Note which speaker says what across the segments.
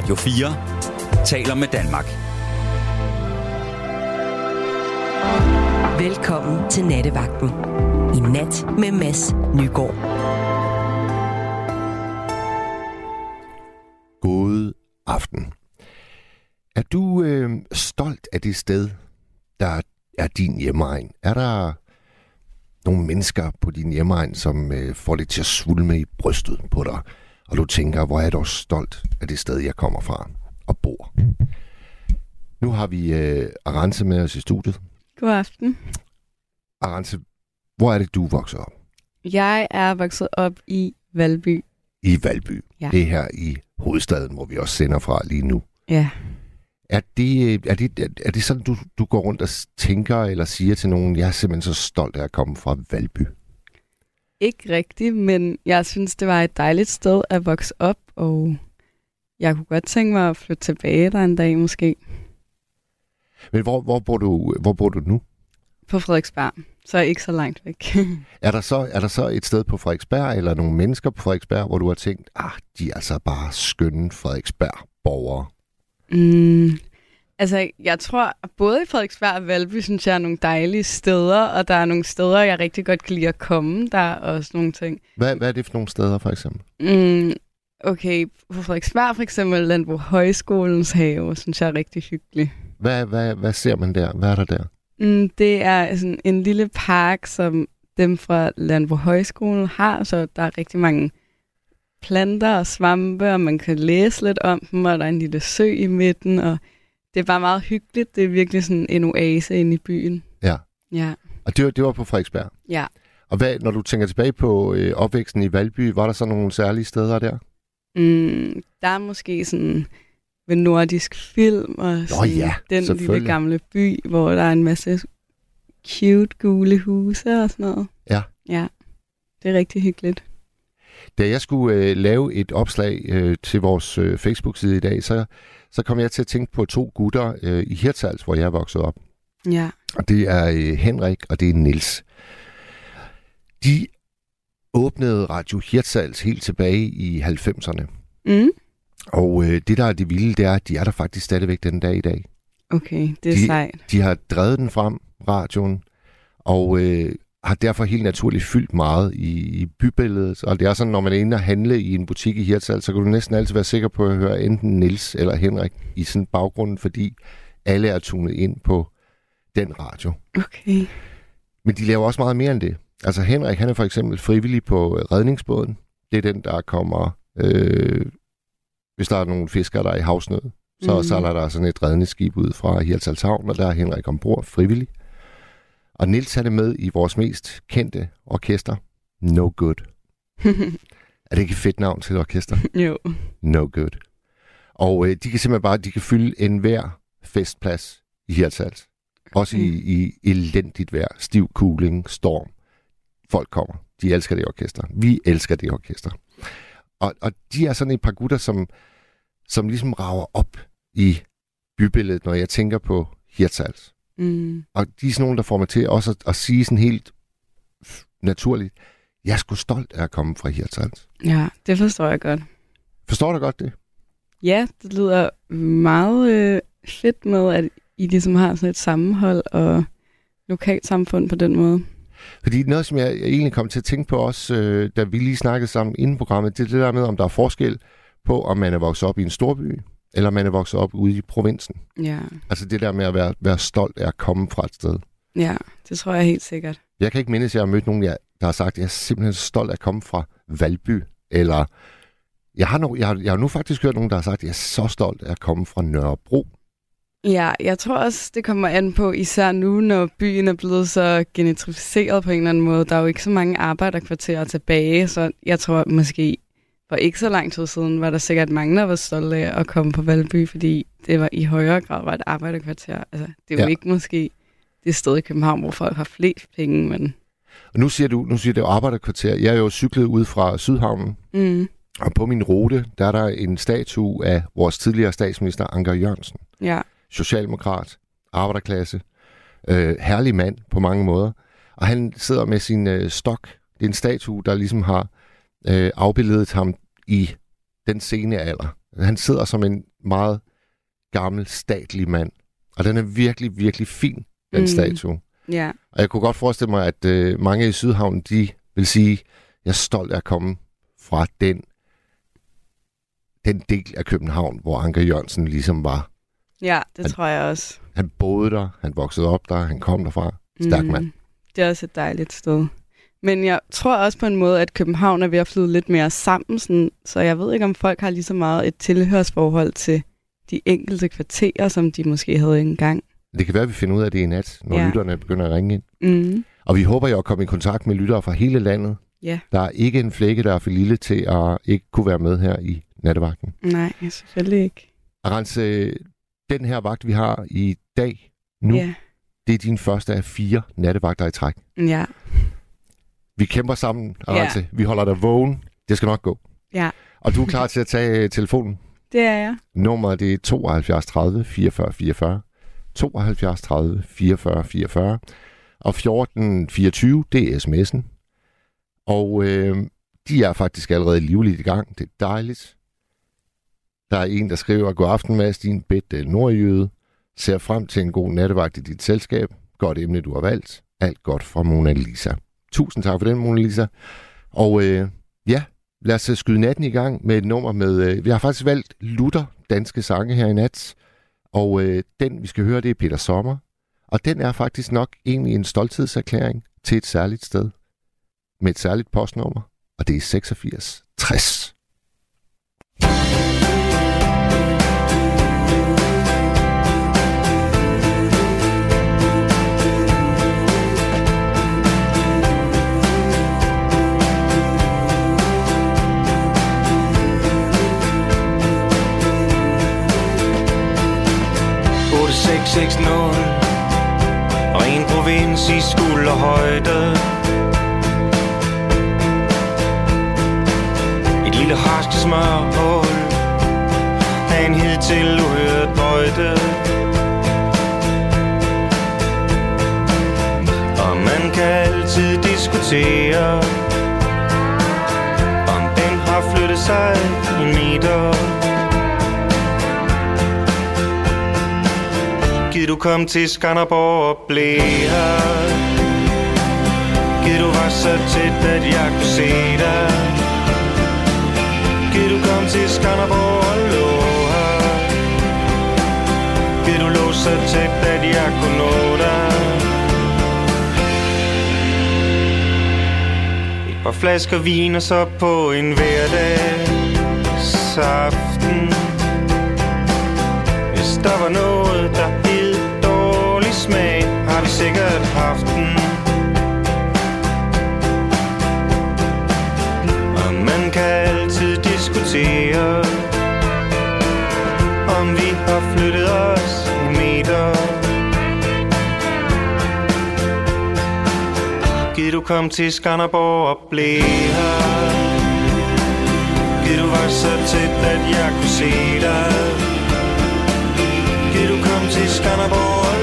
Speaker 1: Radio 4 taler med Danmark.
Speaker 2: Velkommen til Nattevagten. I nat med Mads Nygaard.
Speaker 3: God aften. Er du øh, stolt af det sted, der er din hjemmeegn? Er der nogle mennesker på din hjemmeegn, som øh, får det til at svulme i brystet på dig? Og du tænker, hvor er jeg dog stolt af det sted, jeg kommer fra og bor. Nu har vi øh, Arance med os i studiet.
Speaker 4: God aften.
Speaker 3: Arance, hvor er det, du vokser op?
Speaker 4: Jeg er vokset op i Valby.
Speaker 3: I Valby.
Speaker 4: Ja.
Speaker 3: Det er her i hovedstaden, hvor vi også sender fra lige nu.
Speaker 4: Ja.
Speaker 3: Er det, er det, er det sådan, du, du går rundt og tænker eller siger til nogen, jeg er simpelthen så stolt af at komme fra Valby?
Speaker 4: Ikke rigtigt, men jeg synes, det var et dejligt sted at vokse op, og jeg kunne godt tænke mig at flytte tilbage der en dag måske.
Speaker 3: Men hvor, hvor, bor, du, hvor bor du nu?
Speaker 4: På Frederiksberg, så ikke så langt væk.
Speaker 3: Er der, så, er der så et sted på Frederiksberg, eller nogle mennesker på Frederiksberg, hvor du har tænkt, ah, de er altså bare skønne Frederiksberg-borgere?
Speaker 4: mm, altså, jeg tror, at både i Frederiksberg og Valby, synes jeg er nogle dejlige steder, og der er nogle steder, jeg rigtig godt kan lide at komme der, og sådan nogle ting.
Speaker 3: Hvad, hvad er det for nogle steder, for eksempel?
Speaker 4: Mm, okay, på Frederiksberg for eksempel, Landbrug Højskolens have, synes jeg er rigtig hyggelig.
Speaker 3: Hvad, hvad, hvad ser man der? Hvad er der der?
Speaker 4: Mm, det er sådan en lille park, som dem fra Landbrug Højskolen har, så der er rigtig mange planter og svampe, og man kan læse lidt om dem, og der er en lille sø i midten, og det er bare meget hyggeligt. Det er virkelig sådan en oase inde i byen.
Speaker 3: Ja.
Speaker 4: Ja.
Speaker 3: Og det var, det var på Frederiksberg.
Speaker 4: Ja.
Speaker 3: Og hvad, når du tænker tilbage på øh, opvæksten i Valby, var der så nogle særlige steder der?
Speaker 4: Mm, der er måske sådan ved nordisk film, og sådan
Speaker 3: ja,
Speaker 4: den lille gamle by, hvor der er en masse cute gule huse og sådan noget.
Speaker 3: Ja.
Speaker 4: Ja, det er rigtig hyggeligt.
Speaker 3: Da jeg skulle øh, lave et opslag øh, til vores øh, Facebook-side i dag, så, så kom jeg til at tænke på to gutter øh, i Hirtshals, hvor jeg vokset op.
Speaker 4: Ja.
Speaker 3: Og det er øh, Henrik, og det er Nils. De åbnede Radio Hirtshals helt tilbage i 90'erne.
Speaker 4: Mm.
Speaker 3: Og øh, det, der er det vilde, det er, at de er der faktisk stadigvæk den dag i dag.
Speaker 4: Okay, det er
Speaker 3: De-
Speaker 4: sejt.
Speaker 3: De har drevet den frem, radioen, og øh, har derfor helt naturligt fyldt meget i, i bybilledet. Og det er sådan, når man er inde og handle i en butik i Hirtshals, så kan du næsten altid være sikker på at høre enten Nils eller Henrik i sådan baggrunden, fordi alle er tunet ind på den radio.
Speaker 4: Okay.
Speaker 3: Men de laver også meget mere end det. Altså Henrik, han er for eksempel frivillig på redningsbåden. Det er den, der kommer, øh, hvis der er nogle fiskere, der er i havsnød. Så, mm. så er der sådan et redningsskib ud fra Hirtshals Havn, og der er Henrik ombord frivillig. Og Nils er det med i vores mest kendte orkester, No Good. Er det ikke et fedt navn til et orkester?
Speaker 4: jo.
Speaker 3: No Good. Og øh, de kan simpelthen bare, de kan fylde enhver festplads i Hirtshals. Også i, i elendigt vejr, stiv cooling, storm. Folk kommer. De elsker det orkester. Vi elsker det orkester. Og, og de er sådan et par gutter, som, som ligesom rager op i bybilledet, når jeg tænker på Hirtshals.
Speaker 4: Mm.
Speaker 3: Og de er sådan nogle, der får mig til også at, at sige sådan helt naturligt, jeg er sgu stolt af at komme fra Hirtshals.
Speaker 4: Ja, det forstår jeg godt.
Speaker 3: Forstår du godt det?
Speaker 4: Ja, det lyder meget øh, fedt med, at I ligesom har sådan et sammenhold og lokalt samfund på den måde.
Speaker 3: Fordi noget, som jeg egentlig kom til at tænke på også, øh, da vi lige snakkede sammen inden programmet, det er det der med, om der er forskel på, om man er vokset op i en storby, eller man er vokset op ude i provinsen.
Speaker 4: Ja,
Speaker 3: Altså det der med at være, være stolt af at komme fra et sted.
Speaker 4: ja, det tror jeg helt sikkert.
Speaker 3: Jeg kan ikke mindes, at jeg har mødt nogen, der har sagt, at jeg er simpelthen så stolt af at komme fra Valby, eller jeg har, no, jeg, har, jeg har nu faktisk hørt nogen, der har sagt, at jeg er så stolt af at komme fra Nørrebro.
Speaker 4: Ja, jeg tror også, det kommer an på, især nu, når byen er blevet så gentrificeret på en eller anden måde. Der er jo ikke så mange arbejderkvarterer tilbage, så jeg tror måske for ikke så lang tid siden, var der sikkert mange, der var stolte af at komme på Valby, fordi det var i højere grad var et arbejderkvarter. Altså, det er jo
Speaker 3: Ja.
Speaker 4: ikke måske det sted i København, hvor folk har flest penge, men...
Speaker 3: Og nu siger du, nu siger du arbejderkvarter. Jeg er jo cyklet ud fra Sydhavnen,
Speaker 4: Mm,
Speaker 3: og på min rute, der er der en statue af vores tidligere statsminister Anker Jørgensen.
Speaker 4: ja,
Speaker 3: socialdemokrat, arbejderklasse, øh, herlig mand på mange måder. Og han sidder med sin øh, stok. Det er en statue, der ligesom har øh, afbildet ham i den sene alder. Han sidder som en meget gammel, statlig mand. Og den er virkelig, virkelig fin, den
Speaker 4: Mm.
Speaker 3: mm. statue.
Speaker 4: Ja,
Speaker 3: Og jeg kunne godt forestille mig, at øh, mange i Sydhavn, de vil sige, jeg er stolt af at komme fra den, den del af København, hvor Anker Jørgensen ligesom var.
Speaker 4: ja det
Speaker 3: Han-
Speaker 4: tror jeg også.
Speaker 3: Han boede der, han voksede op der, han kom derfra. Stærk mand.
Speaker 4: Det er også et dejligt sted. Men jeg tror også på en måde, at København er ved at flyde lidt mere sammen, sådan, så jeg ved ikke, om folk har lige så meget et tilhørsforhold til de enkelte kvarterer, som de måske havde engang.
Speaker 3: Det kan være, at vi finder ud af det i nat, når
Speaker 4: Ja.
Speaker 3: lytterne begynder at ringe ind.
Speaker 4: Mm.
Speaker 3: Og vi håber jo at komme i kontakt med lyttere fra hele landet.
Speaker 4: Ja.
Speaker 3: Der er ikke en flække, der er for lille til at ikke kunne være med her i nattevagten.
Speaker 4: Nej, selvfølgelig ikke.
Speaker 3: Arans, øh, den her vagt, vi har i dag, nu,
Speaker 4: Ja.
Speaker 3: det er din første af fire nattevagter i træk.
Speaker 4: ja.
Speaker 3: Vi kæmper sammen, Arance. Vi holder dig vågen. Det skal nok gå.
Speaker 4: Ja.
Speaker 3: Og du er klar til at tage øh, telefonen.
Speaker 4: Det er jeg.
Speaker 3: Nummeret det er 72 30 44 44. 72 30 44 44. Og 14 24, det er sms'en. Og øh, de er faktisk allerede livligt i gang. Det er dejligt. Der er en, der skriver, God aften, Mads, din bedte nordjyde. Ser frem til en god nattevagt i dit selskab. Godt emne, du har valgt. Alt godt fra Mona Lisa. Tusind tak for den, Mona Lisa. Og øh, ja, lad os øh, skyde natten i gang med et nummer med... Øh, vi har faktisk valgt Luther danske sange her i nat. Og øh, den, vi skal høre, det er Peter Sommer. Og den er faktisk nok egentlig en stolthedserklæring til et særligt sted. Med et særligt postnummer. Og det er 86 60.
Speaker 5: 8660 Ren provins i skulderhøjde. Et lille harske smørhul. Af en hidtil uhørt bøjde. Og man kan altid diskutere Om den har flyttet sig en meter. Du kom til Skanderborg og blev her? Gid du var så tæt, at jeg kunne se dig? Gid du kom til Skanderborg og lå her? Gid du lå så tæt, at jeg kunne nå dig? Et par flasker vin og så på en hverdagsaften Hvis der var noget, sikkert haft den Og man kan altid diskutere Om vi har flyttet os i meter. Gid du kom til Skanderborg og blev her. Gid du var så tæt, at jeg kunne se dig. Gid du kom til Skanderborg og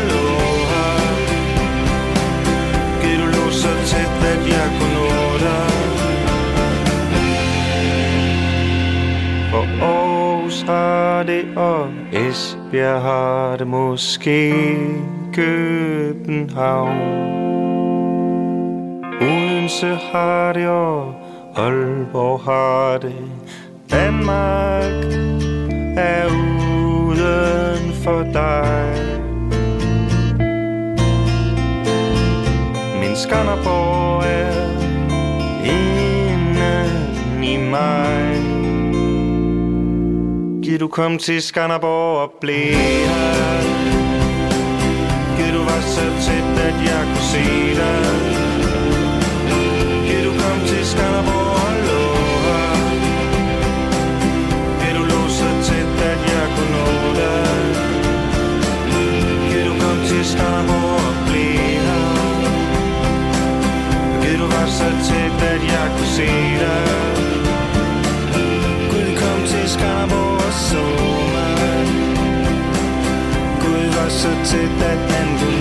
Speaker 5: har det, og Esbjerg har det måske København. Odense har det, og Aalborg har det. Danmark er uden for dig. Min Skanderborg er inden i mig. Gid du kom til Skanderborg og blev her. Gid du var så tæt, at jeg kunne se dig. Giv du kom til Skanderborg og lå her. Giv du lå så tæt, at jeg kunne nå dig. Du kom til Skanderborg og blev her. Du var så tæt, at jeg kunne se dig Gud var så tæt,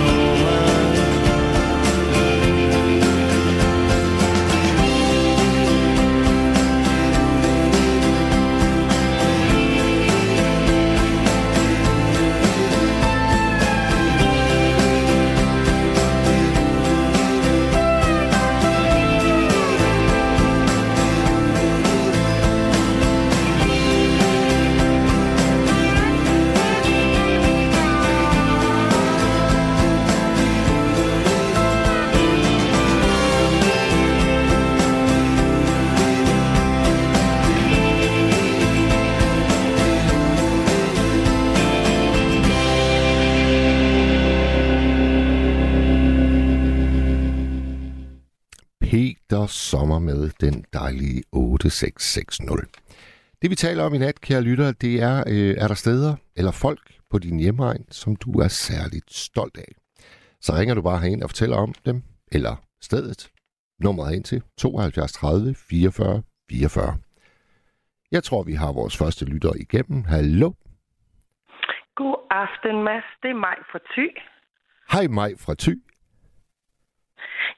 Speaker 3: nummer med den dejlige 8660. Det vi taler om i nat, kære lytter, det er, øh, er der steder eller folk på din hjemmeegn, som du er særligt stolt af. Så ringer du bare herind og fortæller om dem, eller stedet. Nummeret ind til 72 30 44 44. Jeg tror, vi har vores første lytter igennem. Hallo?
Speaker 6: God aften, Mads. Det er mig fra Thy.
Speaker 3: Hej mig fra Thy.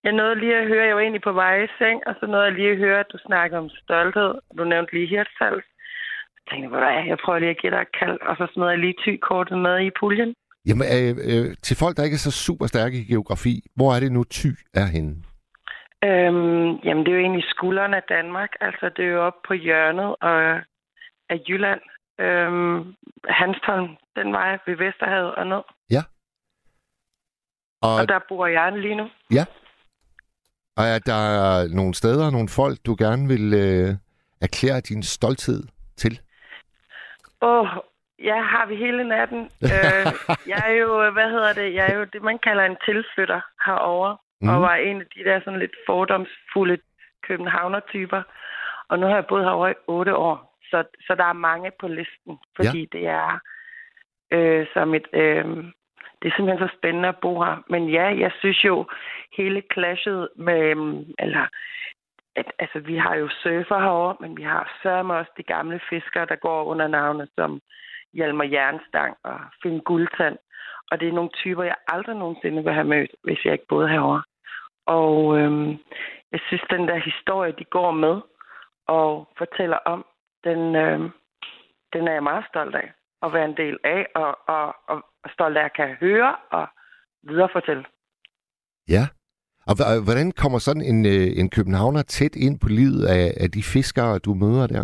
Speaker 6: Jeg nåede lige at høre, jeg var egentlig på vej i seng, og så nåede jeg lige at høre, at du snakker om stolthed. Du nævnte lige Hirtshals. Jeg tænkte, hvad jeg prøver lige at give dig et kald, og så smed jeg lige Thy-kortet med i puljen.
Speaker 3: Jamen, øh, øh, til folk, der ikke er så super stærke i geografi, hvor er det nu Thy er henne?
Speaker 6: Øhm, jamen, det er jo egentlig skulderen af Danmark. Altså, det er jo oppe på hjørnet og, af Jylland. Øhm, Hanstholm, den vej ved Vesterhavet og ned.
Speaker 3: Ja. Og,
Speaker 6: Og der bor jeg lige nu.
Speaker 3: ja. Og er der nogle steder, nogle folk, du gerne vil øh, erklære din stolthed til?
Speaker 6: Åh, oh, ja, har vi hele natten. øh, jeg er jo, hvad hedder det, jeg er jo det, man kalder en tilflytter herover mm.
Speaker 3: Mhm.
Speaker 6: og var en af de der sådan lidt fordomsfulde københavner-typer. Og nu har jeg boet herovre i otte år, så, så der er mange på listen, fordi ja. det er øh, som et... Øh, det er simpelthen så spændende at bo her. Men ja, jeg synes jo, hele clashet med... Øhm, eller, at, altså, vi har jo surfer herovre, men vi har sørme også de gamle fiskere, der går under navne som Hjalmar Jernstang og Finn Guldtand. Og det er nogle typer, jeg aldrig nogensinde vil have mødt, hvis jeg ikke boede herovre. Og øhm, jeg synes, den der historie, de går med og fortæller om, den, øhm, den er jeg meget stolt af at være en del af, og, og, og, at kan høre og viderefortælle.
Speaker 3: Ja. Og hvordan kommer sådan en, øh, en københavner tæt ind på livet af, af de fiskere, du møder der?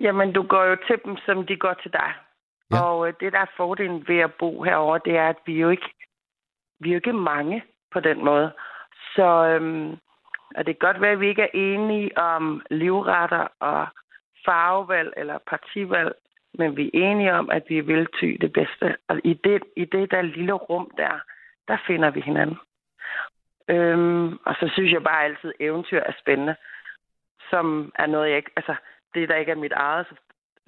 Speaker 6: Jamen, du går jo til dem, som de går til dig.
Speaker 3: Ja.
Speaker 6: Ja. Og øh, det, der er fordelen ved at bo herover, det er, at vi er jo ikke, vi er jo ikke mange på den måde. Så øhm, og det kan godt være, at vi ikke er enige om livretter og farvevalg eller partivalg, men vi er enige om, at vi vil ty det bedste. Og i det, i det der lille rum der, der finder vi hinanden. Øhm, og så synes jeg bare altid, at eventyr er spændende. Som er noget, jeg ikke... Altså, det, der ikke er mit eget, så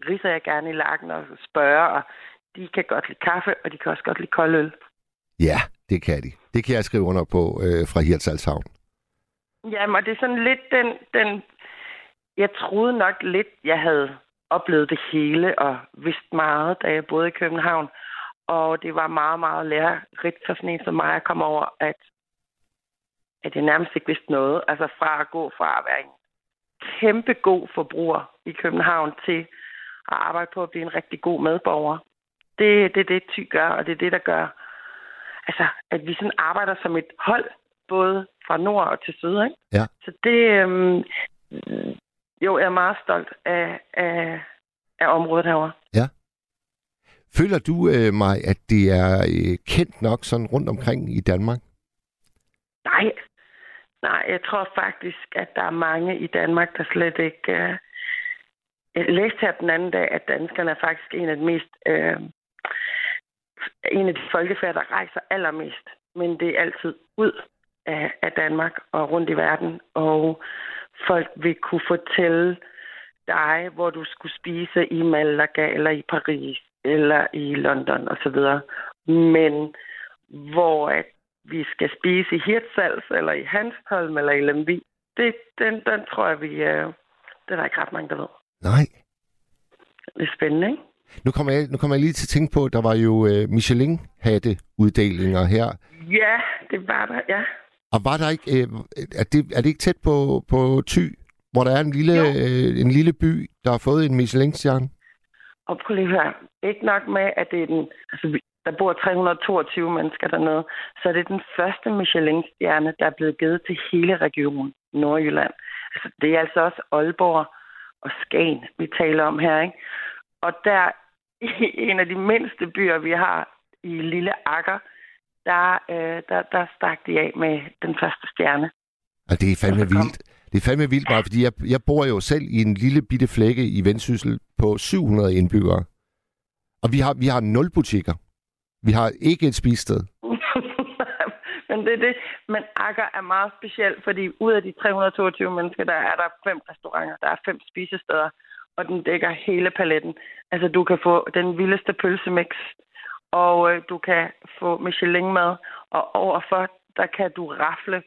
Speaker 6: riser jeg gerne i lakken og spørger, og de kan godt lide kaffe, og de kan også godt lide kold øl.
Speaker 3: Ja, det kan de. Det kan jeg skrive under på øh, fra Hirtshalshavn.
Speaker 6: Jamen, og det er sådan lidt den, den... Jeg troede nok lidt, jeg havde oplevet det hele og vidst meget, da jeg boede i København. Og det var meget, meget lærerigt for sådan en som mig at komme over, at, at jeg nærmest ikke vidste noget. Altså fra at gå fra at være en kæmpe god forbruger i København til at arbejde på at blive en rigtig god medborger. Det, det er det, ty gør, og det er det, der gør, altså, at vi sådan arbejder som et hold, både fra nord og til syd. Ikke?
Speaker 3: Ja.
Speaker 6: Så det, øhm, jo, jeg er meget stolt af, af, af området herovre.
Speaker 3: Føler du øh, mig, at det er øh, kendt nok sådan rundt omkring i Danmark?
Speaker 6: Nej, nej, jeg tror faktisk, at der er mange i Danmark, der slet ikke... Øh... Jeg læste her den anden dag, at danskerne er faktisk en af de mest... Øh... En af de folkefærd, der rejser allermest. Men det er altid ud af, af Danmark og rundt i verden. Og folk vil kunne fortælle dig, hvor du skulle spise i Malaga, eller i Paris, eller i London osv. Men hvor at vi skal spise i Hirtshals, eller i Hanstholm, eller i Lemvig, det, den, den tror jeg, vi... Øh, det er der ikke ret mange, der ved.
Speaker 3: Nej.
Speaker 6: Det er spændende, ikke?
Speaker 3: Nu kommer jeg, nu kommer jeg lige til at tænke på, at der var jo øh, Michelin-hatte-uddelinger her.
Speaker 6: Ja, det var der, ja.
Speaker 3: Og var der ikke... Øh, er, det, er det ikke tæt på, på Thy, hvor der er en lille,
Speaker 6: Jo.
Speaker 3: øh, en lille by, der har fået en Michelin-stjerne?
Speaker 6: Og prøv lige høre. Ikke nok med, at det er den... Altså, der bor 322 mennesker dernede, så er det den første Michelin-stjerne, der er blevet givet til hele regionen Nordjylland. Altså, det er altså også Aalborg og Skagen, vi taler om her, ikke? Og der, i en af de mindste byer, vi har i Lille Akker, der, øh, der, der stak de af med den første stjerne.
Speaker 3: Og det er fandme vildt. Det er fandme vildt bare, fordi jeg, jeg bor jo selv i en lille bitte flække i Vendsyssel på 700 indbyggere. Og vi har, vi har nul butikker. Vi har ikke et spisested.
Speaker 6: Men det er det. Men Akker er meget specielt, fordi ud af de 322 mennesker, der er der fem restauranter, der er fem spisesteder, og den dækker hele paletten. Altså, du kan få den vildeste pølsemix, og øh, du kan få Michelin-mad, og overfor, der kan du rafle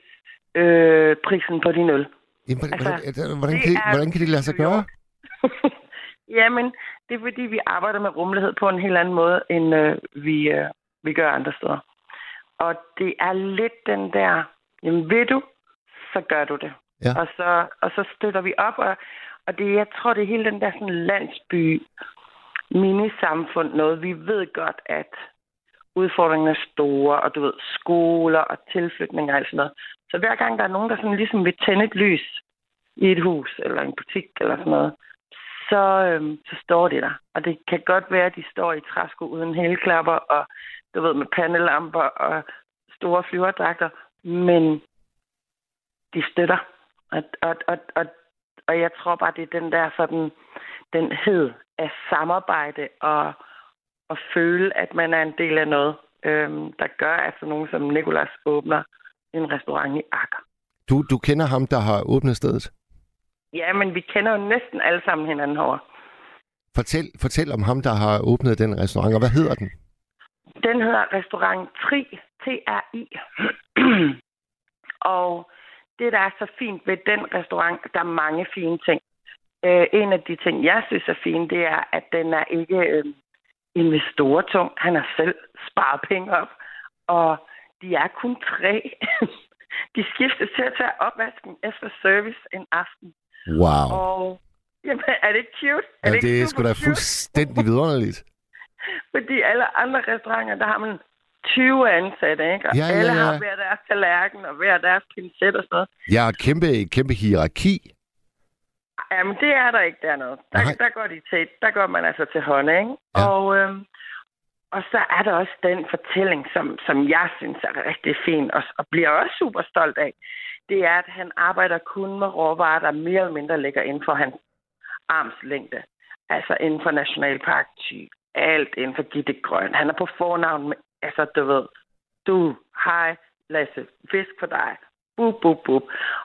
Speaker 6: øh, prisen på din øl.
Speaker 3: Jamen, hvordan,
Speaker 6: Altså,
Speaker 3: hvordan, hvordan, kan, det,
Speaker 6: er
Speaker 3: hvordan kan det lade sig gøre?
Speaker 6: Jamen, det er fordi, vi arbejder med rummelighed på en helt anden måde, end øh, vi, øh, vi gør andre steder. Og det er lidt den der, jamen ved du, så gør du det.
Speaker 3: Ja.
Speaker 6: Og, så, og så støtter vi op, og, og det, jeg tror, det er hele den der sådan landsby, minisamfund noget. Vi ved godt, at udfordringerne er store, og du ved, skoler og tilflytninger og alt sådan noget. Så hver gang der er nogen, der sådan ligesom vil tænde et lys i et hus eller en butik eller sådan noget, så, øhm, så står de der. Og det kan godt være, at de står i træsko uden hælklapper og du ved, med pandelamper og store flyverdragter, men de støtter. Og, og, og, og, og jeg tror bare, det er den der sådan, den hed af samarbejde og, og føle, at man er en del af noget, øhm, der gør, at sådan nogen som Nikolas åbner en restaurant i Akker.
Speaker 3: Du, du kender ham, der har åbnet stedet.
Speaker 6: Ja, men vi kender jo næsten alle sammen hinanden herovre.
Speaker 3: Fortæl, fortæl om ham, der har åbnet den restaurant, og hvad hedder den?
Speaker 6: Den hedder Restaurant Tri, T-R-I. og det, der er så fint ved den restaurant, der er mange fine ting. Øh, en af de ting, jeg synes er fine, det er, at den er ikke øh, investortung. Han har selv sparet penge op, og de er kun tre. de skifter til at tage opvasken efter service en aften.
Speaker 3: Wow.
Speaker 6: Og jamen, er det ikke cute?
Speaker 3: Ja,
Speaker 6: ikke
Speaker 3: det er sgu da fuldstændig vidunderligt.
Speaker 6: Fordi alle andre restauranter, der har man 20 ansatte, ikke? Og
Speaker 3: Ja, ja,
Speaker 6: alle
Speaker 3: ja.
Speaker 6: har hver deres tallerken og hver deres pincet og sådan noget.
Speaker 3: Et kæmpe, et kæmpe hierarki.
Speaker 6: Jamen, det er der ikke dernede. Der,
Speaker 3: Nej.
Speaker 6: der, går de til, der går man altså til hånd, ikke?
Speaker 3: Ja.
Speaker 6: Og, øhm, og så er der også den fortælling, som, som jeg synes er rigtig fin, og, og bliver også super stolt af. Det er, at han arbejder kun med råvarer, der mere eller mindre ligger inden for hans armslængde. Altså inden for Nationalpark Thy. Alt inden for Gitte Grøn. Han er på fornavn med, altså du ved, du, hej, Lasse, fisk for dig. Bup, bup, bup.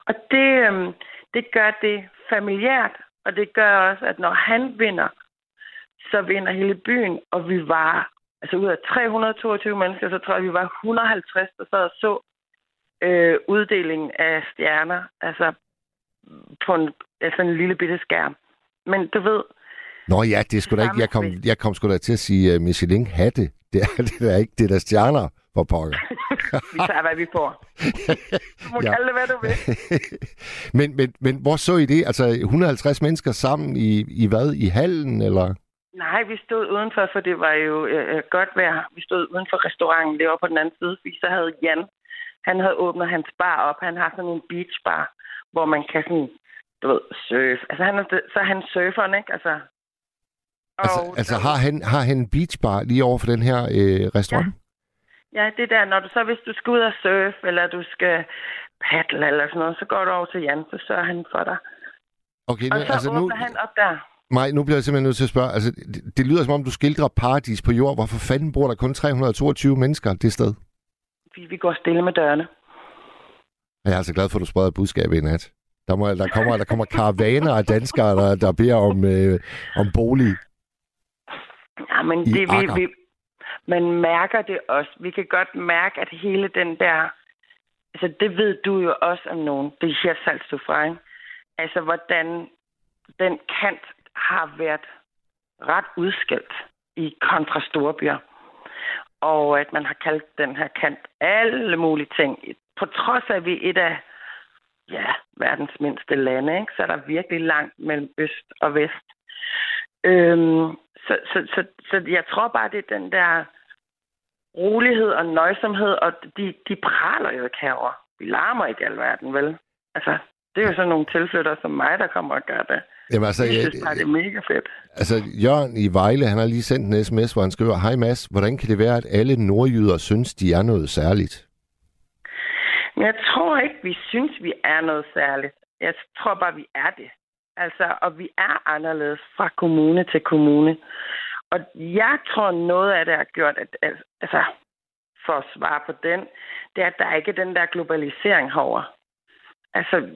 Speaker 6: Og det, øhm, det gør det familiært, og det gør også, at når han vinder, så vinder hele byen, og vi var, altså ud af 322 mennesker, så tror jeg, vi var 150, der sad og så øh, uddelingen af stjerner, altså på en, altså en lille bitte skærm. Men du ved,
Speaker 3: Nå ja, det sgu da ikke. Jeg kom, jeg kom sgu da til at sige uh, Michelin hatte. Det er det er ikke. Det er der stjerner for pokker.
Speaker 6: vi tager, hvad vi får. Du må
Speaker 3: Ja.
Speaker 6: kalde det, hvad du vil.
Speaker 3: men, men, men hvor så I det? Altså 150 mennesker sammen i, i hvad? I hallen, eller?
Speaker 6: Nej, vi stod udenfor, for det var jo øh, godt vejr. Vi stod uden for restauranten derovre på den anden side, fordi så havde Jan, han havde åbnet hans bar op. Han har sådan en beachbar, hvor man kan sådan, du ved, surfe. Altså, han er, så er han surferen, ikke? Altså,
Speaker 3: Altså,
Speaker 6: og
Speaker 3: altså
Speaker 6: der-
Speaker 3: har, han, har han en beachbar lige over for den her øh, restaurant?
Speaker 6: Ja, det der, når du så, hvis du skal ud og surfe, eller du skal paddle eller sådan noget, så går du over til Jan, så sørger han for dig.
Speaker 3: Okay,
Speaker 6: Og
Speaker 3: nu,
Speaker 6: så
Speaker 3: altså
Speaker 6: åbner
Speaker 3: nu,
Speaker 6: han op der.
Speaker 3: Maj, nu bliver jeg simpelthen nødt til at spørge. Altså, det, det lyder som om, du skildrer paradis på jord. Hvorfor fanden bor der kun 322 mennesker det sted?
Speaker 6: Vi, vi går stille med dørene.
Speaker 3: Jeg er altså glad for, at du spreder budskabet i nat. Der, må, der, kommer, der kommer karavaner af danskere, der, der beder om, øh, om bolig.
Speaker 6: Ja, men det, vi, vi, man mærker det også. Vi kan godt mærke, at hele den der... Altså, det ved du jo også om nogen. Det er her salgstufra, ikke? Altså, hvordan den kant har været ret udskilt i kontra storbyer. Og at man har kaldt den her kant alle mulige ting. På trods af, at vi er et af ja, verdens mindste lande, ikke? så er der virkelig langt mellem øst og vest. Øhm, så, så, så, så jeg tror bare, det er den der rolighed og nøjsomhed, og de, de praler jo ikke herovre. Vi larmer ikke alverden, vel? Altså, det er jo sådan nogle tilflyttere som mig, der kommer og gør det.
Speaker 3: Jamen, altså,
Speaker 6: jeg, synes bare, det er mega fedt.
Speaker 3: altså, Jørgen i Vejle, han har lige sendt en sms, hvor han skriver, Hej Mads, hvordan kan det være, at alle nordjyder synes, de er noget særligt?
Speaker 6: Men jeg tror ikke, vi synes, vi er noget særligt. Jeg tror bare, vi er det. Altså, og vi er anderledes fra kommune til kommune. Og jeg tror, noget af det har gjort, at altså, for at svare på den, det er, at der ikke er den der globalisering herover. Altså,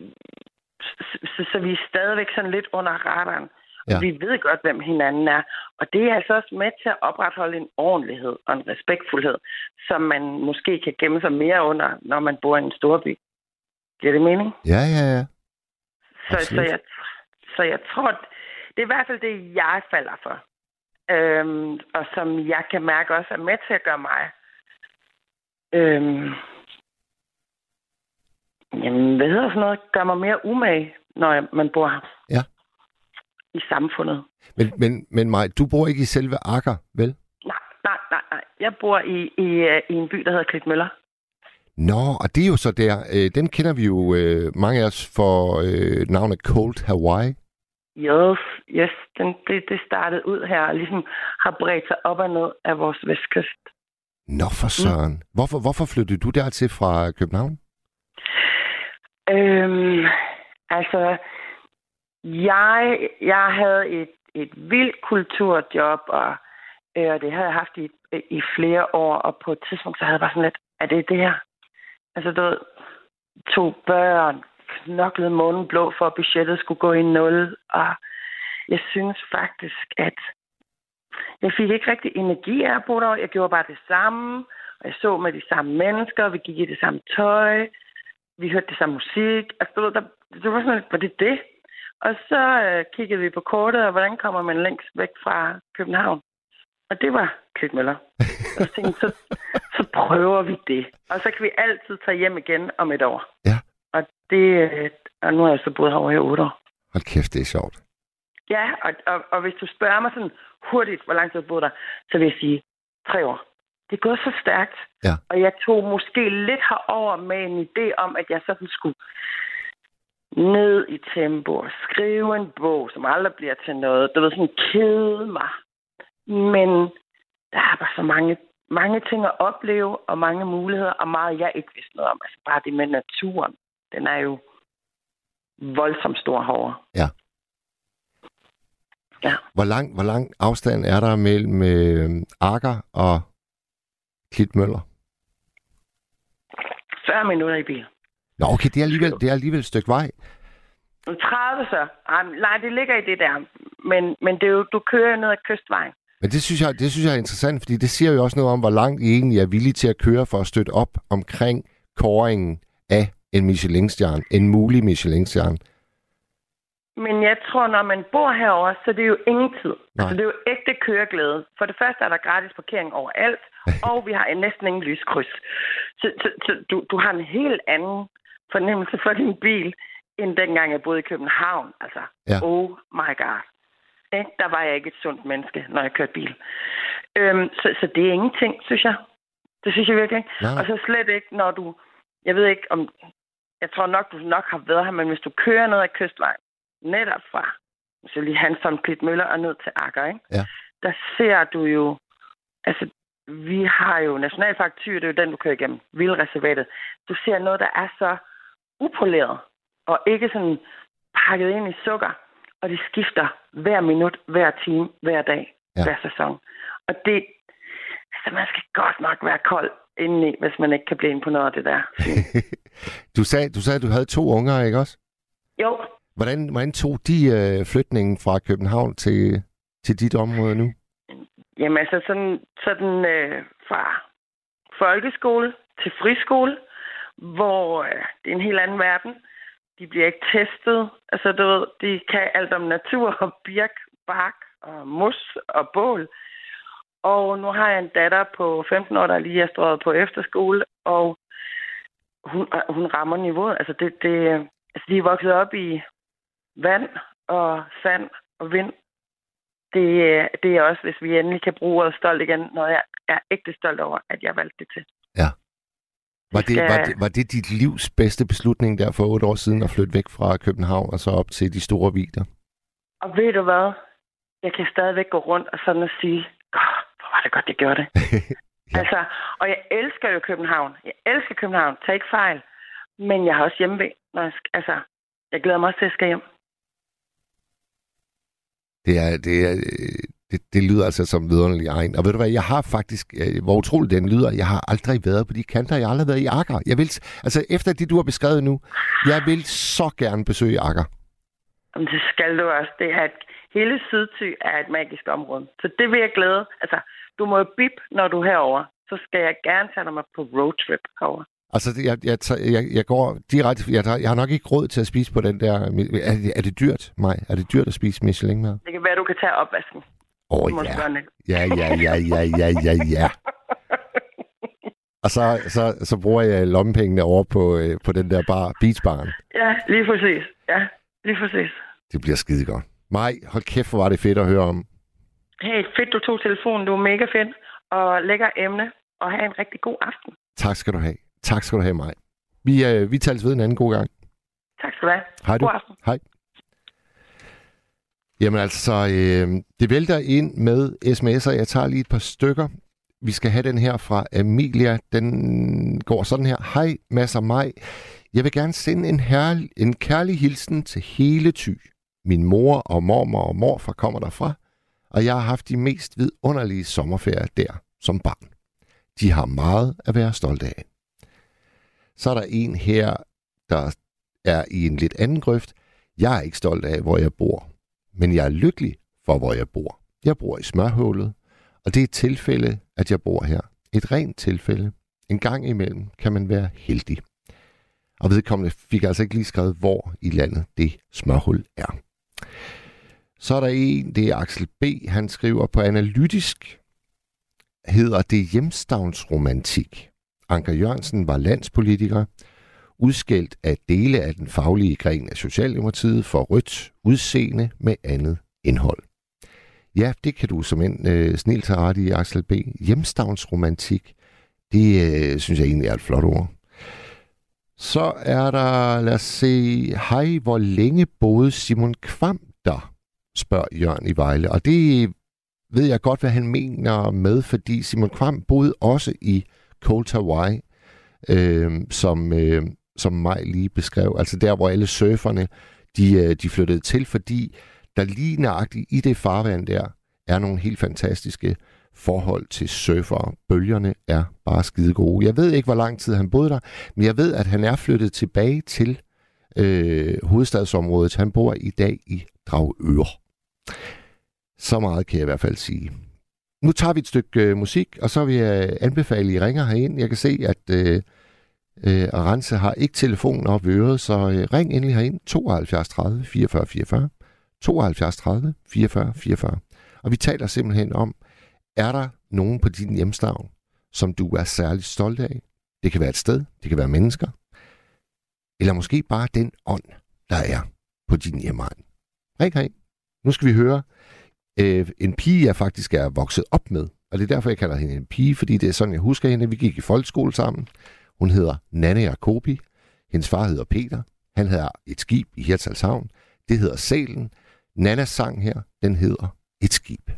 Speaker 6: så, så, vi er stadigvæk sådan lidt under radaren.
Speaker 3: Ja.
Speaker 6: Vi ved godt, hvem hinanden er. Og det er altså også med til at opretholde en ordentlighed og en respektfuldhed, som man måske kan gemme sig mere under, når man bor i en storby. Giver det mening?
Speaker 3: Ja, ja, ja.
Speaker 6: Så, så, jeg, så jeg tror, det er i hvert fald det, jeg falder for. Øhm, og som jeg kan mærke også er med til at gøre mig. Øhm, jamen, hvad hedder sådan noget? Gør mig mere umage, når man bor her.
Speaker 3: Ja.
Speaker 6: I samfundet.
Speaker 3: Men, men, men Maj, du bor ikke i selve Akker, vel?
Speaker 6: Nej, nej, nej, nej. Jeg bor i, i, øh, i en by, der hedder Klitmøller.
Speaker 3: Nå, og det er jo så der. Øh, den kender vi jo øh, mange af os for øh, navnet Cold Hawaii.
Speaker 6: Yes, yes. Den, det, det startede ud her og ligesom har bredt sig op og ned af vores vestkyst.
Speaker 3: Nå for søren. Mm. Hvorfor, hvorfor flyttede du dertil fra København?
Speaker 6: Øhm, altså, jeg, jeg havde et, et vildt kulturjob, og, øh, og det havde jeg haft i, i flere år, og på et tidspunkt, så havde jeg bare sådan lidt, er det det her? Altså, du ved, to børn, knoklede månen blå for, at budgettet skulle gå i nul, og jeg synes faktisk, at jeg fik ikke rigtig energi af at bo der. Jeg gjorde bare det samme, og jeg så med de samme mennesker, vi gik i det samme tøj, vi hørte det samme musik. Altså, du ved, der, det var sådan lidt, var det det? Og så øh, kiggede vi på kortet, og hvordan kommer man længst væk fra København? Og det var Klitmøller. Og så tænkte, så, så prøver vi det. Og så kan vi altid tage hjem igen om et år.
Speaker 3: Ja.
Speaker 6: Og, det, øh, og nu har jeg så boet herovre i otte år.
Speaker 3: Hold kæft, det er sjovt.
Speaker 6: Ja, og, og, og hvis du spørger mig sådan hurtigt, hvor lang tid jeg boet der, så vil jeg sige tre år. Det er gået så stærkt.
Speaker 3: Ja.
Speaker 6: Og jeg tog måske lidt herover med en idé om, at jeg sådan skulle ned i tempo og skrive en bog, som aldrig bliver til noget. Du ved, sådan kede mig. Men der er bare så mange, mange ting at opleve, og mange muligheder, og meget jeg ikke vidste noget om. Altså bare det med naturen. Den er jo voldsomt stor herovre.
Speaker 3: Ja.
Speaker 6: Ja.
Speaker 3: Hvor lang, hvor lang afstand er der mellem øh, Akker og Klitmøller?
Speaker 6: 40 minutter i bil.
Speaker 3: Nå, okay, det er alligevel, det er alligevel et stykke vej.
Speaker 6: 30 så. Ej, nej, det ligger i det der. Men, men det er jo, du kører ned ad kystvejen.
Speaker 3: Men det synes, jeg, det synes jeg er interessant, fordi det siger jo også noget om, hvor langt I egentlig er villige til at køre for at støtte op omkring kåringen af en Michelin-stjerne, en mulig Michelin-stjerne.
Speaker 6: Men jeg tror, når man bor herover, så det er jo ingen tid.
Speaker 3: Nej.
Speaker 6: Altså, det er jo ægte køreglæde. For det første er der gratis parkering overalt, og vi har næsten ingen lyskryds. Så, så, så du, du har en helt anden fornemmelse for din bil, end dengang jeg boede i København. Altså,
Speaker 3: Ja.
Speaker 6: oh my god. Ikke? Der var jeg ikke et sundt menneske, når jeg kørte bil. Øhm, så, så det er ingenting, synes jeg. Det synes jeg virkelig.
Speaker 3: Nej.
Speaker 6: Og så slet ikke, når du... Jeg ved ikke, om... Jeg tror nok, du nok har været her, men hvis du kører ned ad kystvejen, netop fra så lige Hanson Klitmøller og ned til Akker, ikke?
Speaker 3: Ja.
Speaker 6: der ser du jo... Altså, vi har jo Nationalpark Thy, det er jo den, du kører igennem, Vildreservatet. Du ser noget, der er så upoleret, og ikke sådan pakket ind i sukker, og det skifter hver minut, hver time, hver dag,
Speaker 3: Ja.
Speaker 6: ja. hver sæson. Og det... Altså, man skal godt nok være kold indeni, hvis man ikke kan blive imponeret af det der.
Speaker 3: du, sagde, du sagde, at du havde to unger, ikke også?
Speaker 6: Jo,
Speaker 3: Hvordan, hvordan tog de øh, flytningen fra København til, til dit område nu?
Speaker 6: Jamen altså sådan, sådan øh, fra folkeskole til friskole, hvor øh, det er en helt anden verden. De bliver ikke testet. Altså du ved, de kan alt om natur og birk, bark og mus og bål. Og nu har jeg en datter på 15 år, der lige er strøget på efterskole, og hun, øh, hun rammer niveauet. Altså, det, det, altså de er vokset op i vand og sand og vind det, det er også, hvis vi endelig kan bruge ordet stolt igen, noget jeg er ægte stolt over, at jeg valgte det til.
Speaker 3: Var det, var, det, var det dit livs bedste beslutning der for otte år siden at flytte væk fra København og så op til de store vider?
Speaker 6: Og ved du hvad? Jeg kan stadigvæk gå rundt og sådan og sige, "Åh, hvor var det godt, jeg gjorde det.
Speaker 3: Ja.
Speaker 6: Altså, og jeg elsker jo København. Jeg elsker København. Tag ikke fejl. Men jeg har også hjemme når jeg, altså, jeg glæder mig også til, at jeg skal hjem.
Speaker 3: Det er, det er, det det, lyder altså som vidunderlig egen. Og ved du hvad, jeg har faktisk, øh, hvor utroligt den lyder, jeg har aldrig været på de kanter, jeg har aldrig været i Akker. Jeg vil, altså efter det, du har beskrevet nu, jeg vil så gerne besøge Akker.
Speaker 6: Jamen, det skal du også. Det er et, hele Sydty er et magisk område. Så det vil jeg glæde. Altså, du må bip, når du er herovre. Så skal jeg gerne tage dig med på roadtrip herover.
Speaker 3: Altså, jeg, jeg, jeg, jeg går direkte... Jeg, jeg har nok ikke råd til at spise på den der... Er det, er det dyrt, mig? Er det dyrt at spise Michelin med?
Speaker 6: Det kan være, du kan tage opvasken.
Speaker 3: Åh, oh, ja. Ja, ja, ja, ja, ja, ja, ja. Og så, så, så bruger jeg lommepengene over på, øh, på den der bar, beachbaren.
Speaker 6: Ja, lige præcis. Ja, lige præcis.
Speaker 3: Det bliver skide godt. Maj, hold kæft, hvor var det fedt at høre om.
Speaker 6: Hey, fedt, du tog telefonen. Du er mega fedt. Og lækker emne. Og have en rigtig god aften.
Speaker 3: Tak skal du have. Tak skal du have, Maj. Vi, øh, vi tales ved en anden god gang.
Speaker 6: Tak skal du have.
Speaker 3: Hej du.
Speaker 6: God aften.
Speaker 3: Hej. Jamen altså, øh, det vælter ind med sms'er. Jeg tager lige et par stykker. Vi skal have den her fra Amelia. Den går sådan her. Hej, masser mig. Jeg vil gerne sende en, herl- en kærlig hilsen til hele Thy. Min mor og mormor og morfar kommer derfra, og jeg har haft de mest vidunderlige sommerferier der som barn. De har meget at være stolte af. Så er der en her, der er i en lidt anden grøft. Jeg er ikke stolt af, hvor jeg bor, men jeg er lykkelig for, hvor jeg bor. Jeg bor i smørhullet, og det er et tilfælde, at jeg bor her. Et rent tilfælde. En gang imellem kan man være heldig. Og vedkommende fik altså ikke lige skrevet, hvor i landet det smørhul er. Så er der en, det er Axel B., han skriver på analytisk, hedder det hjemstavnsromantik. Anker Jørgensen var landspolitiker, udskældt af dele af den faglige gren af Socialdemokratiet for rødt udseende med andet indhold. Ja, det kan du som en øh, snilt have ret i, Axel B. Hjemstavnsromantik, det øh, synes jeg egentlig er et flot ord. Så er der, lad os se, hej, hvor længe boede Simon Kvam der? Spørger Jørgen i Vejle. Og det ved jeg godt, hvad han mener med, fordi Simon Kvam boede også i Cold Hawaii, øh, som, øh, som mig lige beskrev. Altså der, hvor alle surferne, de, øh, de flyttede til, fordi der lige nøjagtigt i det farvand der, er nogle helt fantastiske forhold til surfere. Bølgerne er bare skide gode. Jeg ved ikke, hvor lang tid han boede der, men jeg ved, at han er flyttet tilbage til øh, hovedstadsområdet. Han bor i dag i Dragør. Så meget kan jeg i hvert fald sige. Nu tager vi et stykke øh, musik, og så vil jeg anbefale, at I ringer herind. Jeg kan se, at øh, øh, Arance har ikke telefonen op øret, så øh, ring endelig herind 72 30 44 44. 72 30 44 44. Og vi taler simpelthen om, er der nogen på din hjemstavn, som du er særligt stolt af? Det kan være et sted, det kan være mennesker, eller måske bare den ånd, der er på din hjemmeegn. Ring herind. Nu skal vi høre øh, en pige, jeg faktisk er vokset op med. Og det er derfor, jeg kalder hende en pige, fordi det er sådan, jeg husker hende. Vi gik i folkeskole sammen. Hun hedder Nanne Jacobi. Hendes far hedder Peter. Han havde et skib i Hirtshalshavn. Det hedder Salen. Nannas sang her, den hedder
Speaker 7: Et skib.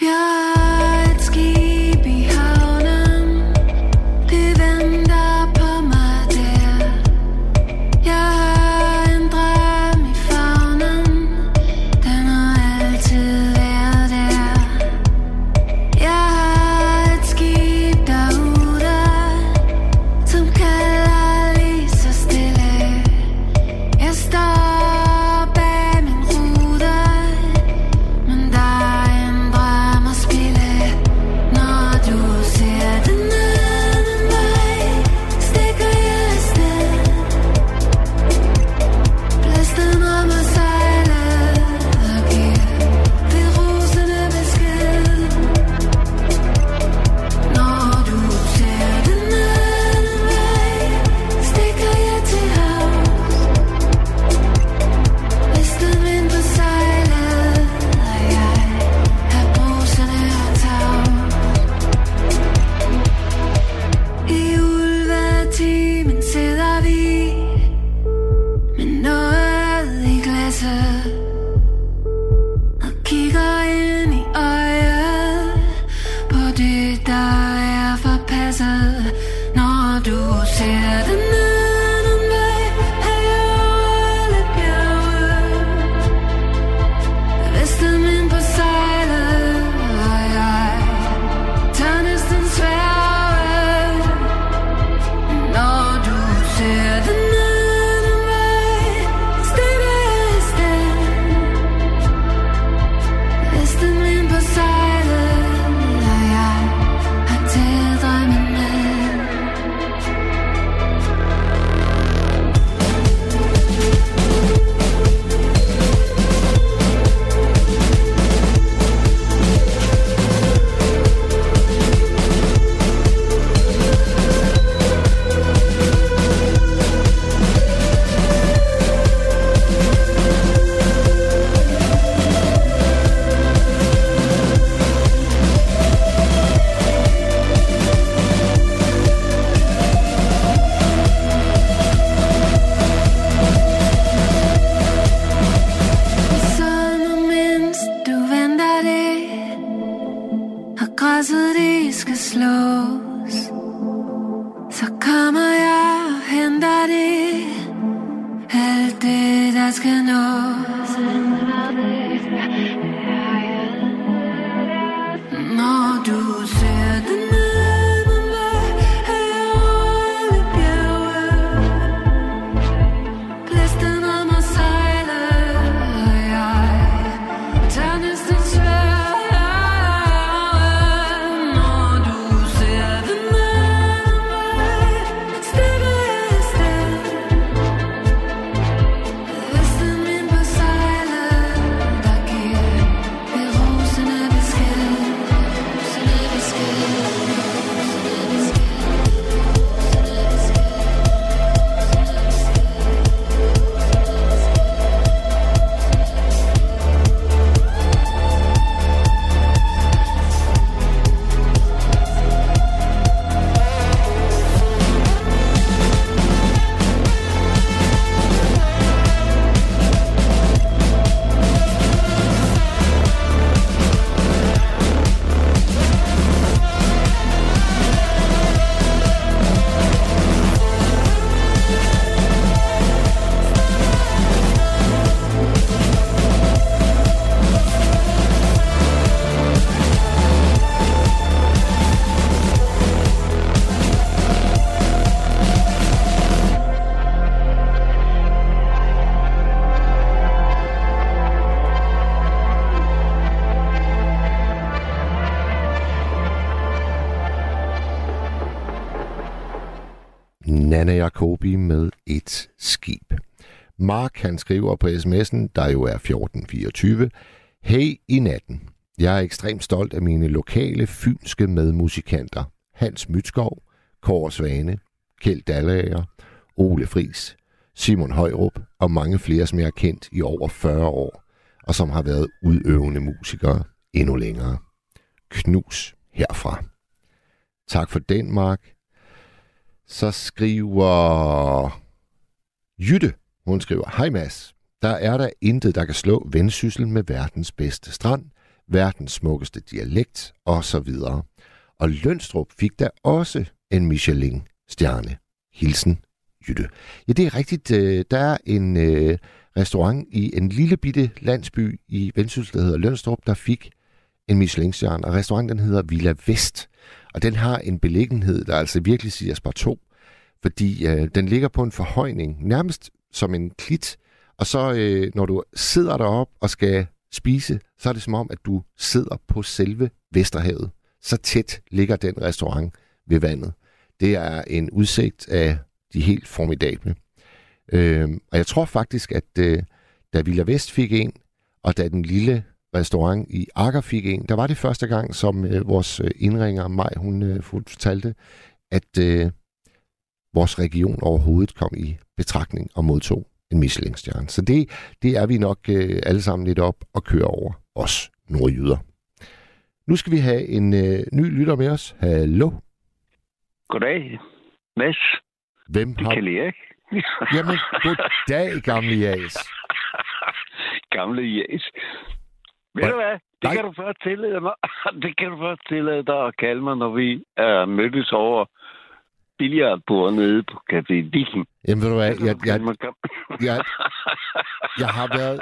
Speaker 7: Jeg er
Speaker 3: et skib skriver på sms'en, der jo er 1424. Hey i natten. Jeg er ekstremt stolt af mine lokale fynske medmusikanter. Hans Mytskov, Kåre Svane, Kjeld Dallager, Ole Fris, Simon Højrup og mange flere, som jeg har kendt i over 40 år, og som har været udøvende musikere endnu længere. Knus herfra. Tak for den, Mark. Så skriver Jytte, hun skriver, Hej Mads, der er der intet, der kan slå vendsyssel med verdens bedste strand, verdens smukkeste dialekt osv. Og Lønstrup fik da også en Michelin-stjerne. Hilsen Jytte. Ja, det er rigtigt. Øh, der er en øh, restaurant i en lille bitte landsby i Vendsyssel, der hedder Lønstrup, der fik en Michelin-stjerne, og restauranten hedder Villa Vest. Og den har en beliggenhed, der altså virkelig siger spar to, fordi øh, den ligger på en forhøjning, nærmest som en klit, og så øh, når du sidder derop og skal spise, så er det som om, at du sidder på selve Vesterhavet. Så tæt ligger den restaurant ved vandet. Det er en udsigt af de helt formidable. Øh, og jeg tror faktisk, at øh, da Villa Vest fik en, og da den lille restaurant i Akker fik en, der var det første gang, som øh, vores øh, indringer, Maj, hun øh, fortalte, at øh, vores region overhovedet kom i betragtning og modtog en Michelin-stjerne. Så det, det er vi nok øh, alle sammen lidt op og køre over os nordjyder. Nu skal vi have en øh, ny lytter med os. Hallo.
Speaker 8: Goddag, Mads.
Speaker 3: Hvem
Speaker 8: Det
Speaker 3: har...
Speaker 8: kan Erik.
Speaker 3: Jamen, goddag, gamle Jas.
Speaker 8: Gamle Jas. Ved
Speaker 3: Hvad?
Speaker 8: du hvad? Det
Speaker 3: Nej.
Speaker 8: kan du først tillade mig. Det kan du først tillade dig at kalde mig, når vi er mødtes over billiardbord nede på Café Viking.
Speaker 3: Jamen, ved du hvad, jeg, jeg,
Speaker 8: gam-
Speaker 3: jeg, jeg har været,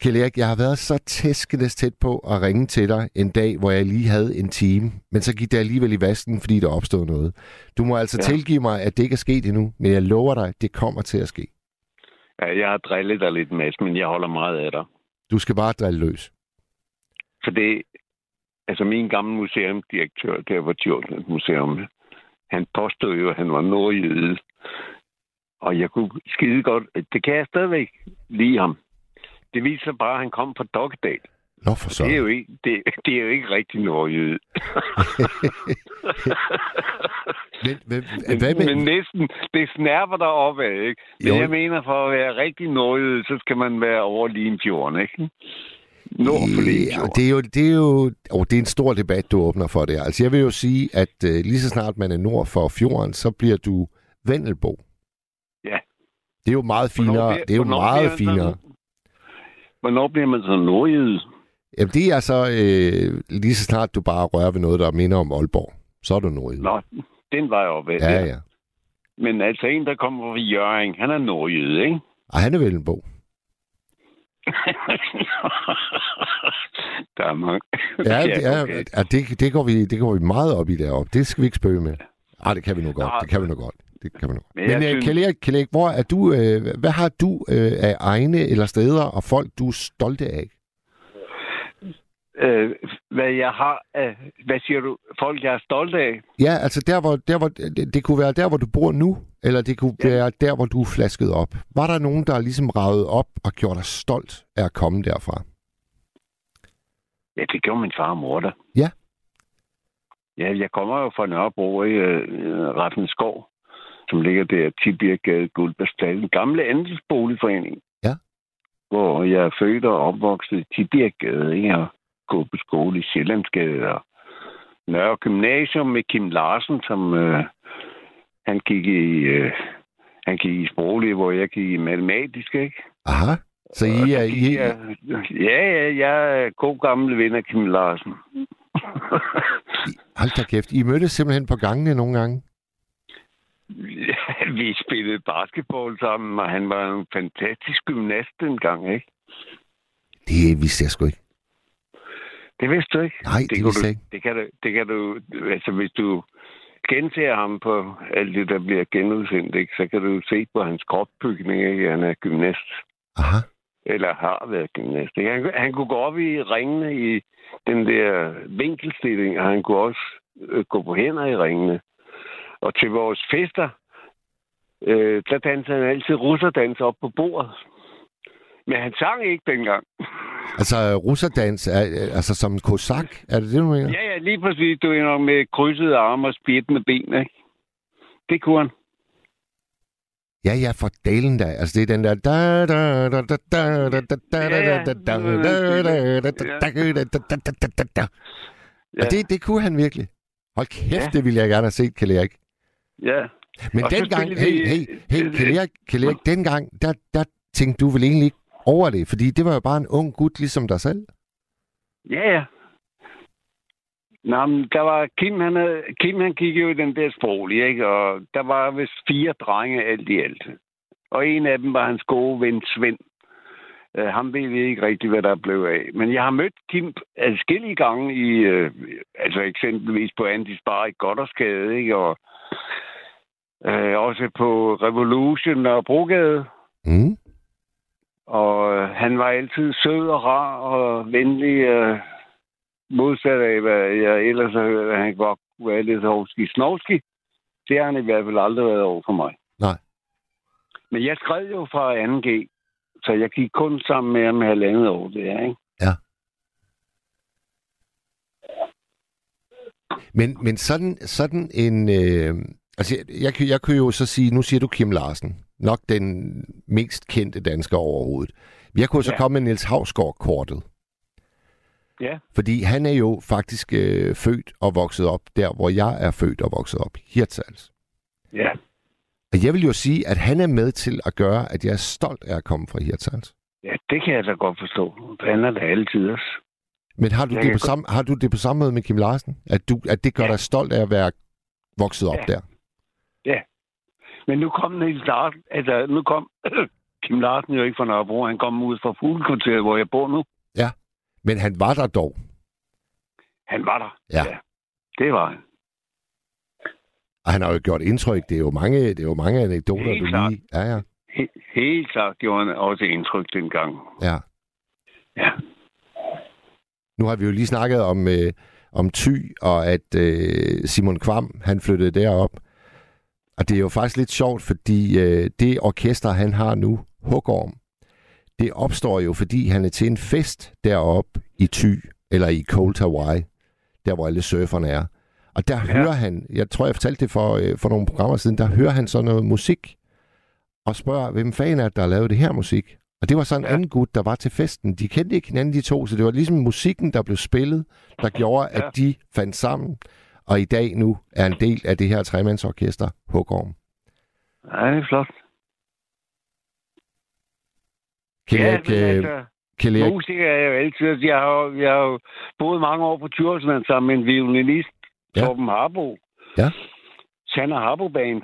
Speaker 3: Kjell Erik, jeg har været så tæskenes tæt på at ringe til dig en dag, hvor jeg lige havde en time, men så gik det alligevel i vasken, fordi der opstod noget. Du må altså
Speaker 8: Ja.
Speaker 3: tilgive mig, at det ikke er sket endnu, men jeg lover dig, det kommer til at ske.
Speaker 8: ja, jeg har drillet dig lidt, Mads, men jeg holder meget af dig.
Speaker 3: Du skal bare drille løs.
Speaker 8: For det, altså min gamle museumdirektør, der var Djurgårdens Museum, han påstod jo, at han var nordjyde. Og jeg kunne skide godt, det kan jeg stadigvæk lide ham. Det viser bare, at han kom fra Dokkedal.
Speaker 3: Nå for så.
Speaker 8: Det er jo ikke, det, det er jo ikke rigtig nordjyde.
Speaker 3: Men, men,
Speaker 8: men,
Speaker 3: hvad med,
Speaker 8: men næsten, det snærper der op af, ikke? Men
Speaker 3: Jo.
Speaker 8: jeg mener, for at være rigtig nordjyde, så skal man være over Limfjorden, ikke? Nord for
Speaker 3: Ja, det er jo, det er jo oh, det er en stor debat, du åbner for det. Altså, jeg vil jo sige, at uh, lige så snart man er nord for fjorden, så bliver du Vendelbo.
Speaker 8: Ja.
Speaker 3: Det er jo meget finere.
Speaker 8: bliver-
Speaker 3: det er jo meget finere.
Speaker 8: så- Hvornår bliver man så nordjyde?
Speaker 3: Jamen, det er så øh, lige så snart du bare rører ved noget, der minder om Aalborg. Så er du nordjyde.
Speaker 8: Nå, den var jeg oppe ved.
Speaker 3: Ja, ja.
Speaker 8: Men altså en, der kommer fra Jørgen, han er nordjyde, ikke?
Speaker 3: Og han er vel en bog.
Speaker 8: Der er mange.
Speaker 3: Ja, det, er,
Speaker 8: okay.
Speaker 3: ja det, det, går vi, det går vi meget op i deroppe. Det skal vi ikke spøge med. Ej, det kan vi nu godt.
Speaker 8: Nå.
Speaker 3: Det kan vi nu godt. Det kan vi nu.
Speaker 8: Men
Speaker 3: Men, Men
Speaker 8: synes-
Speaker 3: Kjell Erik, Kjell Erik, hvor er du, øh, hvad har du øh, af egne eller steder og folk, du er stolte af?
Speaker 8: Øh, hvad jeg har af, hvad siger du, folk jeg er stolt af?
Speaker 3: Ja, altså der, hvor, der, hvor det, det kunne være der, hvor du bor nu, eller det kunne
Speaker 8: Ja.
Speaker 3: være der, hvor du er flasket op. Var der nogen, der ligesom ravet op og gjorde dig stolt af at komme derfra?
Speaker 8: Ja, det gjorde min far og mor da.
Speaker 3: Ja.
Speaker 8: Ja, jeg kommer jo fra Nørrebro i øh, Raffenskov, som ligger der Tibirgade Guldbærstal, en gamle andelsboligforening.
Speaker 3: Ja.
Speaker 8: Hvor jeg er født og opvokset i Tibirgade, ikke? Og gået på skole i Sjællandsgade og Nørre Gymnasium med Kim Larsen, som øh, han gik i... Øh, han gik i sproglig, hvor jeg gik i matematisk, ikke?
Speaker 3: Aha. Så I er... I,
Speaker 8: Ja, ja, ja, jeg er god gammel ven af Kim Larsen.
Speaker 3: hold da kæft. I mødtes simpelthen på gangene nogle gange.
Speaker 8: Ja, vi spillede basketball sammen, og han var en fantastisk gymnast dengang, ikke?
Speaker 3: Det vidste jeg sgu ikke.
Speaker 8: Det vidste du ikke?
Speaker 3: Nej, det
Speaker 8: kunne
Speaker 3: vidste
Speaker 8: du,
Speaker 3: ikke.
Speaker 8: Det kan, du, det kan du... Altså, hvis du genser ham på alt det, der bliver genudsendt, ikke, så kan du se på hans kropbygning, ikke? Han er gymnast.
Speaker 3: Aha.
Speaker 8: Eller har været gymnast. Ikke? Han, han kunne gå op i ringene i den der vinkelstilling, og han kunne også øh, gå på hænder i ringene. Og til vores fester, øh, der dansede han altid russerdans op på bordet. Men han sang ikke dengang.
Speaker 3: Altså russerdans, altså som kosak, er det det, du mener?
Speaker 8: Ja, ja, lige præcis. Du er nok med krydsede arme og spidt ben, ikke? Det kunne han.
Speaker 3: Ja, ja, for dalen der. Altså, det er den der... Og det, det kunne han virkelig. Hold kæft, det ville jeg gerne have set, jeg ikke.
Speaker 8: Ja.
Speaker 3: Men dengang, hey, hey, hey, Kalle Erik, dengang, der, der tænkte du vel egentlig ikke over det, fordi det var jo bare en ung gut ligesom dig selv.
Speaker 8: Ja, ja. Nå, men der var Kim, han, havde, Kim, han gik jo i den der sproglige, ikke? Og der var vist fire drenge alt i alt. Og en af dem var hans gode ven Svend. Uh, ham ved vi ikke rigtigt, hvad der blev af. Men jeg har mødt Kim adskillige gange i, uh, altså eksempelvis på Andis Bar i Goddersgade, ikke? Og uh, også på Revolution og Brogade.
Speaker 3: Mm.
Speaker 8: Og øh, han var altid sød og rar og venlig. Øh, modsat af, hvad jeg ellers har hørt, at han godt kunne være lidt hovski snovski. Det har han i hvert fald aldrig været over for mig.
Speaker 3: Nej.
Speaker 8: Men jeg skrev jo fra 2G, så jeg gik kun sammen med ham halvandet år der, ikke?
Speaker 3: Men, men sådan, sådan en... Øh, altså, jeg, jeg, jeg kan jo så sige, nu siger du Kim Larsen. Nok den mest kendte dansker overhovedet. Jeg kunne så
Speaker 8: Ja.
Speaker 3: komme med Niels Havsgaard-kortet.
Speaker 8: Ja.
Speaker 3: Fordi han er jo faktisk øh, født og vokset op der, hvor jeg er født og vokset op. Hirtshals.
Speaker 8: Ja.
Speaker 3: Og jeg vil jo sige, at han er med til at gøre, at jeg er stolt af at komme fra Hirtshals.
Speaker 8: Ja, det kan jeg da godt forstå. Han er da altid også.
Speaker 3: Men har du,
Speaker 8: Jeg
Speaker 3: det på samme, har du det på samme måde med Kim Larsen? At, du, at det gør
Speaker 8: Ja.
Speaker 3: dig stolt af at være vokset op
Speaker 8: Ja.
Speaker 3: der?
Speaker 8: Men nu kom Niels Larsen, altså nu kom Kim Larsen jo ikke fra Nørrebro, han kom ud fra Fuglekvarteret, hvor jeg bor nu.
Speaker 3: Men han var der dog.
Speaker 8: Han var der.
Speaker 3: Ja.
Speaker 8: ja. Det var han.
Speaker 3: Og han har jo gjort indtryk. Det er jo mange, det er jo mange anekdoter,
Speaker 8: Helt
Speaker 3: du
Speaker 8: klart.
Speaker 3: lige... Ja, ja.
Speaker 8: He- helt klart gjorde han også indtryk dengang.
Speaker 3: ja.
Speaker 8: Ja.
Speaker 3: Nu har vi jo lige snakket om, øh, om Thy, og at øh, Simon Kvam, han flyttede derop. Og det er jo faktisk lidt sjovt, fordi øh, det orkester, han har nu, Hugorm, det opstår jo, fordi han er til en fest deroppe i Thy, eller i Cold Hawaii, der hvor alle surferne er. Og der ja. hører han, jeg tror, jeg fortalte det for, øh, for nogle programmer siden, der hører han så noget musik, og spørger, hvem fanden er det, der har lavet det her musik? Og det var så en ja. Anden gut, der var til festen. De kendte ikke hinanden, de to, så det var ligesom musikken, der blev spillet, der gjorde, at
Speaker 8: Ja.
Speaker 3: de fandt sammen, og i dag nu er en del af det her tremandsorkester, Hugorm.
Speaker 8: Ja, det er flot.
Speaker 3: Kan
Speaker 8: ja,
Speaker 3: jeg ikke, øh,
Speaker 8: altså,
Speaker 3: Kjell Erik,
Speaker 8: Musiker er jeg jo altid. Jeg har, jeg har jo boet mange år på Djursland sammen med en violinist,
Speaker 3: Ja.
Speaker 8: Torben Harbo.
Speaker 3: Ja.
Speaker 8: Sanna Harbo Band,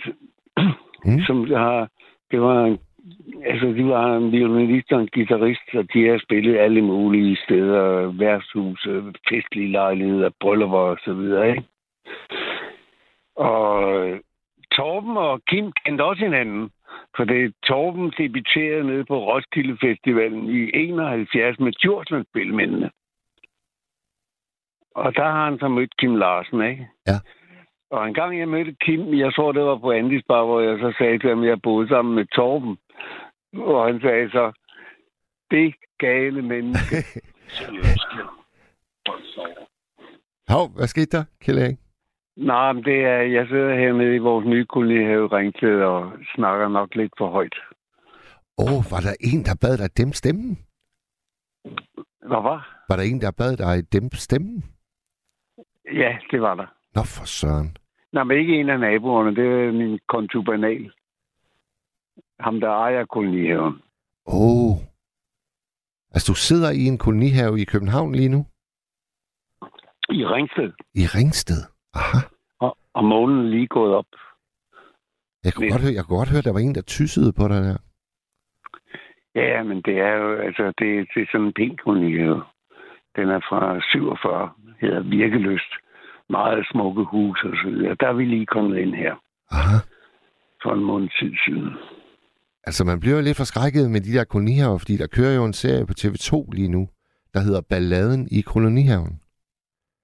Speaker 3: Mm.
Speaker 8: som har, det var en, altså, de var en violinist og en guitarist, og de har spillet alle mulige steder, værtshus, festlige lejligheder, bryllupper og så videre, ikke? Og Torben og Kim kendte også hinanden. For det Torben debuterede nede på Roskilde Festivalen i 71 med Djursland-spilmændene. Og der har han så mødt Kim Larsen, ikke?
Speaker 3: Ja.
Speaker 8: Og en gang jeg mødte Kim, jeg tror det var på Andis Bar, hvor jeg så sagde til ham, at jeg boede sammen med Torben. Og han sagde så, det gale menneske.
Speaker 3: Hov, hvad skete der, Kjell?
Speaker 8: Nej, men det er, jeg sidder hernede i vores nye kolonihave Ringsted og snakker nok lidt for højt.
Speaker 3: Åh, oh, var der en, der bad dig dæmpe stemmen?
Speaker 8: Hvad var?
Speaker 3: Var der en, der bad dig dæmpe stemmen?
Speaker 8: Ja, det var der.
Speaker 3: Nå, for søren.
Speaker 8: Nej, men ikke en af naboerne. Det er min kontubanal. Ham, der ejer kolonihaven.
Speaker 3: Åh. Oh. Altså, du sidder i en kolonihave i København lige nu?
Speaker 8: I Ringsted.
Speaker 3: I Ringsted? Aha.
Speaker 8: Og, og månen lige gået op.
Speaker 3: Jeg kunne,
Speaker 8: Men-
Speaker 3: godt høre, jeg kunne godt høre, at der var en, der tyssede på dig der.
Speaker 8: Ja, men det er jo, altså, det, det er sådan en kolonihave. Den er fra 47, hedder Virkeløst. Meget smukke hus og så videre. Der er vi lige kommet ind her
Speaker 3: Aha.
Speaker 8: for en måned tid siden.
Speaker 3: Altså, man bliver jo lidt forskrækket med de der kolonihaver, fordi der kører jo en serie på TV2 lige nu, der hedder Balladen i kolonihaven.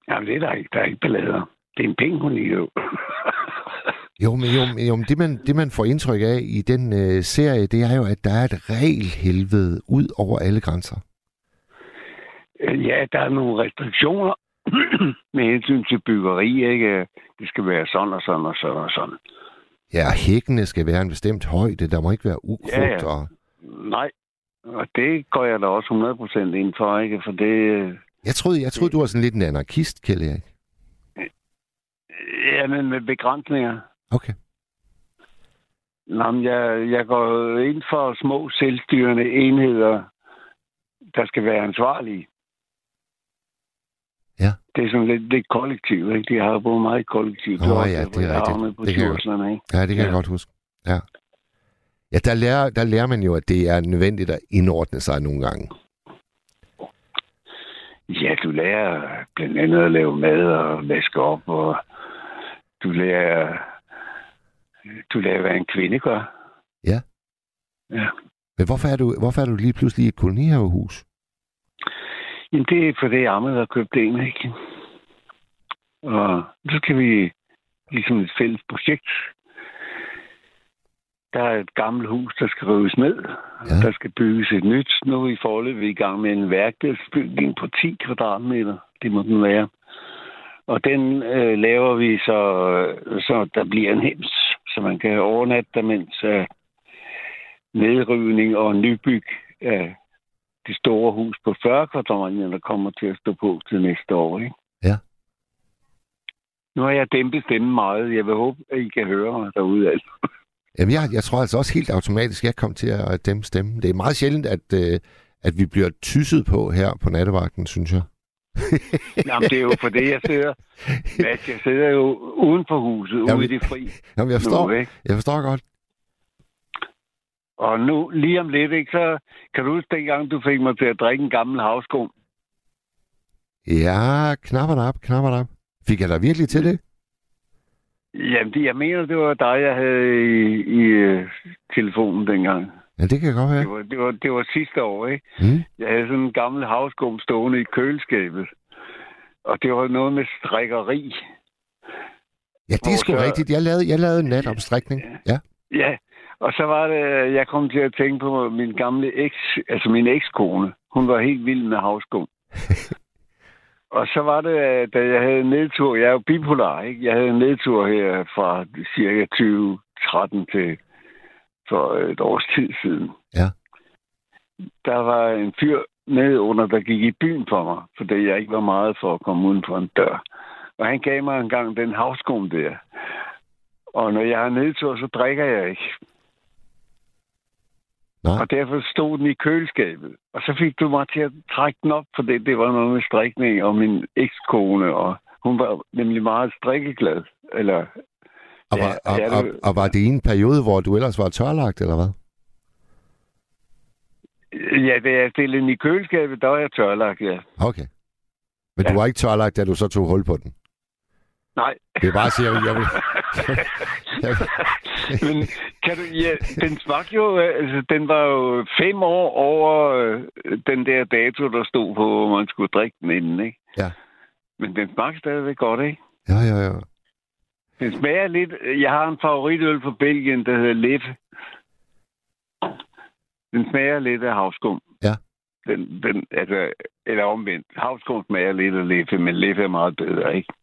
Speaker 8: Jamen, det er der ikke. Der er ikke ballader. Det er en pæn kolonihave.
Speaker 3: Jo, men, jo, men, jo, men det, man, det, man får indtryk af i den øh, serie, det er jo, at der er et regelhelvede ud over alle grænser.
Speaker 8: Øh, Ja, der er nogle restriktioner med hensyn til byggeri, ikke? Det skal være sådan og sådan og sådan og sådan.
Speaker 3: Ja, hækkene skal være en bestemt højde, der må ikke være ukrudt.
Speaker 8: Ja, ja.
Speaker 3: Og...
Speaker 8: Nej, og det går jeg da også 100% ind for, ikke? For det... øh,
Speaker 3: Jeg troede, jeg troede, du var sådan lidt en anarkist, Kjell Erik.
Speaker 8: Jamen, med begrænsninger.
Speaker 3: Okay.
Speaker 8: Nå, men jeg, jeg går ind for små selvstyrende enheder, der skal være ansvarlige.
Speaker 3: Ja.
Speaker 8: Det er sådan lidt, lidt kollektivt, ikke? De har jo både meget kollektivt.
Speaker 3: Nå, ja, det er rigtigt. Det kan jeg
Speaker 8: ikke?
Speaker 3: Ja, det kan ja. jeg
Speaker 8: Ja.
Speaker 3: godt huske. Ja. Ja, der lærer, der lærer man jo, at det er nødvendigt at indordne sig nogle gange.
Speaker 8: Ja, du lærer blandt andet at lave mad og vaske op, og du lærer, du lærer, hvad en kvinde gør.
Speaker 3: Ja.
Speaker 8: Ja.
Speaker 3: Men hvorfor er du, hvorfor er du lige pludselig i et kolonihavehus?
Speaker 8: Jamen, det er fordi Ahmed har købt en, ikke? Og så skal vi ligesom et fælles projekt. Der er et gammelt hus, der skal rives ned.
Speaker 3: Ja.
Speaker 8: Der skal bygges et nyt. Nu er vi forløbet i gang med en værkstedsbygning på 10 kvadratmeter. Det må den være. Og den øh, laver vi så, så der bliver en hems, så man kan overnatte der, mens øh, nedrivning og nybyg af det store hus på 40 kvadratmeter, der kommer til at stå på til næste år. Ikke?
Speaker 3: Ja.
Speaker 8: Nu har jeg dæmpet stemmen meget. Jeg vil håbe, at I kan høre mig derude. Altså.
Speaker 3: Jamen, jeg, jeg tror altså også helt automatisk, at jeg kom til at dæmpe stemmen. Det er meget sjældent, at, øh, at vi bliver tysset på her på nattevagten, synes jeg.
Speaker 8: Jamen, det er jo for det, jeg sidder. Mads, jeg sidder jo uden for huset, ude
Speaker 3: Jamen,
Speaker 8: i det fri.
Speaker 3: Jamen, jeg forstår,
Speaker 8: Nu, ikke?
Speaker 3: jeg forstår godt.
Speaker 8: Og nu, lige om lidt, ikke, så kan du huske dengang, du fik mig til at drikke en gammel havskum?
Speaker 3: Ja, knapper op, knapper op. Fik jeg dig virkelig til det?
Speaker 8: Jamen, det, jeg mener, det var dig, jeg havde i, i øh, telefonen dengang.
Speaker 3: Ja, det kan jeg godt
Speaker 8: Det
Speaker 3: være.
Speaker 8: var, det, var, det var sidste år, ikke?
Speaker 3: Mm.
Speaker 8: Jeg havde sådan en gammel havskum stående i køleskabet. Og det var noget med strikkeri.
Speaker 3: Ja, det er sgu
Speaker 8: så-
Speaker 3: rigtigt. Jeg lavede, jeg lavede en natomstrækning. Ja.
Speaker 8: Ja, og så var det, jeg kom til at tænke på min gamle eks, altså min ekskone. Hun var helt vild med havskum. og så var det, at da jeg havde en nedtur, jeg er jo bipolar, ikke? Jeg havde en nedtur her fra cirka 2013 til for et års tid siden.
Speaker 3: Ja.
Speaker 8: Der var en fyr nede under, der gik i byen for mig, fordi jeg ikke var meget for at komme uden for en dør. Og han gav mig engang den havskum der. Og når jeg har nedtur, så drikker jeg ikke.
Speaker 3: Nej.
Speaker 8: Og derfor stod den i køleskabet. Og så fik du mig til at trække den op, for det, det var noget med strikning og min ekskone, og hun var nemlig meget strikkeglad. Eller,
Speaker 3: Og, var, og,
Speaker 8: ja,
Speaker 3: og,
Speaker 8: det-
Speaker 3: og var det i en periode, hvor du ellers var tørlagt, eller hvad?
Speaker 8: ja, da jeg stillede den i køleskabet, der var jeg tørlagt, ja.
Speaker 3: Okay. Men
Speaker 8: Ja.
Speaker 3: du var ikke tørlagt, da du så tog hul på den?
Speaker 8: Nej.
Speaker 3: Det er bare at sige, jeg vil... Jeg vil, jeg vil
Speaker 8: Men kan du, ja, den smagte jo, altså den var jo fem år over øh, den der dato, der stod på, hvor man skulle drikke den inden, ikke?
Speaker 3: Ja.
Speaker 8: Men den smagte stadigvæk godt, ikke?
Speaker 3: ja, ja, ja.
Speaker 8: Den smager lidt... Jeg har en favoritøl fra Belgien, der hedder Leffe. Den smager lidt af havskum.
Speaker 3: Ja.
Speaker 8: Den, den, altså, eller omvendt. Havskum smager lidt af Leffe, men Leffe er meget bedre, ikke?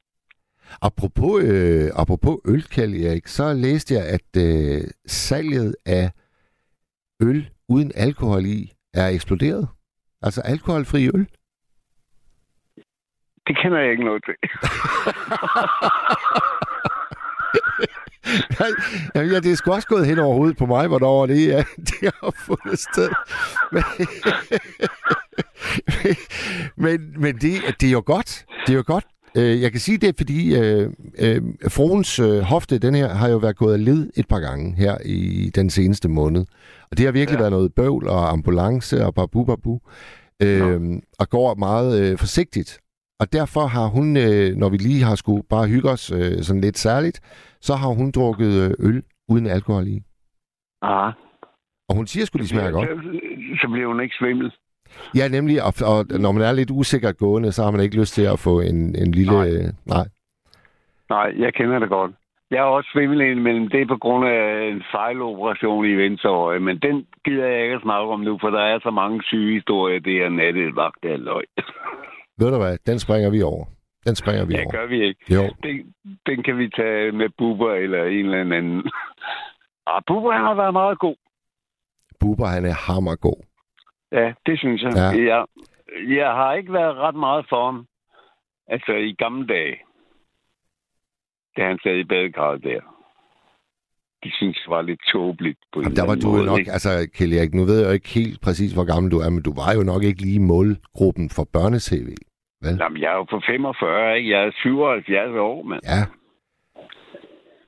Speaker 3: Apropos, øh, apropos øl, Kjeld Erik, så læste jeg, at øh, salget af øl uden alkohol i er eksploderet. Altså alkoholfri øl.
Speaker 8: Det kender jeg ikke noget til.
Speaker 3: Jamen, ja, det er sgu også gået hen over hovedet på mig, hvornår det er, det har fundet sted. Men, men, men det, det er jo godt. Det er jo godt. Øh, Jeg kan sige det, fordi øh, øh, fruens øh, hofte, den her, har jo været gået af led et par gange her i den seneste måned. Og det har virkelig ja.
Speaker 8: Ja.
Speaker 3: været noget bøvl og ambulance og babu babu. Øh, og går meget øh, forsigtigt. Og derfor har hun, øh, når vi lige har skulle bare hygge os øh, sådan lidt særligt, så har hun drukket øh, øl uden alkohol i.
Speaker 8: Ah.
Speaker 3: Og hun siger sgu, de smager godt.
Speaker 8: Så, bliver hun ikke svimmel.
Speaker 3: Ja, nemlig, og, og når man er lidt usikkert gående, så har man ikke lyst til at få en, en lille...
Speaker 8: Nej.
Speaker 3: Øh, nej.
Speaker 8: Nej, jeg kender det godt. Jeg er også svimmel indimellem. Det er på grund af en fejloperation i venstre øje, men den gider jeg ikke at snakke om nu, for der er så mange syge historier. Det er nattevagt af løg.
Speaker 3: Ved du hvad, den springer vi over. Den springer vi
Speaker 8: Ja,
Speaker 3: over.
Speaker 8: gør vi ikke.
Speaker 3: Jo,
Speaker 8: Den, den kan vi tage med Bubber eller en eller anden. Ah, Bubber han har været meget god.
Speaker 3: Bubber, han er hammergod.
Speaker 8: Ja, det synes jeg.
Speaker 3: Ja.
Speaker 8: Ja. Jeg, jeg har ikke været ret meget for ham. Altså i gamle dage. Da han sad i badekarret der. De synes var lidt tåbeligt på en
Speaker 3: Jamen, der var du jo
Speaker 8: måde,
Speaker 3: nok,
Speaker 8: ikke?
Speaker 3: altså Kjell Erik, nu ved jeg jo ikke helt præcis, hvor gammel du er, men du var jo nok ikke lige i målgruppen for børne-tv.
Speaker 8: Jamen, jeg er jo på 45, ikke? Jeg er 77 år, mand.
Speaker 3: Ja.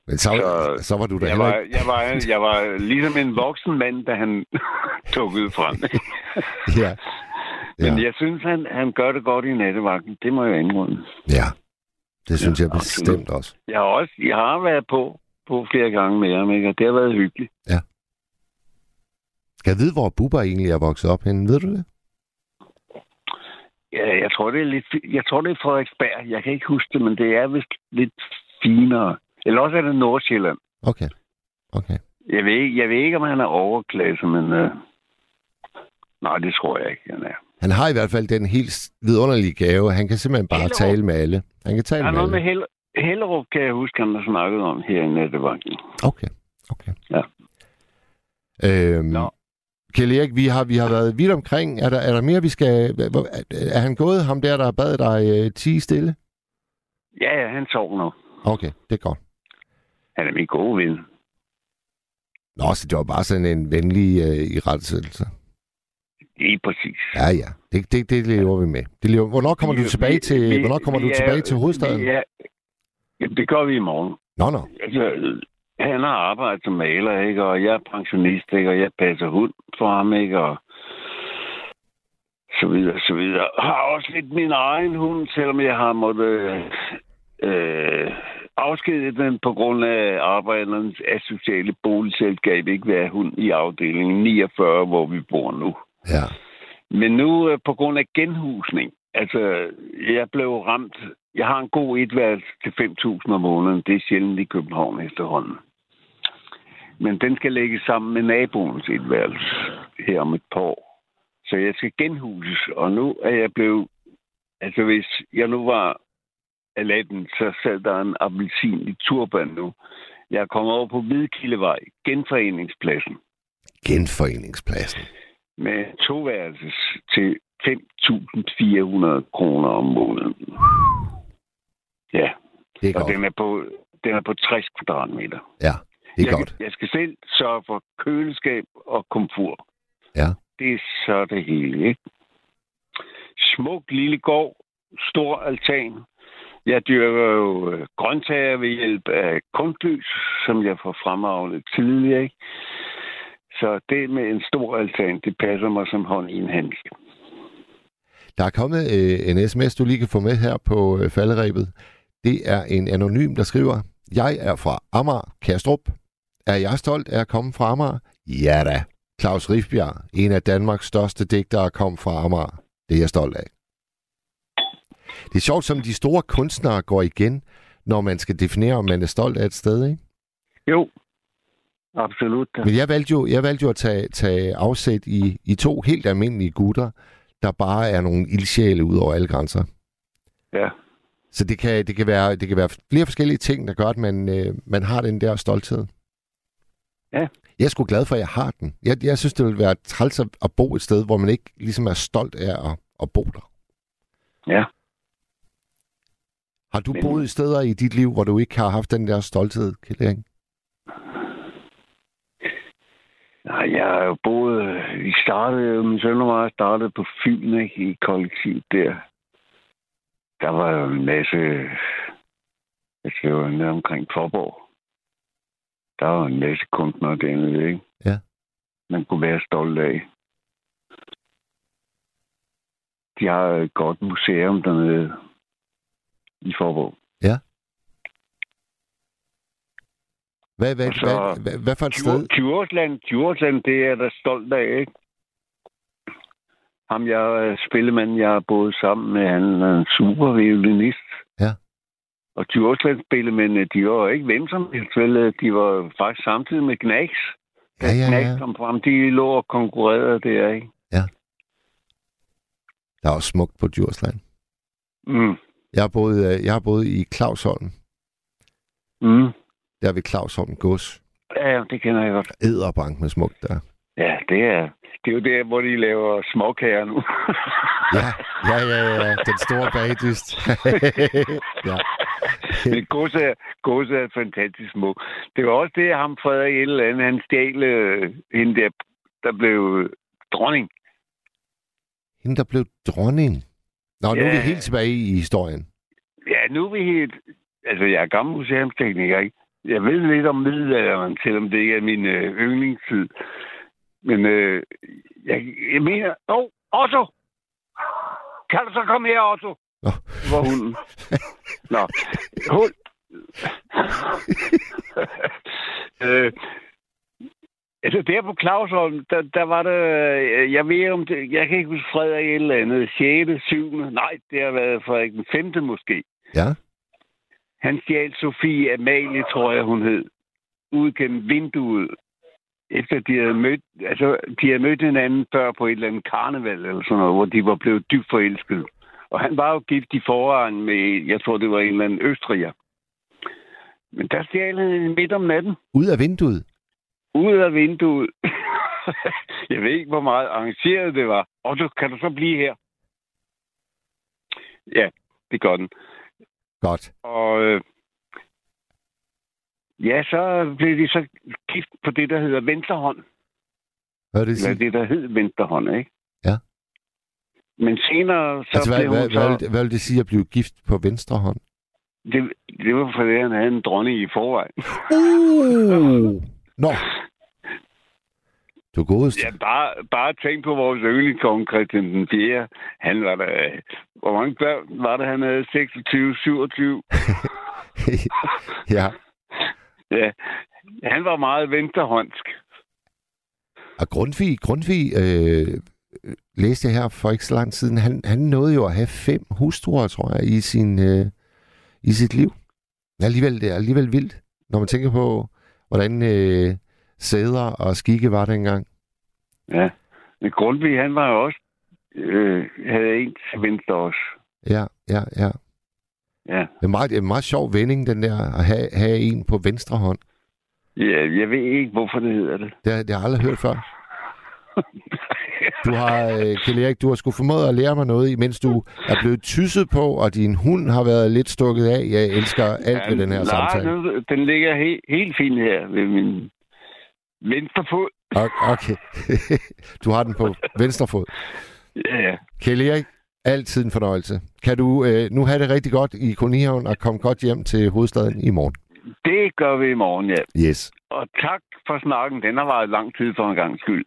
Speaker 3: Men så,
Speaker 8: Så-
Speaker 3: så var du da
Speaker 8: Jeg var,
Speaker 3: ikke...
Speaker 8: jeg, var, jeg var ligesom en voksen mand, da han tukkede frem.
Speaker 3: Ja.
Speaker 8: Men
Speaker 3: Ja.
Speaker 8: jeg synes, han, han gør det godt i nattevagten. Det må jeg indrømme.
Speaker 3: ja. Det synes
Speaker 8: Ja,
Speaker 3: jeg
Speaker 8: absolut.
Speaker 3: bestemt også.
Speaker 8: Jeg har også jeg har været på, på flere gange med ham, ikke? og det har været hyggeligt.
Speaker 3: Skal jeg vide, hvor Bubber egentlig er vokset op henne? Ved du det?
Speaker 8: Ja, jeg tror, det er lidt, jeg tror, det er Frederiksberg. Jeg kan ikke huske det, men det er vist lidt finere. Eller også er det Nordsjælland.
Speaker 3: Okay. Okay.
Speaker 8: Jeg ved, ikke, jeg ved ikke, om han er overklasse, men... Uh... Nej, det tror jeg ikke, han er.
Speaker 3: Han har i hvert fald den helt vidunderlige gave. Han kan simpelthen bare
Speaker 8: Hellerup.
Speaker 3: tale med alle. Han kan tale
Speaker 8: Der er
Speaker 3: med
Speaker 8: noget med
Speaker 3: alle.
Speaker 8: Hel- Hellerup, kan jeg huske, han har snakket om her i nattevagten.
Speaker 3: Okay. Okay.
Speaker 8: Ja.
Speaker 3: Øhm,
Speaker 8: Nå.
Speaker 3: Kjell Erik, vi har, vi har været vidt omkring. Er der, er der mere, vi skal... Er, er han gået, ham der, der har badet dig øh, tige stille?
Speaker 8: Ja, ja, han sov nu.
Speaker 3: Okay, det er godt.
Speaker 8: Han er min gode ven.
Speaker 3: Nå, så det var bare sådan en venlig øh, irettesættelse.
Speaker 8: Lige præcis.
Speaker 3: Ja, ja. Det, det, det lever vi med. Det lever... Hvornår kommer du
Speaker 8: Vi-
Speaker 3: tilbage
Speaker 8: vi-
Speaker 3: til,
Speaker 8: vi-
Speaker 3: hvornår kommer
Speaker 8: vi
Speaker 3: du
Speaker 8: er-
Speaker 3: tilbage til hovedstaden?
Speaker 8: vi er- Jamen, det gør vi i morgen.
Speaker 3: Nå, nå.
Speaker 8: Altså, han har arbejdet som maler, ikke? Og jeg er pensionist, ikke? Og jeg passer hund for ham, ikke? Og så videre, så videre. Jeg har også lidt min egen hund, selvom jeg har måttet øh, afskede den på grund af arbejdernes asociale boligselskab, ikke være hund i afdelingen 49, hvor vi bor nu.
Speaker 3: Ja.
Speaker 8: Men nu øh, på grund af genhusning, altså jeg blev ramt, jeg har en god etværelse til 5.000 om måneden, det er sjældent i København efterhånden. Men den skal lægges sammen med naboens etværelse her om et par år. Så jeg skal genhuses, og nu er jeg blevet, altså hvis jeg nu var Aladdin, så sad der en appelsin i turban nu. Jeg er kommet over på Hvidkildevej, genforeningspladsen
Speaker 3: Genforeningspladsen.
Speaker 8: med toværelses til 5.400 kroner om måneden. Ja,
Speaker 3: Det er
Speaker 8: og
Speaker 3: godt.
Speaker 8: den er, på, den er på 60 kvadratmeter.
Speaker 3: Ja, det er
Speaker 8: jeg,
Speaker 3: godt.
Speaker 8: jeg skal selv sørge for køleskab og komfur.
Speaker 3: Ja.
Speaker 8: Det er så det hele, ikke? Smuk lille gård, stor altan. Jeg dyrker jo øh, grøntsager ved hjælp af kunstlys, som jeg får fremavlet tidligere, ikke? Så det med en stor altan, det passer mig som hånd i en handske.
Speaker 3: Der er kommet øh, en sms, du lige kan få med her på øh, falderæbet. Det er en anonym, der skriver, Jeg er fra Amager, Kastrup. Er jeg stolt af at komme fra Amager? Ja da. Claus Rifbjerg, en af Danmarks største digtere, kom fra Amager. Det er jeg stolt af. Det er sjovt, som de store kunstnere går igen, når man skal definere, om man er stolt af et sted, ikke?
Speaker 8: Jo, absolut.
Speaker 3: Men jeg valgte jo, jeg valgte jo at tage, tage afsæt i, i to helt almindelige gutter, der bare er nogle ildsjæle ud over alle grænser.
Speaker 8: Ja.
Speaker 3: Så det kan, det kan, være, det kan være flere forskellige ting, der gør, at man, øh, man har den der stolthed.
Speaker 8: Ja.
Speaker 3: Jeg er sgu glad for, at jeg har den. Jeg, jeg synes, det vil være træls at, bo et sted, hvor man ikke ligesom er stolt af at, at bo der.
Speaker 8: Ja.
Speaker 3: Har du
Speaker 8: Men-
Speaker 3: boet i steder i dit liv, hvor du ikke har haft den der stolthed, Erik?
Speaker 8: Nej, jeg har jo boet... Vi startede, min søn og mig startede på Fyn, ikke? I kollektiv der. Der var jo en masse... Jeg skal jo nede omkring Forborg. Der var en masse kunstnere dernede, ikke?
Speaker 3: Ja.
Speaker 8: Man kunne være stolt af. De har et godt museum dernede i Forborg.
Speaker 3: Hvad, hvad,
Speaker 8: Og så-
Speaker 3: hvad, hvad, hvad for et sted?
Speaker 8: Djursland, Djursland, det er jeg da stolt af, ikke? Ham, jeg er spillemanden, jeg har boet sammen med, han er en super violinist.
Speaker 3: Ja.
Speaker 8: Og Djursland spillemændene, de var ikke hvem som helst, vel? De var faktisk samtidig med Knacks.
Speaker 3: Ja, ja,
Speaker 8: Knacks
Speaker 3: ja.
Speaker 8: kom frem, de lå og konkurrerede der, ikke?
Speaker 3: Der er også smukt på Djursland.
Speaker 8: Mm.
Speaker 3: Jeg har boet, øh, jeg har boet i Clausholm.
Speaker 8: Mm.
Speaker 3: Der ved Clausholm Gods.
Speaker 8: Ja, det kender jeg godt.
Speaker 3: Æderbank med smukt der.
Speaker 8: Ja, det er, det er jo der, hvor de laver småkager nu.
Speaker 3: Ja, ja, ja, ja. Den store bagdyst. ja.
Speaker 8: Men godset er, godset er fantastisk smuk. Det var også det, ham Frederik et eller andet, han stjal øh, hende der, der blev dronning.
Speaker 3: Hende, der blev dronning. Nå, nu er vi
Speaker 8: Ja.
Speaker 3: helt tilbage i historien.
Speaker 8: Ja, nu er vi helt... Altså, jeg er gammel museumstekniker, ikke? Jeg ved lidt om middelalderen, selvom det ikke er min øh, yndlingstid. Men øh, jeg, jeg mener... Åh, oh, Otto! Kan du så komme her, Otto?
Speaker 3: Nå.
Speaker 8: Det var hunden. Nå, hund. øh, altså, der på Clausholm, der, der var det... øh, Jeg ved om det... Jeg kan ikke huske Frederik et eller andet. 6., 7. Nej, det har været Frederik den 5. måske.
Speaker 3: Ja.
Speaker 8: Han stjal Sofie Amalie, tror jeg, hun hed, ud gennem vinduet. Efter de havde mødt, altså, de havde mødt hinanden før på et eller andet karneval eller sådan noget, hvor de var blevet dybt forelskede. Og han var jo gift i forvejen med, jeg tror, det var en eller anden østriger. Men der stjal han midt om natten,
Speaker 3: Ud af vinduet.
Speaker 8: ud af vinduet. jeg ved ikke, hvor meget arrangeret det var. Og så kan du så blive her? Ja, det gør den.
Speaker 3: Godt.
Speaker 8: Og øh, ja, så blev de så gift på det, der hedder venstrehånd.
Speaker 3: Hvad det
Speaker 8: Eller
Speaker 3: sige?
Speaker 8: det, der hed venstrehånd, ikke?
Speaker 3: Ja.
Speaker 8: Men senere, så
Speaker 3: Altså, hvad,
Speaker 8: blev hun
Speaker 3: hvad,
Speaker 8: så...
Speaker 3: hvad, vil det, hvad vil det sige at blive gift på venstre hånd?
Speaker 8: Det, det var fordi, han havde en dronning i forvejen.
Speaker 3: Uh! Nå. Du er godest.
Speaker 8: Ja, bare, bare tænk på vores yndlingskonge Christian den 4. Han var der... Hvor mange børn var det, han havde? 26, 27?
Speaker 3: ja.
Speaker 8: Ja. Han var meget venstrehåndsk.
Speaker 3: Og Grundtvig, Grundtvig øh, læste jeg her for ikke så lang tid siden, han, han nåede jo at have fem hustruer, tror jeg, i, sin, øh, i sit liv. Alligevel, det er alligevel vildt, når man tænker på, hvordan øh, sæder og skikke var dengang.
Speaker 8: Ja. Men Grundtvig, han var jo også... Øh, havde en til venstre også.
Speaker 3: Ja, ja, ja.
Speaker 8: Ja.
Speaker 3: Det er meget, er en meget sjov vending, den der, at have, have en på venstre hånd.
Speaker 8: Ja, jeg ved ikke, hvorfor det hedder det.
Speaker 3: Det har, det har jeg aldrig hørt før. Du har, øh, Kjell Erik, du har sgu formået at lære mig noget, mens du er blevet tysset på, og din hund har været lidt stukket af. Jeg elsker alt ved den her
Speaker 8: nej,
Speaker 3: samtale.
Speaker 8: den ligger he- helt fint her ved min venstre fod.
Speaker 3: Okay. du har den på venstre fod.
Speaker 8: Ja, ja.
Speaker 3: Kjell Erik, altid en fornøjelse. Kan du øh, nu have det rigtig godt i kolonihaven og komme godt hjem til hovedstaden i morgen?
Speaker 8: Det gør vi i morgen, ja.
Speaker 3: Yes.
Speaker 8: Og tak for snakken. Den har varet lang tid for en gang skyld.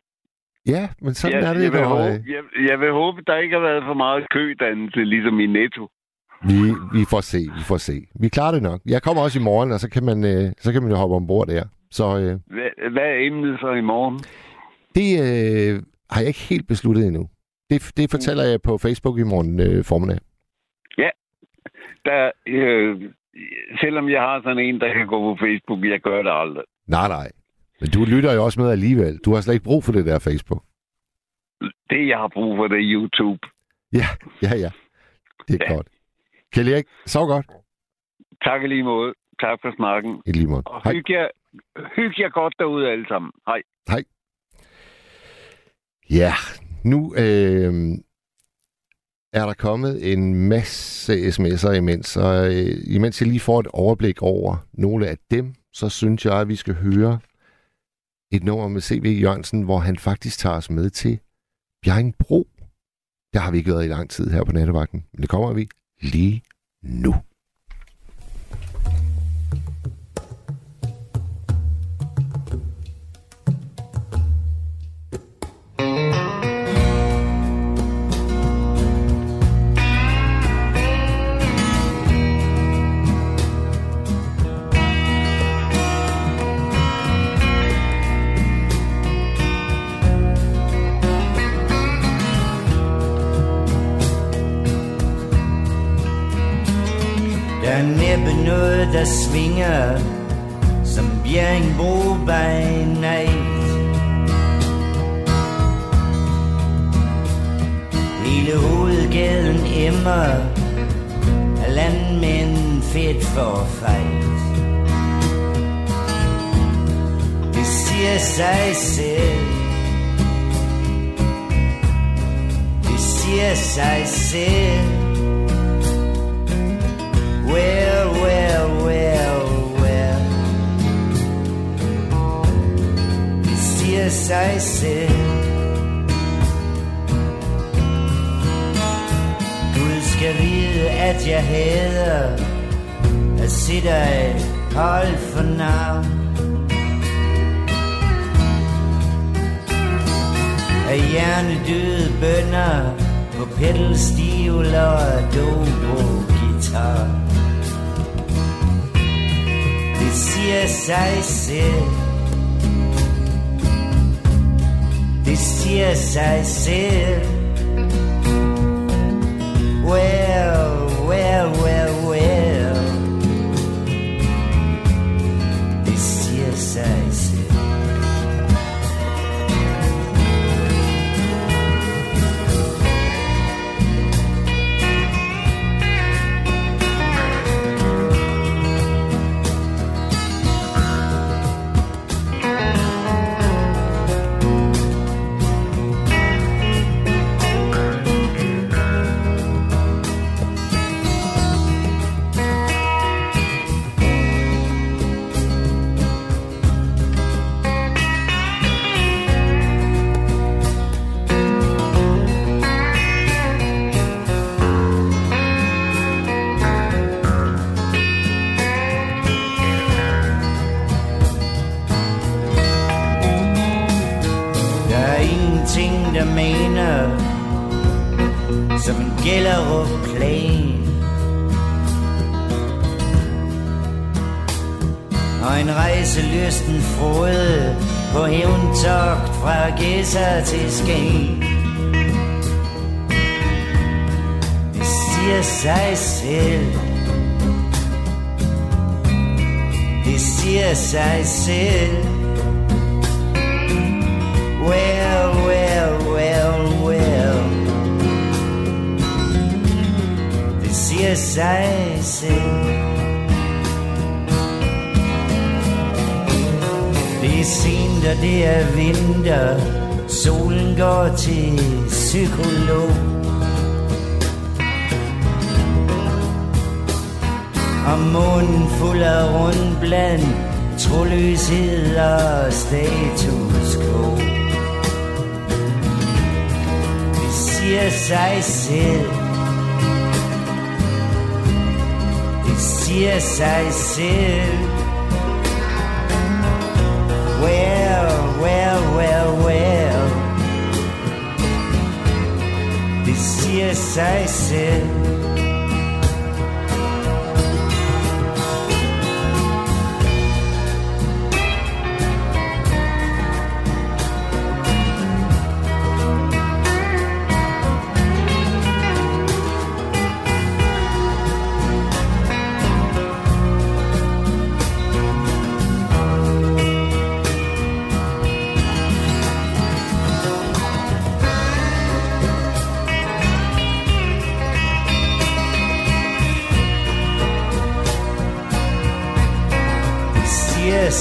Speaker 3: Ja, men sådan
Speaker 8: jeg,
Speaker 3: er det,
Speaker 8: jeg, vil
Speaker 3: når,
Speaker 8: håbe, jeg, jeg vil håbe, der ikke har været for meget kødannelse, ligesom i Netto.
Speaker 3: vi, vi får se, vi får se. Vi klarer det nok. Jeg kommer også i morgen, og så kan man, øh, så kan man jo hoppe ombord der. Så øh,
Speaker 8: Hvad, hvad er emnet så i morgen?
Speaker 3: det øh, har jeg ikke helt besluttet endnu. Det, det fortæller jeg på Facebook i morgen øh, formiddag.
Speaker 8: Der, øh, selvom jeg har sådan en, der kan gå på Facebook, jeg gør det aldrig.
Speaker 3: Nej, nej. Men du lytter jo også med alligevel. Du har slet ikke brug for det der Facebook.
Speaker 8: Det, jeg har brug for, det er YouTube.
Speaker 3: Ja, ja, ja. Det er
Speaker 8: Ja.
Speaker 3: godt. Kjell Erik, sov godt.
Speaker 8: Tak lige måde. Tak for snakken.
Speaker 3: I lige måde.
Speaker 8: Og
Speaker 3: Hej.
Speaker 8: hyg jer, hyg jer godt derude alle sammen. Hej.
Speaker 3: Hej. Ja, nu øh, er der kommet en masse sms'er imens, og øh, imens jeg lige får et overblik over nogle af dem, så synes jeg, at vi skal høre et nummer med C.V. Jørgensen, hvor han faktisk tager os med til Bjerringbro. Der har vi ikke været i lang tid her på nattevagten, men det kommer vi lige nu.
Speaker 9: Noget, der svinger Som Bjerringbro by night. Hele hovedgaden emmer Af landmænd fedt for fight. Det siger sig selv. Det siger sig selv. Well, well, well, well It's siger sig selv Gud skal vide, at jeg hader At se dig hold for navn Af hjernedøde bønder På pedalstivler og dobro guitar siger sig selv Det siger sig selv Well, well, well, well næsten frode På hævntogt fra Gæsser til Skæn. Det siger sig selv. Det siger sig selv. Well, well, well, well. Det siger sig selv. Er sent, og det er vinter. Solen går til psykolog. Og munden fuld af rundt blandt Troløshed og status quo. Det siger sig selv. Det siger sig selv. Well, well, well, well. Det siger sig selv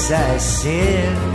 Speaker 9: siger sig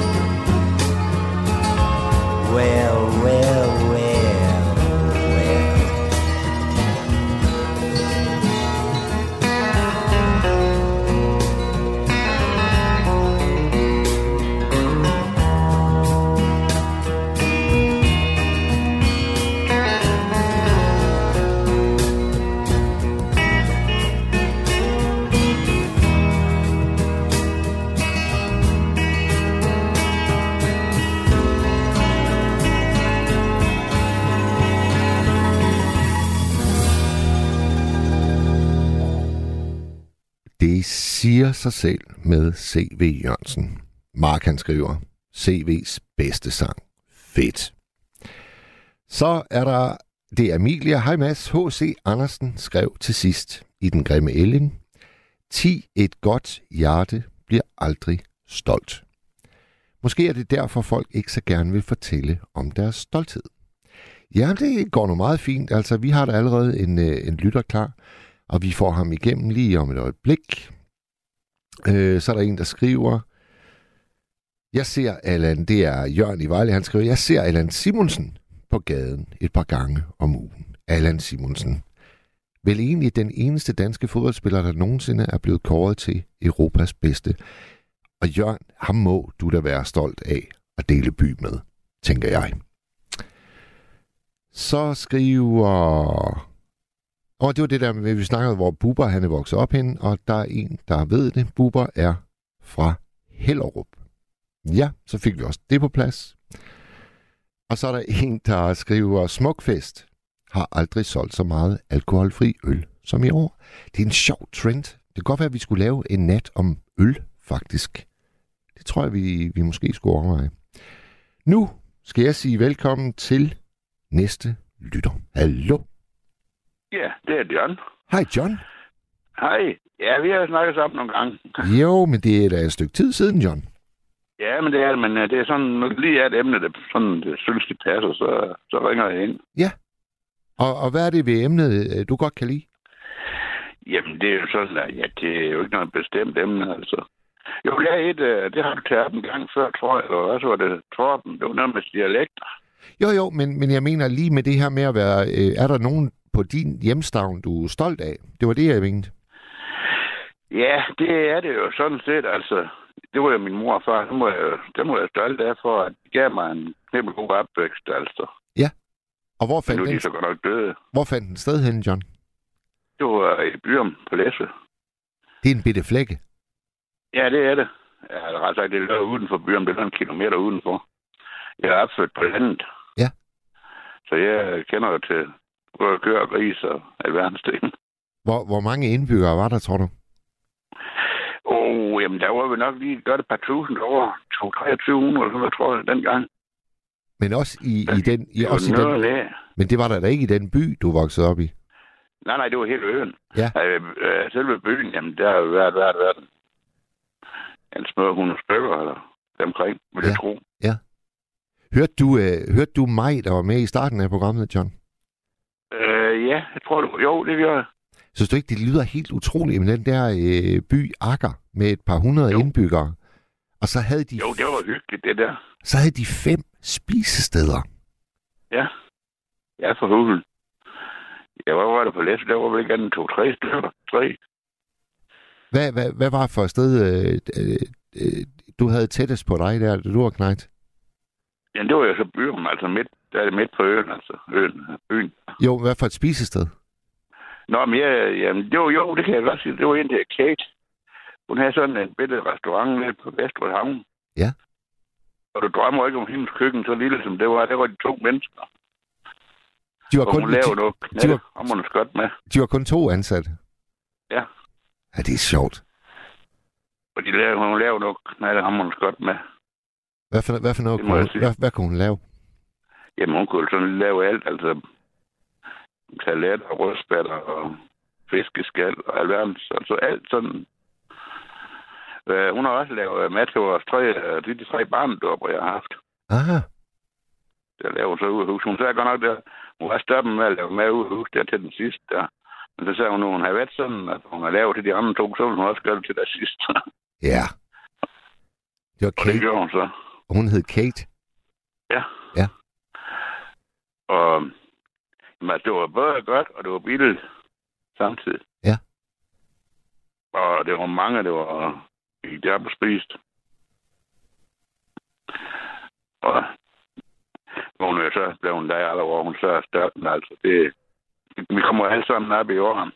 Speaker 3: giver sig selv med C.V. Jørgensen. Mark han skriver, CV's bedste sang. Fedt. Så er der, det er Emilia. Hej Mads. H.C. Andersen skrev til sidst i Den Grimme Ælling. 10 et godt hjerte bliver aldrig stolt. Måske er det derfor, folk ikke så gerne vil fortælle om deres stolthed. Ja, det går nu meget fint. Altså, vi har da allerede en, øh, en lytter klar, og vi får ham igennem lige om et øjeblik. Øh, så er der en, der skriver, jeg ser Allan, det er Jørgen i Vejle, han skriver, jeg ser Allan Simonsen på gaden et par gange om ugen. Allan Simonsen. Vel egentlig den eneste danske fodboldspiller, der nogensinde er blevet kåret til Europas bedste. Og Jørgen, ham må du da være stolt af at dele by med, tænker jeg. Så skriver... Og det var det der med, vi snakkede, hvor Buber han er vokset op hen, og der er en, der ved det. Buber er fra Hellerup. Ja, så fik vi også det på plads. Og så er der en, der skriver, Smukfest har aldrig solgt så meget alkoholfri øl som i år. Det er en sjov trend. Det kan godt være, at vi skulle lave en nat om øl, faktisk. Det tror jeg, vi, vi måske skulle overveje. Nu skal jeg sige velkommen til næste lytter. Hallo?
Speaker 10: Ja, det er John.
Speaker 3: Hej John.
Speaker 10: Hej. Ja, vi har snakket sammen nogle gange.
Speaker 3: Jo, men det er da et stykke tid siden, John.
Speaker 10: Ja, men det er men øh, det er sådan, lige er et emne, der sådan, det synes, det passer, så, så ringer jeg ind.
Speaker 3: Ja. Og, og hvad er det ved emnet, øh, du godt kan lide?
Speaker 10: Jamen, det er jo sådan, at ja, det er jo ikke noget bestemt emne, altså. Jo, det er et, øh, det har du taget en gang før, tror jeg, eller hvad så var det, Torben, det var noget med dialekter.
Speaker 3: Jo, jo, men, men jeg mener lige med det her med at være... Øh, er der nogen på din hjemstavn, du er stolt af? Det var det, jeg mente.
Speaker 10: Ja, det er det jo sådan set, altså. Det var jo min mor og far, det må jeg, det må jeg stolt af for, at de gav mig en kæmpe god opvækst, altså.
Speaker 3: Ja. Og hvor fandt,
Speaker 10: nu er de
Speaker 3: den,
Speaker 10: så godt nok døde.
Speaker 3: hvor fandt den sted hen, John?
Speaker 10: Det var i Byrum på Læsø.
Speaker 3: Det er en bitte flække.
Speaker 10: Ja, det er det. Ja, eller ret sagt, det er uden for byen, det er en kilometer udenfor. Jeg er opført på landet.
Speaker 3: Ja.
Speaker 10: Så jeg kender jo til både køer og gris og alverdens ting.
Speaker 3: Hvor, hvor mange indbyggere var der, tror du?
Speaker 10: Oh, jamen der var vi nok lige godt et par tusind over. 2300 eller sådan noget, tror jeg, dengang.
Speaker 3: Men også i, i den... I,
Speaker 10: Det
Speaker 3: også i den
Speaker 10: af.
Speaker 3: men det var der da ikke i den by, du voksede op i.
Speaker 10: Nej, nej, det var hele øen.
Speaker 3: Ja.
Speaker 10: Øh, øh, selve byen, jamen der har jo været, været, været en, små 100 stykker eller omkring, vil jeg
Speaker 3: Ja.
Speaker 10: tro.
Speaker 3: Hørte du, øh, hørte du mig, der var med i starten af programmet, John?
Speaker 10: Ja, jeg tror du. Jo, det gør jeg.
Speaker 3: Synes du ikke, det lyder helt utroligt med den der øh, by Akker med et par hundrede
Speaker 10: Jo.
Speaker 3: indbyggere? Og så havde, de,
Speaker 10: Jo, det var hyggeligt, det der.
Speaker 3: så havde de fem spisesteder.
Speaker 10: Ja. Ja, for hulen. Ja, hvad var det på læse? Der var vel ikke andet to-tre stykker. Tre.
Speaker 3: Hvad, hvad, hvad var for et sted, øh, øh, øh, du havde tættest på dig der, da du var knægt?
Speaker 10: Ja, det var jo så byen, altså midt, der er det midt på øen, altså øen, øen.
Speaker 3: Jo, hvad for et spisested?
Speaker 10: Nå, men ja, jamen, det var, jo, det kan jeg godt sige, det var en der Kate. Hun havde sådan en bitte restaurant nede på Vestrød Havn.
Speaker 3: Ja.
Speaker 10: Og du drømmer ikke om hendes køkken så lille som det var. Der var de to mennesker.
Speaker 3: De var
Speaker 10: og
Speaker 3: kun,
Speaker 10: hun lavede
Speaker 3: de,
Speaker 10: noget
Speaker 3: de
Speaker 10: knald,
Speaker 3: var-
Speaker 10: godt med.
Speaker 3: de var kun to ansatte.
Speaker 10: Ja.
Speaker 3: Ja, det er sjovt.
Speaker 10: Og de lavede, hun lavede noget knald, og hun godt med.
Speaker 3: Hvad for, hvad for noget kunne,
Speaker 10: sige.
Speaker 3: hvad, hvad kunne hun lave?
Speaker 10: Jamen, hun kunne sådan lave alt, altså salat og rødspætter og fiskeskal og alverdens. Altså alt sådan. Øh, hun har også lavet mad til vores tre, øh, de, de tre barndåber, jeg har haft.
Speaker 3: Aha.
Speaker 10: Der laver hun så ud af huset. Hun sagde godt nok, der, hun var stoppet med at lave mad ud af huset der til den sidste der. Men så sagde hun, at hun havde været sådan, at hun har lavet til de andre to, så hun også gøre det til der sidste.
Speaker 3: Ja. Det var
Speaker 10: Og det
Speaker 3: Kate.
Speaker 10: gjorde hun så.
Speaker 3: Hun hed Kate.
Speaker 10: Ja.
Speaker 3: Ja.
Speaker 10: Og men, altså, det var både godt, og det var billigt samtidig.
Speaker 3: Ja.
Speaker 10: Og det var mange, det var i der på spist. Og hun er så blev hun der år, hun så er større, altså det, vi kommer alle sammen op i åren.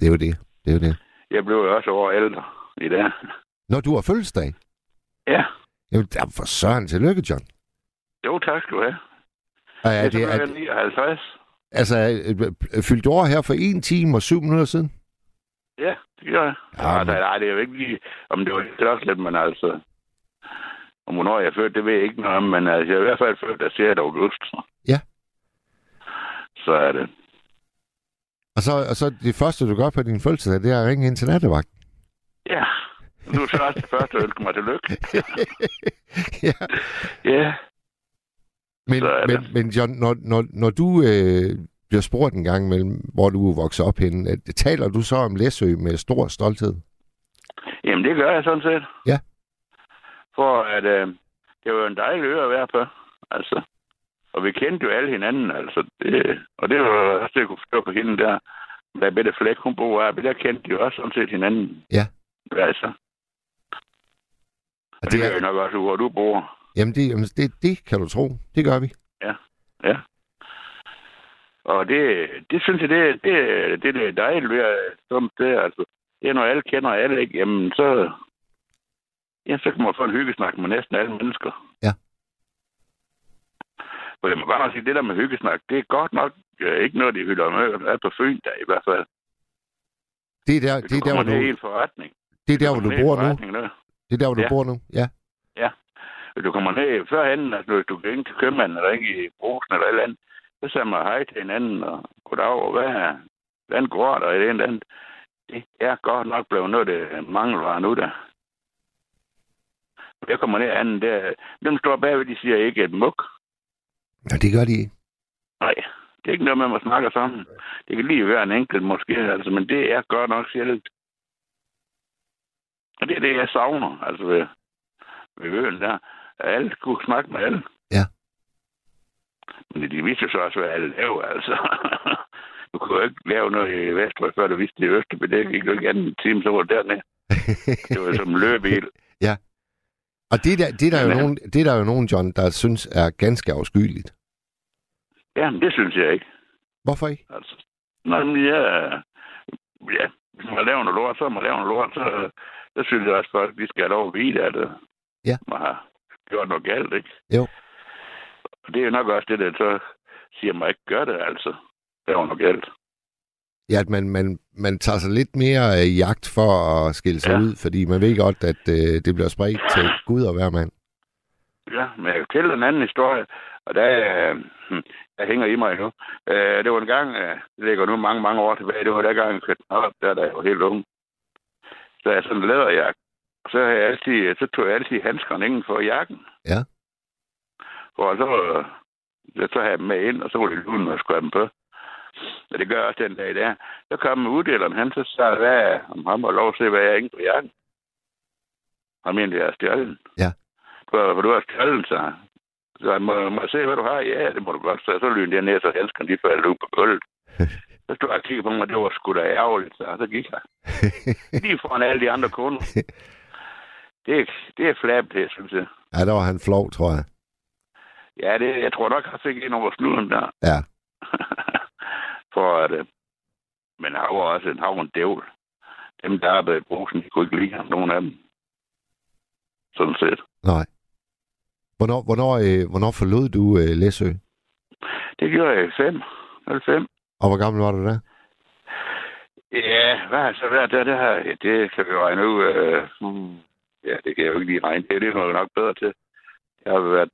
Speaker 3: Det er jo det. Det er jo det.
Speaker 10: Jeg blev jo også over ældre i dag.
Speaker 3: Når du har fødselsdag?
Speaker 10: Ja.
Speaker 3: Jamen, for søren tillykke, John.
Speaker 10: Jo, tak skal du have.
Speaker 3: Og er
Speaker 10: jeg
Speaker 3: det,
Speaker 10: er
Speaker 3: er,
Speaker 10: så 59.
Speaker 3: altså, fyldte du år her for 1 time og 7 minutter siden?
Speaker 10: Ja, det gør jeg.
Speaker 3: Ja, men-
Speaker 10: nej, nej, det er jo ikke lige... Om det var lidt, men altså... Om hvornår jeg født, det ved jeg ikke noget om, men altså, jeg er i hvert fald født der 6. august.
Speaker 3: Ja.
Speaker 10: Så er det.
Speaker 3: Og så, og så det første, du gør på din fødselsdag, det er at ringe ind til nattevagt.
Speaker 10: Ja. Du er det første, ønsker mig tillykke.
Speaker 3: ja.
Speaker 10: Ja.
Speaker 3: Men,
Speaker 10: det.
Speaker 3: men, men John, når, når, når du øh, bliver spurgt en gang imellem, hvor du er vokset op henne, at, taler du så om Læsø med stor stolthed?
Speaker 10: Jamen, det gør jeg sådan set.
Speaker 3: Ja.
Speaker 10: For at øh, det var en dejlig ø at være på. Altså. Og vi kendte jo alle hinanden, altså. Det, og det var også det, jeg kunne forstå på hende der. Der Bette Flæk, hun bor her, der kendte de jo også sådan set hinanden.
Speaker 3: Ja.
Speaker 10: Altså. Og det, det gør jeg nok også, hvor du bor.
Speaker 3: Jamen, det, jamen det, det kan du tro. Det gør vi.
Speaker 10: Ja, ja. Og det, det synes jeg, det, det, det, det er dejligt ved at som det, altså. Det er, når alle kender alle, ikke? Jamen, så, ja, så kan man få en hyggesnak med næsten alle mennesker.
Speaker 3: Ja.
Speaker 10: For jeg må nok sige, det der med hyggesnak, det er godt nok øh, ikke noget, de hylder med. Er på Fyn der i hvert fald.
Speaker 3: Det er der,
Speaker 10: Hvis
Speaker 3: det er
Speaker 10: du
Speaker 3: der, hvor
Speaker 10: kommer ned i
Speaker 3: du,
Speaker 10: en forretning.
Speaker 3: det er der, hvor du bor nu.
Speaker 10: nu.
Speaker 3: Det er der, hvor du
Speaker 10: Ja.
Speaker 3: bor nu. Ja.
Speaker 10: Ja. Du kommer ned førhen, altså du går ind til købmanden eller ikke i brusen eller et eller andet, så siger man hej til hinanden og goddag, og hvad, hvordan går der det ene eller andet. Det er godt nok blevet noget, det mangler nu der. Jeg kommer ned anden der. Dem står bagved, de siger ikke et muk.
Speaker 3: Nå, det gør de ikke.
Speaker 10: Nej, det er ikke noget man snakker sammen. Det kan lige være en enkelt måske, altså, men det er godt nok sjældent. Og det er det, jeg savner, altså ved, ved øen der. Alle kunne snakke med alle.
Speaker 3: Ja.
Speaker 10: Men de vidste så også, hvad alle lavede, altså. du kunne jo ikke lave noget i Vestrød, før du vidste det i Østerby. Det gik jo ikke anden time, så var det dernede. Det var som løbebil.
Speaker 3: ja. Og det er der, det er der, jo
Speaker 10: Men, øh,
Speaker 3: nogen, det er der jo nogen, John, der synes er ganske afskyeligt.
Speaker 10: Ja, men det synes jeg ikke.
Speaker 3: Hvorfor ikke?
Speaker 10: Altså, nej, men ja, ja, hvis man laver noget lort, så man lave noget lort, så, så synes jeg også, at folk de skal have lov at vide, at øh,
Speaker 3: Ja.
Speaker 10: man har gjort noget galt, ikke?
Speaker 3: Jo.
Speaker 10: Og det er nok også det, der så siger, at man ikke gør det, altså. Laver noget galt.
Speaker 3: Ja, at man, man, man tager sig lidt mere øh, i jagt for at skille sig
Speaker 10: Ja.
Speaker 3: ud, fordi man ved godt, at øh, det bliver spredt til Gud og hver mand.
Speaker 10: Ja, men jeg kan fortælle en anden historie, og der, øh, hm, der hænger i mig nu. Øh, det var en gang, øh, det ligger nu mange, mange år tilbage, det var der gang, kørte op, der, da jeg var helt ung. Så jeg sådan en læderjakke. Og så, havde jeg altid, så tog jeg altid handskerne inden for jakken.
Speaker 3: Ja.
Speaker 10: Og så, øh, så havde jeg dem med ind, og så var det luden, og skulle dem på. Og det gør jeg også den dag der. Så kom uddeleren, han så sagde, hvad, om han må lov at se, hvad jeg er inde på jakken. Han mente, jeg er stjålet.
Speaker 3: Ja.
Speaker 10: Du har, du har stjålet, så så jeg må, må se, hvad du har? Ja, det må du godt. Så, så lynede jeg ned, så handskerne de faldt ud på gulvet. Så stod jeg og kiggede på mig, det var sgu da ærgerligt, så, så gik jeg. Lige foran alle de andre kunder. det, er, det er flab, det, synes jeg.
Speaker 3: Ja, der var han flov, tror jeg.
Speaker 10: Ja, det, jeg tror nok, han fik en over snuden der.
Speaker 3: Ja.
Speaker 10: For at, øh, men han var også en, en dævl. Dem, der arbejdede i brusen, de kunne ikke lide ham, nogen af dem. Sådan set.
Speaker 3: Nej. Hvornår, hvornår, øh, hvornår forlod du øh, Læsø?
Speaker 10: Det gjorde jeg i 5. 05.
Speaker 3: Og hvor gammel var du der?
Speaker 10: Ja, hvad har så været der? Det, her, ja, det kan vi regne ud. Øh, hmm, ja, det kan jeg jo ikke lige regne. Det er noget nok bedre til. Jeg har været...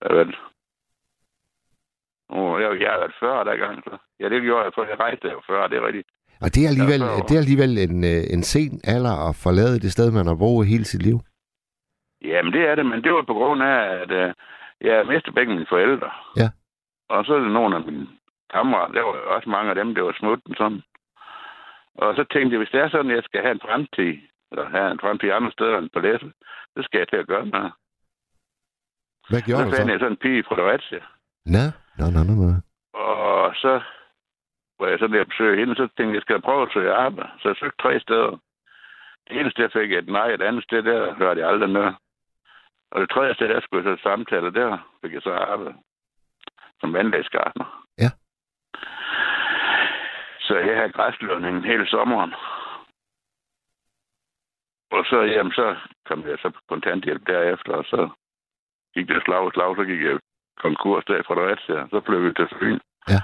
Speaker 10: Jeg har været... Oh, jeg, jeg har været 40 der gang. Så. Ja, det gjorde jeg, for jeg rejste jo 40, det er rigtigt.
Speaker 3: Og det er alligevel,
Speaker 10: Ja,
Speaker 3: det er alligevel en, øh, en sen alder at forlade det sted, man har boet hele sit liv.
Speaker 10: Jamen, det er det, men det var på grund af, at øh, jeg mistede begge mine forældre.
Speaker 3: Ja.
Speaker 10: Og så er det nogle af mine kammerater, der var også mange af dem, der var smutten sådan. Og så tænkte jeg, hvis det er sådan, at jeg skal have en fremtid, eller have en fremtid andre steder end på Læsø, så skal jeg til at gøre noget.
Speaker 3: Hvad gjorde
Speaker 10: så
Speaker 3: du
Speaker 10: fandt
Speaker 3: så?
Speaker 10: jeg sådan en pige fra Fredericia.
Speaker 3: Nå, nå, nå, nå.
Speaker 10: Og så var jeg sådan der at besøge hende, så tænkte jeg, jeg skal prøve at søge arbejde. Så jeg søgte tre steder. Det ene sted fik jeg et nej, et andet sted der hørte jeg aldrig noget. Og det tredje sted, der skulle jeg så samtale, der fik jeg så arbejde som vandlagsgartner.
Speaker 3: Ja.
Speaker 10: Så jeg havde græslønningen hele sommeren. Og så, jamen, så kom jeg så på kontanthjælp derefter, og så gik det slag og slag, så gik jeg konkurs der fra Fredericia. Så blev vi til Fyn.
Speaker 3: Ja.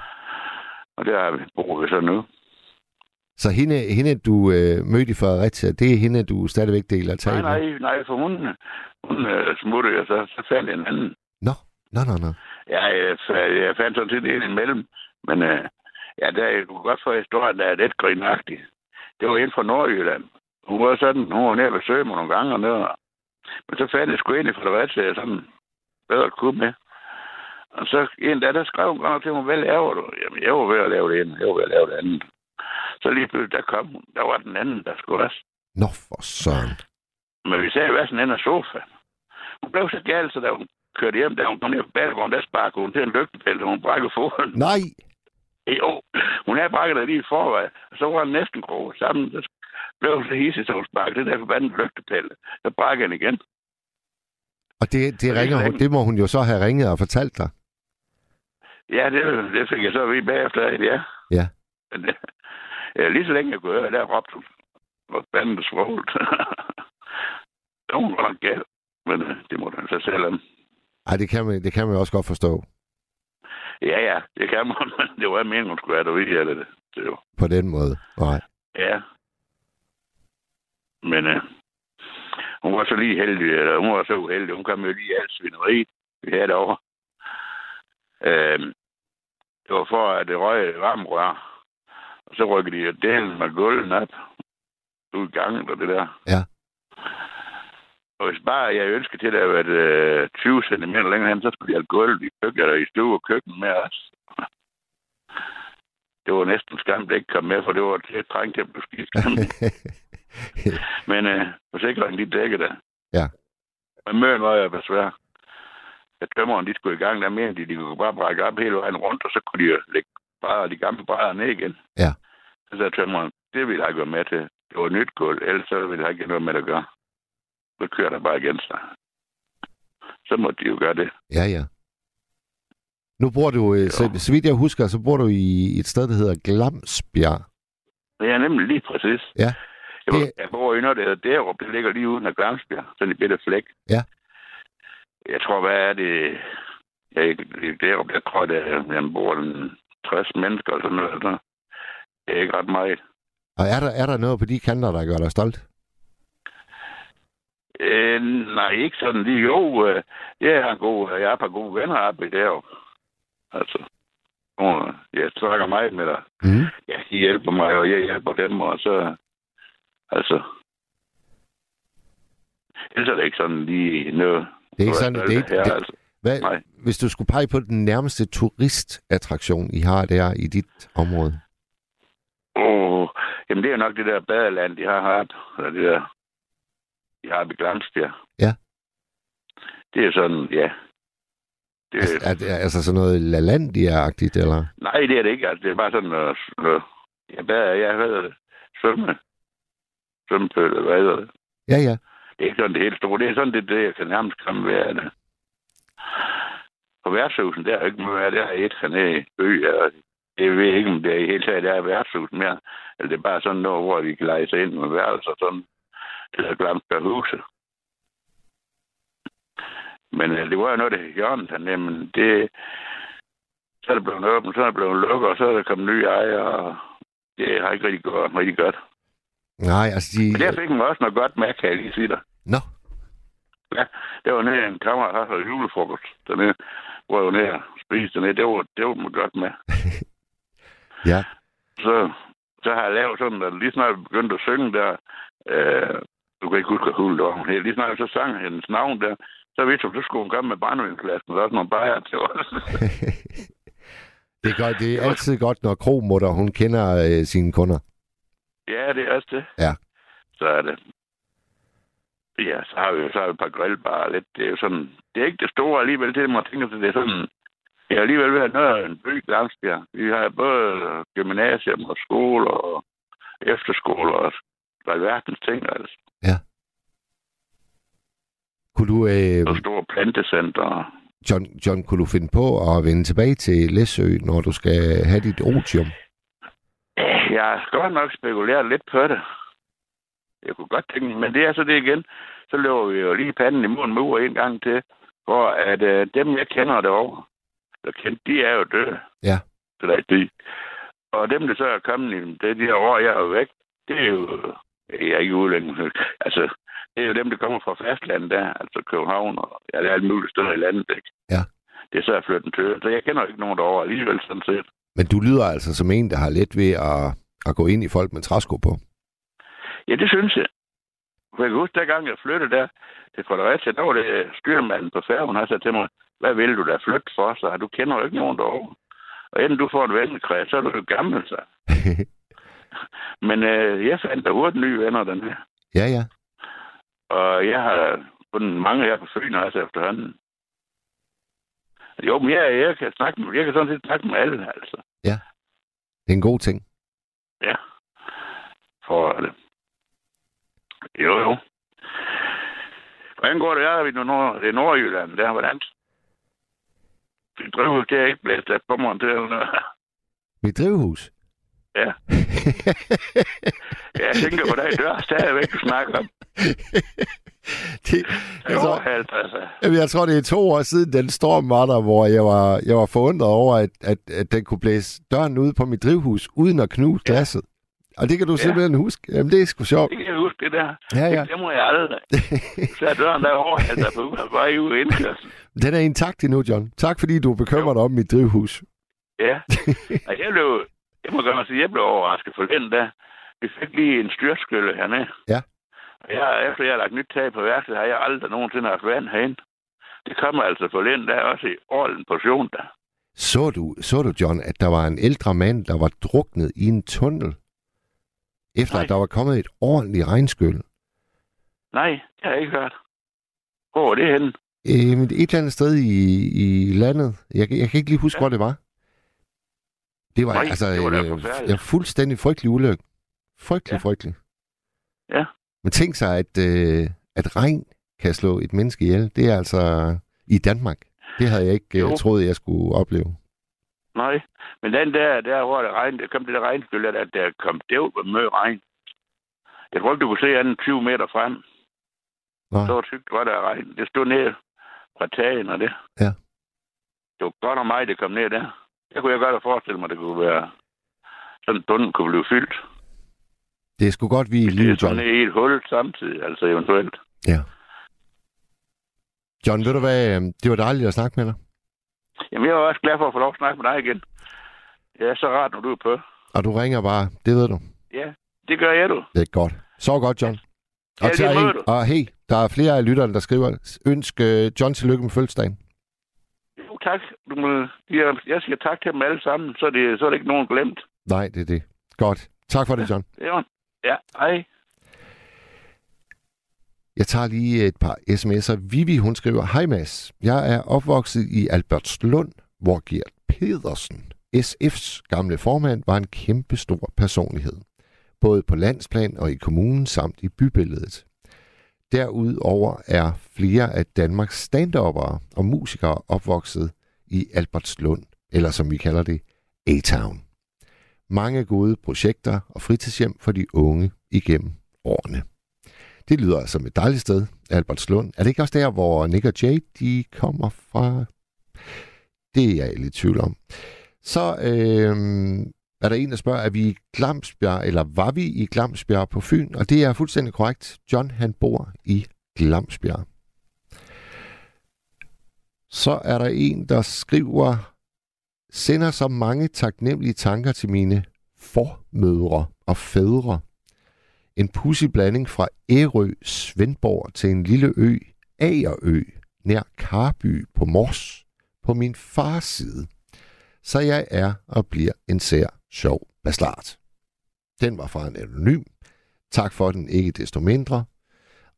Speaker 10: Og der har vi bor vi så nu.
Speaker 3: Så hende, hende du øh, mødte i Fredericia, det er hende, du stadigvæk deler tag
Speaker 10: Nej, nej, nej, for hun, hun uh, smuttede, og så, så fandt jeg en anden.
Speaker 3: Nå, nå, nå, nå.
Speaker 10: Ja, jeg, jeg fandt sådan set en imellem, men uh, ja, der, jeg kunne godt få historien, der er lidt grinagtig. Det var en fra Nordjylland. Hun var sådan, hun var nede ved besøge mig nogle gange og noget. Men så fandt jeg sgu ind i Fredericia, jeg sådan bedre kunne med. Og så en dag, der skrev hun godt til mig, hvad laver du? Jamen, jeg var ved at lave det ene, jeg var ved at lave det andet. Så lige pludselig, der kom hun. Der var den anden, der skulle også.
Speaker 3: Nå, for søren.
Speaker 10: Men vi sagde, hvad sådan en af sofaen. Hun blev så gal, så da hun kørte hjem, da hun kom ned på badegrund, der sparkede hun til en lygtepæl, og hun brækkede foden.
Speaker 3: Nej!
Speaker 10: Jo, hun havde brækket det lige i forvejen, og så var hun næsten grå sammen. Så blev hun så hissig, så hun sparkede det der forbandede lygtepæl. Så brækkede den igen.
Speaker 3: Og det, det, ringer,
Speaker 10: er
Speaker 3: hun, det må hun jo så have ringet og fortalt dig.
Speaker 10: Ja, det, det fik jeg så vide bagefter, ja.
Speaker 3: Ja.
Speaker 10: Ja, lige så længe jeg kunne høre, der råbte hun, hvor bandet svoglet. Hun var gal. Men øh, det må den så selv om.
Speaker 3: Ej, det kan, man, det kan man også godt forstå
Speaker 10: Ja, ja, det kan man, men det var meningen, hun skulle have det ved det. Det var,
Speaker 3: på den måde. Nej.
Speaker 10: ja. Men øh, hun var så lige heldig, eller hun var så uheldig. Hun kom jo lige i alt svineriet, vi havde derovre. Øh, det var for, at det røg varmrør. Og så rykkede de delen med gulven op ud i gangen og det der.
Speaker 3: Ja.
Speaker 10: Og hvis bare jeg ønskede til, at det havde været øh, 20 cm længere hen, så skulle de have gulv i køkkenet og i stue og køkken med os. Det var næsten skam, det ikke kom med, for det var det trængt til at blive skiftet. Men øh, forsikringen, de dækkede det.
Speaker 3: Ja.
Speaker 10: Men møen var jo besvær. At tømmeren, de skulle i gang, der mente de, de kunne bare brække op hele vejen rundt, og så kunne de jo lægge bare de gamle brædder ned igen.
Speaker 3: Ja.
Speaker 10: Så sagde tømmeren, det ville jeg ikke være med til. Det var nyt gulv, ellers så ville jeg ikke have noget med at gøre. Så kører der bare igen så. Så måtte de jo gøre det.
Speaker 3: Ja, ja. Nu bor du, øh, så, så vidt jeg husker, så bor du i et sted, der hedder Glamsbjerg.
Speaker 10: Det er nemlig lige præcis.
Speaker 3: Ja.
Speaker 10: Jeg, det...
Speaker 3: Det-
Speaker 10: jeg bor i noget, der hedder Derup. Det ligger lige uden af Glamsbjerg. Sådan en bitte flæk.
Speaker 3: Ja.
Speaker 10: Jeg tror, hvad er det? Jeg, i Derup, jeg tror, det er, jeg bor en 60 mennesker eller sådan noget. Det er ikke ret meget.
Speaker 3: Og er der, er der noget på de kanter, der gør dig stolt?
Speaker 10: Øh, nej, ikke sådan lige. Jo, øh, jeg en god, jeg har par gode venner oppe i Derup. Altså, og jeg snakker meget med dig.
Speaker 3: Mm.
Speaker 10: Ja, de hjælper mig, og jeg hjælper dem, og så... Altså... Ellers er det ikke sådan lige noget...
Speaker 3: Det er ikke sådan, det er ikke-
Speaker 10: her,
Speaker 3: det-
Speaker 10: altså.
Speaker 3: Hvad,
Speaker 10: Nej.
Speaker 3: hvis du skulle pege på den nærmeste turistattraktion, I har der i dit område?
Speaker 10: Åh, oh, jamen det er nok det der badeland, de har heroppe. Eller det der... De har oppe i Glamsbjerg.
Speaker 3: Ja.
Speaker 10: Det er sådan, ja. Det,
Speaker 3: Altså, er, det- altså sådan noget LaLandia-agtigt, eller?
Speaker 10: Nej, det er det ikke. Altså, det er bare sådan noget... noget jeg bader, jeg hvad hedder det? Svømme. Svømmepøl, eller hvad hedder det?
Speaker 3: Ja, ja.
Speaker 10: Det er ikke sådan det helt store. Det er sådan det, det jeg kan nærmest komme ved det. På værtshusen, der er ikke mere. Der er et hernede i by. Og jeg ved ikke, om det er i hele taget, der er værtshus mere. Eller det er bare sådan noget, hvor vi kan lege sig ind med værelser. Sådan. Det er Glamsberg Huse. Men øh, det var jo noget, det hed Jørgen, han men det, så er det blevet åbent, så er det blevet lukket, og så er der kommet nye ejere, og det har ikke rigtig gået rigtig godt.
Speaker 3: Nej, altså de...
Speaker 10: Men der fik man også noget godt med, kan jeg lige sige dig.
Speaker 3: Nå,
Speaker 10: Ja, det var nede en kammer, der havde julefrokost dernede, hvor jeg var nede og spiste dernede. Det var, det var man godt med.
Speaker 3: ja.
Speaker 10: Så, så har jeg lavet sådan, at lige snart jeg begyndte at synge der, øh, du kan ikke huske, hvad var. hun hed. Lige snart jeg så sang hendes navn der, så vidste hun, så skulle hun komme med brændvindsflasken, og er også nogle bajer til os.
Speaker 3: det, godt, det er altid godt, når kromutter, hun kender øh, sine kunder.
Speaker 10: ja, det er også det.
Speaker 3: Ja.
Speaker 10: Så er det. Ja, så har vi, så har vi et par grillbar og lidt. Det er jo sådan, det er ikke det store alligevel, det må jeg tænke sig. Det er sådan, det er alligevel ved at noget af en by Landsbjerg. Vi har både gymnasium og skole og efterskole og alverdens ting, altså.
Speaker 3: Kunne du, øh,
Speaker 10: Og store plantecenter.
Speaker 3: John, John, kunne du finde på at vende tilbage til Læsø, når du skal have dit otium?
Speaker 10: Jeg har godt nok spekuleret lidt på det. Jeg kunne godt tænke, men det er så det igen. Så løber vi jo lige panden i munden mur en gang til, hvor at øh, dem, jeg kender derovre, der kendt, de er jo døde.
Speaker 3: Ja.
Speaker 10: Så der er de. Og dem, der så er kommet i det, de her år, jeg er væk, det er jo, jeg er ikke udlænding. Altså, det er jo dem, der kommer fra fastlandet der, altså København, og ja, det er alle mulige steder i landet, ikke?
Speaker 3: Ja.
Speaker 10: Det er så jeg flyttet til. Så jeg kender ikke nogen derovre alligevel, sådan set.
Speaker 3: Men du lyder altså som en, der har let ved at, at gå ind i folk med træsko på.
Speaker 10: Ja, det synes jeg. For jeg kan huske, dengang jeg flyttede der til Fredericia, der var det styrmanden på færgen, han sagde til mig, hvad vil du da flytte for, så du kender jo ikke nogen derovre. Og inden du får en vennekreds, så er du jo gammel, så. Men øh, jeg fandt da hurtigt nye venner, den her.
Speaker 3: ja, ja.
Speaker 10: Og jeg har fundet mange her på Fyn også efterhånden. Jo, men jeg, jeg kan snakke med, jeg kan sådan set snakke med alle, altså.
Speaker 3: Det er en god ting.
Speaker 10: Ja. For det. Jo, jo. Hvordan går det? Jeg er i Nord- det er Nordjylland. Der, hvordan? Det driver det er ikke blæst af på mig til. eller noget.
Speaker 3: Mit drivhus?
Speaker 10: Ja. ja, jeg tænker på dig dør stadigvæk, du snakker om.
Speaker 3: det, tror,
Speaker 10: overhalt, altså.
Speaker 3: jamen, jeg tror, det er to år siden, den storm var der, hvor jeg var, jeg var forundret over, at, at, at den kunne blæse døren ud på mit drivhus, uden at knuse
Speaker 10: Ja.
Speaker 3: glasset. Og det kan du
Speaker 10: Ja.
Speaker 3: simpelthen huske. Jamen, det er sgu sjovt.
Speaker 10: Det kan jeg huske, det der.
Speaker 3: Ja, ja.
Speaker 10: Det glemmer jeg aldrig. Så er døren der overhalt, der på ud i indkørslen.
Speaker 3: Den er intakt endnu, John. Tak, fordi du bekymrer dig om mit drivhus.
Speaker 10: Ja. Og jeg blev, jeg må godt sige, jeg blev overrasket for den der. Vi fik lige en styrtskylle hernede.
Speaker 3: Ja.
Speaker 10: Og jeg, efter jeg har lagt nyt tag på værelset, har jeg aldrig nogensinde haft vand herinde. Det kommer altså for den der også i årlig portion der.
Speaker 3: Så du, så du, John, at der var en ældre mand, der var druknet i en tunnel, efter
Speaker 10: Nej.
Speaker 3: at der var kommet et ordentligt regnskyld?
Speaker 10: Nej, det har jeg ikke hørt. Hvor er det henne?
Speaker 3: Øh, men et eller andet sted i, i landet. Jeg, jeg kan ikke lige huske. Ja. hvor det var. Det var
Speaker 10: Nej,
Speaker 3: altså
Speaker 10: det var
Speaker 3: øh,
Speaker 10: forfærdeligt.
Speaker 3: ja, fuldstændig frygtelig ulykke. Frygtelig, ja. Frygtelig.
Speaker 10: Ja.
Speaker 3: Men tænk sig, at, øh, at regn kan slå et menneske ihjel. Det er altså i Danmark. Det havde jeg ikke øh,
Speaker 10: Jo.
Speaker 3: troet, jeg skulle opleve.
Speaker 10: Nej, men den der, der hvor det regnede, der kom det der regnskyld, der, der kom dævt med møg regn. Jeg tror ikke, du kunne se anden 20 meter frem.
Speaker 3: Nej.
Speaker 10: Så tykt, var der regn. Det stod ned fra tagen og det.
Speaker 3: Ja.
Speaker 10: Det var godt og mig, det kom ned der. Der kunne jeg godt have forestillet mig, det kunne være... Sådan en tunnel kunne blive fyldt.
Speaker 3: Det er sgu godt, vi er i
Speaker 10: Det er
Speaker 3: live,
Speaker 10: sådan
Speaker 3: John.
Speaker 10: ned i et hul samtidig, altså eventuelt.
Speaker 3: Ja. John, ved du hvad? øh, Det var dejligt at snakke med dig.
Speaker 10: Jamen, jeg er også glad for at få lov at snakke med dig igen. Det er så rart, når du er på.
Speaker 3: Og du ringer bare. Det ved du.
Speaker 10: Ja, det gør jeg, du.
Speaker 3: Det er godt. Så godt, John.
Speaker 10: Ja,
Speaker 3: Og, til,
Speaker 10: lige måde, du.
Speaker 3: og hey, der er flere af lytterne, der skriver, ønsk øh, John tillykke med fødselsdagen.
Speaker 10: Tak. Du må, jeg, jeg siger tak til dem alle sammen, så er det, så er det ikke nogen glemt.
Speaker 3: Nej, det er det. Godt. Tak for det, John.
Speaker 10: Det jo- Ja, hej.
Speaker 3: Jeg tager lige et par sms'er. Vivi, hun skriver, Hej Mads, jeg er opvokset i Albertslund, hvor Gert Pedersen, SF's gamle formand, var en kæmpe stor personlighed. Både på landsplan og i kommunen samt i bybilledet. Derudover er flere af Danmarks stand og musikere opvokset i Albertslund, eller som vi kalder det, A-Town. Mange gode projekter og fritidshjem for de unge igennem årene. Det lyder som et dejligt sted, Albertslund. Er det ikke også der, hvor Nick og Jay de kommer fra? Det er jeg lidt i tvivl om. Så øh, er der en, der spørger, er vi i Glamsbjerg, eller var vi i Glamsbjerg på Fyn? Og det er fuldstændig korrekt. John, han bor i Glamsbjerg. Så er der en, der skriver, sender så mange taknemmelige tanker til mine formødre og fædre. En pussy blanding fra Ærø, Svendborg til en lille ø, Agerø, nær Karby på Mors, på min fars side. Så jeg er og bliver en sær sjov bastard. Den var fra en anonym. Tak for den ikke desto mindre.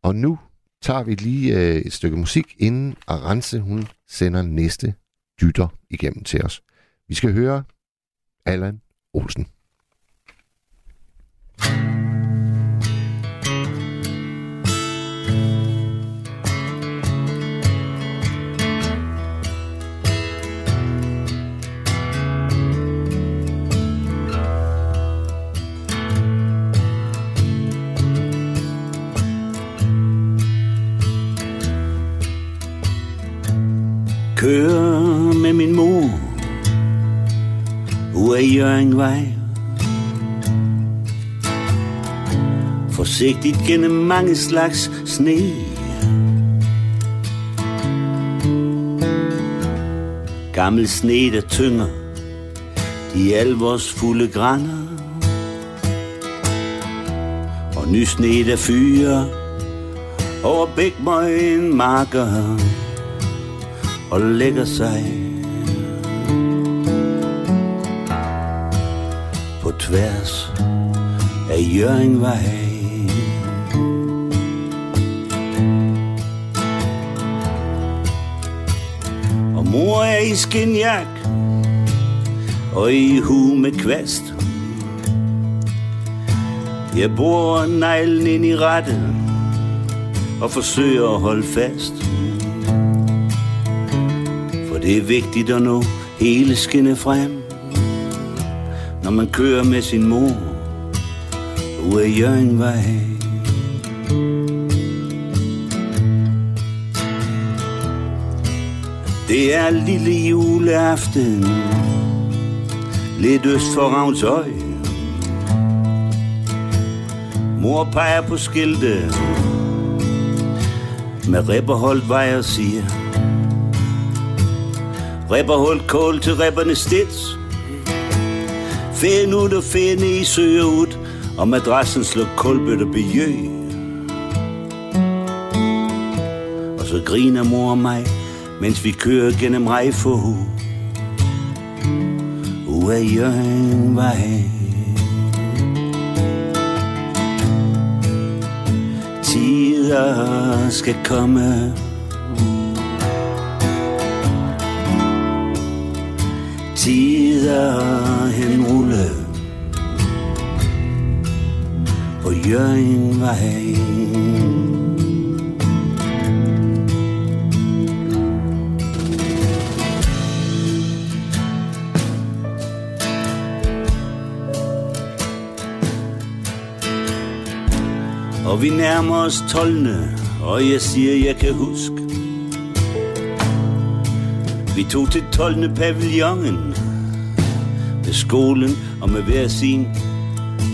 Speaker 3: Og nu tager vi lige øh, et stykke musik, inden Arance hun sender næste dytter igennem til os. Vi skal høre Allan Olsen.
Speaker 11: Kører med min mor. Ud af Jørgenvej Forsigtigt gennem mange slags sne. Gammel sne, der tynger De alvorsfulde grænder Og ny sne, der fyrer Over bækmøgen marker og lægger sig på tværs af Jøringvej. Og mor er i skinjak og i hu med kvast. Jeg bor neglen ind i rettet og forsøger at holde fast. Det er vigtigt at nå hele skinne frem, når man kører med sin mor Ude af Jørgenvej. Det er lille juleaften, lidt øst for Ravnshøj. Mor peger på skilte med ribberholdt vej og siger Ripper Ribberholdt kål til ripperne stits. Find ud og finde i søger ud Og madrassen slår kulbøtter bejø Og så griner mor og mig Mens vi kører gennem Rejfo Ud af Jørgenvej Tider skal komme Tider henrulle På Jørgenvej Og vi nærmer os 12. Og jeg siger, jeg kan huske Vi tog til 12. pavillonen skolen og med hver sin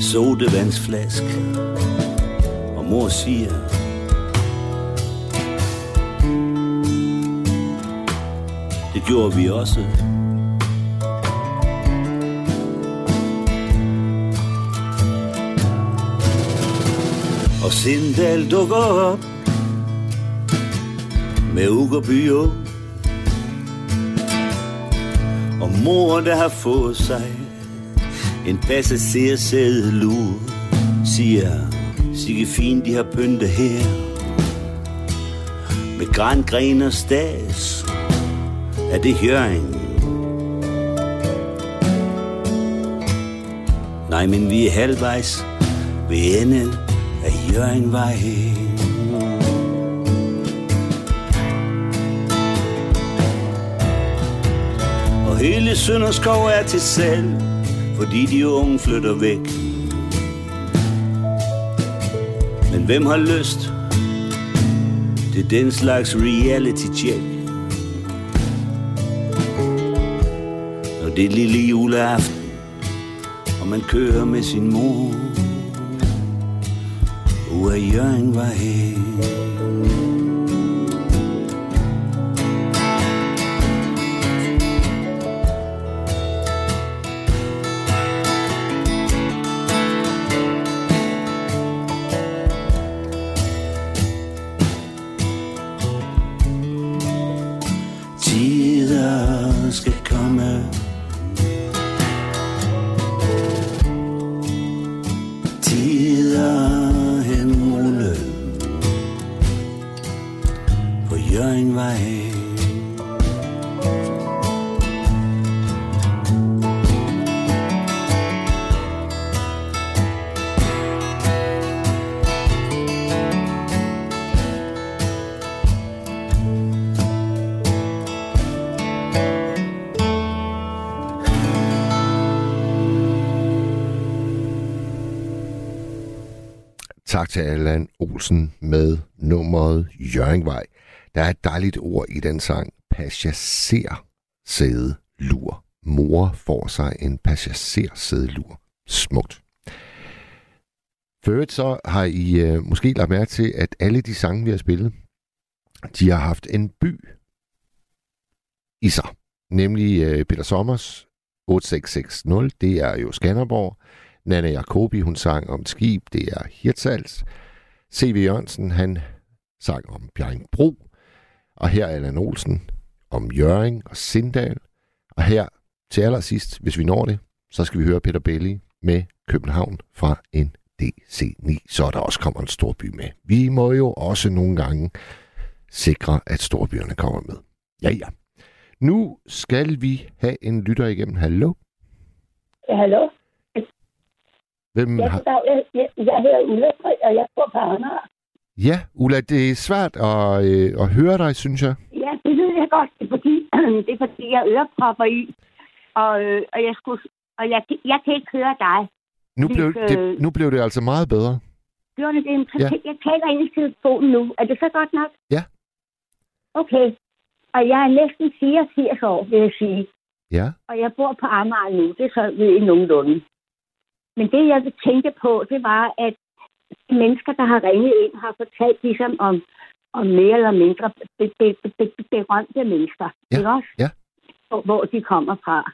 Speaker 11: sodevandsflask Og mor siger Det gjorde vi også. Og Sindal dukker op Med Ugerby og mor der har fået sig En passagersæde lur Siger Sikke fint de har pyntet her Med grængren og stas Er det høring Nej, men vi er halvvejs ved enden af Jørgenvej. Og Sønderskov er til salg, fordi de unge flytter væk. Men hvem har lyst til den slags reality check? Når det er lille juleaften, og man kører med sin mor, hvor Jørgen var hen.
Speaker 3: Olsen med nummeret Jørgenvej. Der er et dejligt ord i den sang. Passager sæde lur. Mor får sig en passager sæde lur. Smukt. For øvrigt så har I øh, måske lagt mærke til, at alle de sange, vi har spillet, de har haft en by i sig. Nemlig øh, Peter Sommers 8660, det er jo Skanderborg. Nana Jacobi, hun sang om et skib, det er Hirtshals. C.V. Jørgensen, han sang om Bjerringbro. Og her er Allan Olsen om Jøring og Sindal. Og her til allersidst, hvis vi når det, så skal vi høre Peter Belli med København fra en DC9, så der også kommer en storby med. Vi må jo også nogle gange sikre, at storbyerne kommer med. Ja, ja. Nu skal vi have en lytter igennem. Hallo?
Speaker 12: Ja, hallo.
Speaker 3: Hvem
Speaker 12: Jeg,
Speaker 3: har...
Speaker 12: jeg, jeg, jeg hedder Ulla, og jeg bor på Amager.
Speaker 3: Ja, Ulla, det er svært at, øh, at høre dig, synes jeg.
Speaker 12: Ja, det ved jeg godt. Det er fordi, det er fordi jeg ørepropper i. Og, øh, og, jeg, skulle, og jeg, jeg kan ikke høre dig.
Speaker 3: Nu blev,
Speaker 12: Hvis,
Speaker 3: det,
Speaker 12: øh,
Speaker 3: nu blev det altså meget bedre.
Speaker 12: Gjorde det det?
Speaker 3: Ja.
Speaker 12: Jeg taler ind i telefonen nu. Er det så godt nok?
Speaker 3: Ja.
Speaker 12: Okay. Og jeg er næsten 84 år, vil jeg sige.
Speaker 3: Ja,
Speaker 12: Og jeg bor på Amager nu. Det er så ved I nogenlunde. Men det, jeg vil tænke på, det var, at mennesker, der har ringet ind, har fortalt ligesom om, om mere eller mindre be- be- be- be- berømte mennesker.
Speaker 3: Ja,
Speaker 12: Ikke også?
Speaker 3: ja.
Speaker 12: Hvor, hvor de kommer fra.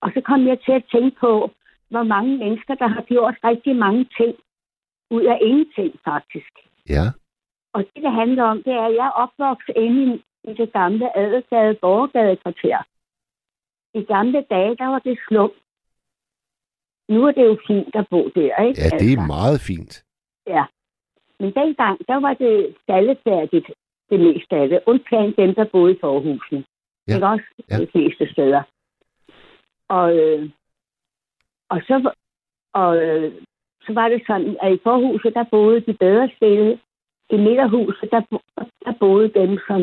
Speaker 12: Og så kom jeg til at tænke på, hvor mange mennesker, der har gjort rigtig mange ting ud af ingenting, faktisk.
Speaker 3: ja,
Speaker 12: Og det, det handler om, det er, at jeg er opvokset inde i, det gamle Adelsgade Borgade kvarter. I gamle dage, der var det slum. Nu er det jo fint at bo der, ikke?
Speaker 3: ja, det er meget fint.
Speaker 12: Ja. Men dengang, der var det faldefærdigt, det meste af det. Undtagen dem, der boede i forhusene.
Speaker 3: Ja.
Speaker 12: Ikke også?
Speaker 3: Ja.
Speaker 12: De fleste steder. Og, øh, og så, og, øh, så var det sådan, at i forhuset, der boede de bedre stillede. I midterhuset, der, der boede dem, som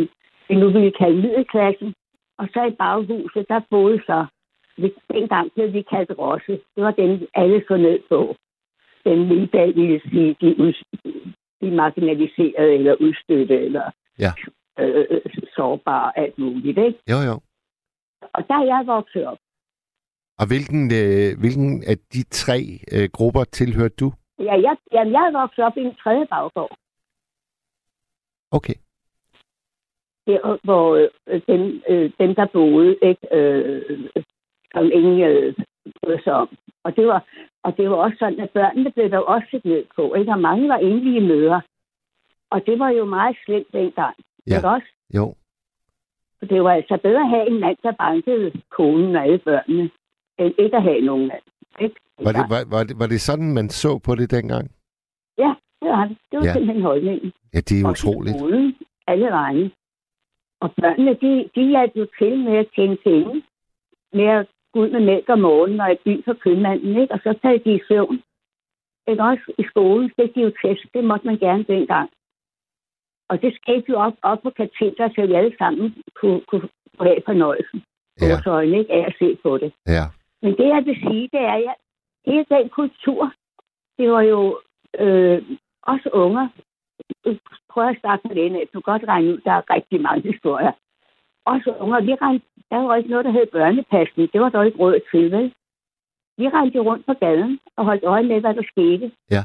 Speaker 12: vi nu ville kalde middelklassen. Og så i baghuset, der boede så, vi- dengang blev de kaldt rosse. Det var dem, alle så ned på. Den middag ville sige, de, ud, de marginaliserede eller udstøtte eller
Speaker 3: Ja.
Speaker 12: øh, sårbare, alt muligt. Ikke?
Speaker 3: Jo, jo.
Speaker 12: Og der er jeg vokset op.
Speaker 3: Og hvilken, øh, hvilken af de tre øh, grupper tilhørte du?
Speaker 12: Ja, jeg, jamen, jeg er vokset op i en tredje baggård.
Speaker 3: Okay.
Speaker 12: Der, hvor øh, dem, øh, dem, der boede, ikke, øh, som ingen øh, brød sig om. Og det, var, og det var også sådan, at børnene blev der også set ned på. Ikke? Og mange var enlige mødre. Og det var jo meget slemt dengang.
Speaker 3: Ja.
Speaker 12: Ikke også?
Speaker 3: Jo.
Speaker 12: For det var altså bedre at have en mand, der bankede konen og alle børnene, end ikke at have nogen mand. Ikke?
Speaker 3: Var det, var, var, det, var det sådan, man så på det dengang?
Speaker 12: Ja, det var det. Det var
Speaker 3: Ja.
Speaker 12: simpelthen holdningen.
Speaker 3: Ja, det er
Speaker 12: i
Speaker 3: utroligt.
Speaker 12: skolen, alle vegne. Og børnene, de, de hjalp jo til med at tjene penge. Med at gå ud med mælk om morgenen og i by for købmanden, ikke? Og så faldt de i søvn. Ikke også i skolen fik de jo test. Det måtte man gerne dengang. Og det skete jo op, op på katedret, så vi alle sammen kunne, kunne, have fornøjelsen. ja. øjne, ikke, af at se på det.
Speaker 3: Ja.
Speaker 12: Men det, jeg vil sige, det er, at hele den kultur, det var jo øh, også unger. Prøv at starte med det, du kan godt regne ud, der er rigtig mange historier. Også unger, vi rendte, der var ikke noget, der hed børnepasning. Det var dog ikke råd til, vel? Vi rendte rundt på gaden og holdt øje med, hvad der skete.
Speaker 3: Ja.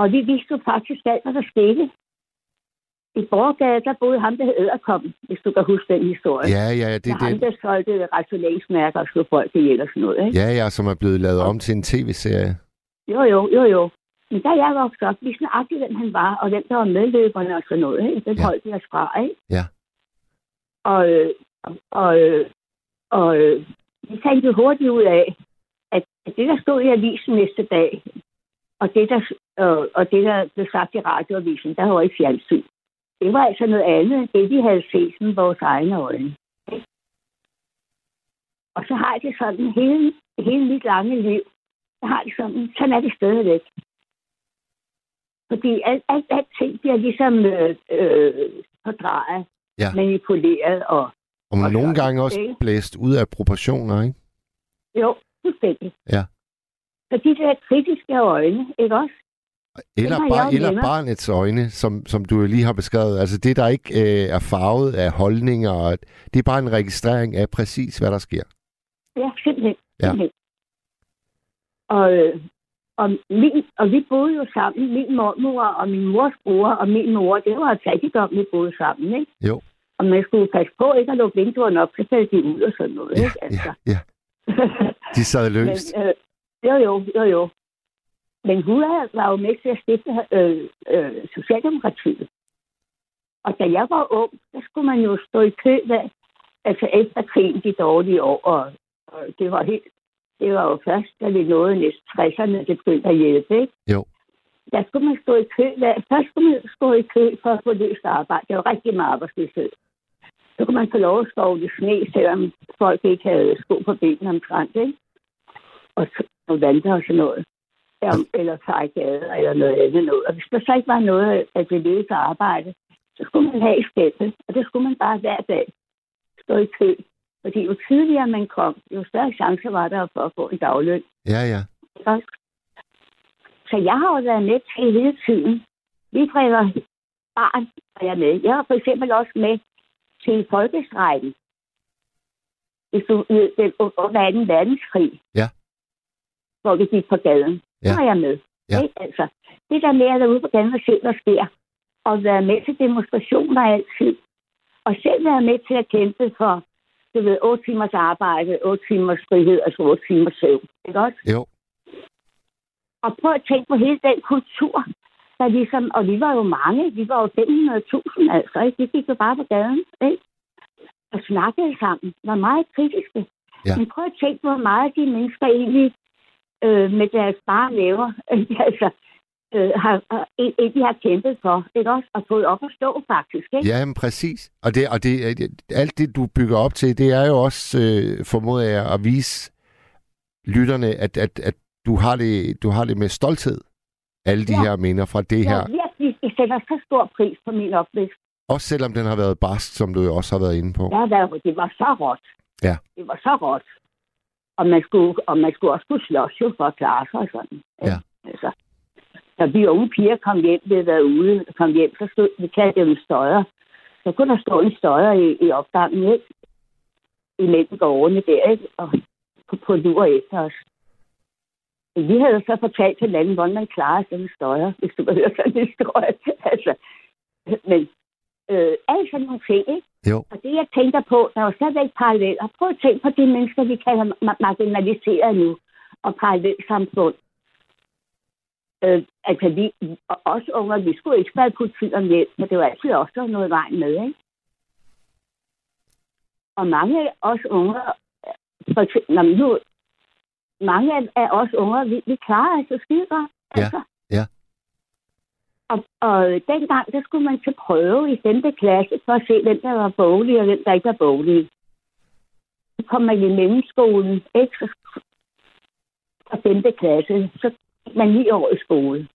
Speaker 12: Og vi vidste jo faktisk alt, hvad der skete. I Borgade, der boede ham, der hed Æderkoppen, hvis du kan huske den historie.
Speaker 3: Ja, ja, det
Speaker 12: Det
Speaker 3: er
Speaker 12: er ham, der solgte rationeringsmærker og slog folk ihjel og sådan noget, ikke?
Speaker 3: Ja, ja, som er blevet lavet om til en tv-serie.
Speaker 12: Jo, jo, jo, jo. Men da jeg voksede op, vi nøjagtigt, hvem han var, og hvem der var medløberne og sådan noget, ikke? Den
Speaker 3: ja.
Speaker 12: holdt vi os fra, ikke?
Speaker 3: Ja.
Speaker 12: Og, øh, og, og, øh, og øh, vi fandt jo hurtigt ud af, at, det, der stod i avisen næste dag, og det, der, og det, der blev sagt i radioavisen, der var ikke fjernsyn. Det var altså noget andet end det, vi havde set med vores egne øjne. Og så har jeg det sådan hele, hele mit lange liv, Så har det sådan, sådan er det stadigvæk. Fordi alt, alt, alt ting bliver ligesom øh, øh, fordrejet,
Speaker 3: Ja.
Speaker 12: manipuleret og...
Speaker 3: Og man
Speaker 12: Og
Speaker 3: nogle gange også
Speaker 12: ikke?
Speaker 3: blæst ud af proportioner, ikke?
Speaker 12: Jo, fuldstændig.
Speaker 3: Ja.
Speaker 12: Så de der kritiske øjne, ikke også?
Speaker 3: Eller, bar, eller
Speaker 12: nemmere.
Speaker 3: barnets øjne, som, som du lige har beskrevet. Altså det, der ikke øh, er farvet af holdninger. og- Det er bare en registrering af præcis, hvad der sker.
Speaker 12: Ja, simpelthen.
Speaker 3: Ja.
Speaker 12: simpelthen. Og, øh, og, min, og vi boede jo sammen, min mormor og min mors bror og min mor, det var fattigdom, vi boede sammen, ikke?
Speaker 3: Jo.
Speaker 12: Og man skulle passe på ikke at lukke vinduerne op, så faldt de ud og sådan noget,
Speaker 3: Ja,
Speaker 12: ikke? Altså.
Speaker 3: ja, De sad løst.
Speaker 12: Men, øh, jo, jo, jo, jo. Men hun var jo med til at stifte øh, øh, Socialdemokratiet. Og da jeg var ung, der skulle man jo stå i kø, da, altså efter krigen, de dårlige år, og, og det var helt, det var jo først, da vi nåede næsten 60'erne, det begyndte at hjælpe, ikke?
Speaker 3: Jo.
Speaker 12: Der skulle man stå i kø, da, først skulle man stå i kø for at få løst arbejde. Det var rigtig meget arbejdsløshed. Så kunne man få lov at skovle sne, selvom folk ikke havde sko på benene omtrent, ikke? Og, og vandre og sådan noget. Ja, eller fejgader eller noget andet noget. Og hvis der så ikke var noget, at det til arbejde, så skulle man have i skabet. Og det skulle man bare hver dag stå i kø. Fordi jo tidligere man kom, jo større chance var der for at få en dagløn.
Speaker 3: Ja, ja.
Speaker 12: Også? Så jeg har jo været med til hele tiden. Vi drikker barn, og jeg med. Jeg var for eksempel også med til. Hvis du under 2. verdenskrig.
Speaker 3: Ja.
Speaker 12: Hvor vi gik på gaden.
Speaker 3: Ja.
Speaker 12: Så var jeg med.
Speaker 3: Ja.
Speaker 12: Ikke? Altså, det der med at være ude på gaden og se, hvad sker. Og være med til demonstrationer altid. Og selv være med til at kæmpe for, du ved, 8 timers arbejde, 8 timers frihed, altså 8 timers søvn. Ikke også?
Speaker 3: Jo.
Speaker 12: Og prøv at tænke på hele den kultur, der ligesom, og vi var jo mange, vi var jo 500.000 altså, ikke? Vi gik jo bare på gaden, ikke? Og snakkede sammen, var meget kritiske.
Speaker 3: Ja.
Speaker 12: Men prøv at tænke hvor meget de mennesker egentlig øh, med deres bare næver, altså, øh, har, har, egentlig har kæmpet for, ikke også? Og fået op at stå, faktisk, ikke?
Speaker 3: Ja, men præcis. Og, det, og det, det- alt det, du bygger op til, det er jo også, øh, formoder jeg, at vise lytterne, at, at, at du, har det, du har det med stolthed. Alle de
Speaker 12: Ja.
Speaker 3: her minder fra det her.
Speaker 12: Jeg virkelig jeg sætter så stor pris på min opvækst.
Speaker 3: Også selvom den har været barsk, som du jo også har været inde på.
Speaker 12: Ja, det var så råt.
Speaker 3: Ja.
Speaker 12: Det var så råt. Og man skulle, og man skulle også kunne slås jo for at klare sig sådan.
Speaker 3: Ja.
Speaker 12: Altså, da vi unge piger kom hjem, vi havde været ude, kom hjem, så stod, vi kaldte dem støjer. Så kunne der stå en støjer i, i opgangen, ikke? Imellem gårdene der, ikke? Og på, på lur efter os. Men Vi havde så fortalt til hinanden, hvordan man klarer sådan en støjer, hvis du vil høre sådan en historie. altså, men øh, alle sådan nogle ting, ikke?
Speaker 3: Jo.
Speaker 12: Og det, jeg tænker på, der er jo stadigvæk paralleller. Prøv at tænke på de mennesker, vi kalder ma- marginaliseret nu, og parallelsamfund. Øh, altså, vi, og os unger, vi skulle ikke spørge politiet om hjælp, men det var altid også der var noget i vejen med, ikke? Og mange af os unger, for eksempel, når nu, mange af, af os unger, vi, vi klarer altså skide godt.
Speaker 3: Ja,
Speaker 12: Altså.
Speaker 3: ja.
Speaker 12: Og, og dengang, der skulle man til prøve i 5. klasse, for at se, hvem der var boglig, og hvem der ikke var boglig. Så kom man i mellemskolen, ikke? Så, fra 5. klasse, så gik man 9 år i skole.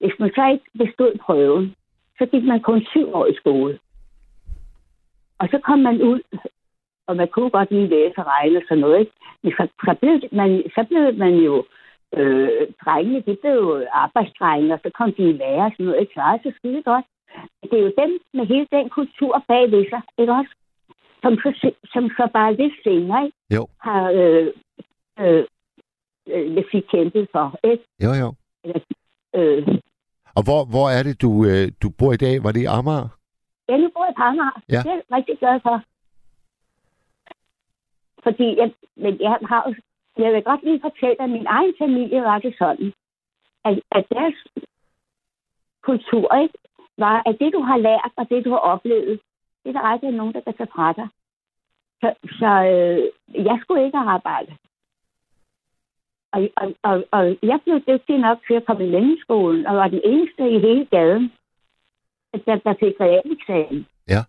Speaker 12: Hvis man så ikke bestod prøven, så gik man kun 7 år i skole. Og så kom man ud og man kunne godt lige læse og regne og sådan noget, ikke? Men så, så, blev, man, så blev man jo øh, drengene, det blev jo arbejdsdrenge, og så kom de i lære og sådan noget, ikke? Klarede sig skide godt. Det er jo dem med hele den kultur bagved sig, ikke også? Som så, som så bare lidt senere, ikke?
Speaker 3: Jo.
Speaker 12: Har øh, øh, øh, fik kæmpet for, ikke?
Speaker 3: Jo, jo.
Speaker 12: Eller, øh,
Speaker 3: Og hvor, hvor er det, du, øh, du bor i dag? Var det i Amager?
Speaker 12: Ja, nu bor jeg på Amager.
Speaker 3: Ja.
Speaker 12: Det er jeg rigtig glad for. Fordi jeg, men jeg har jeg vil godt lige fortælle, at min egen familie var det sådan, at, at deres kultur ikke, var, at det, du har lært, og det, du har oplevet, det er der aldrig nogen, der kan tage fra dig. Så, så øh, jeg skulle ikke arbejde. Og, og, og, og jeg blev dygtig nok til at komme i mellemskolen, og var den eneste i hele gaden, der, der fik realeksamen.
Speaker 3: Ja.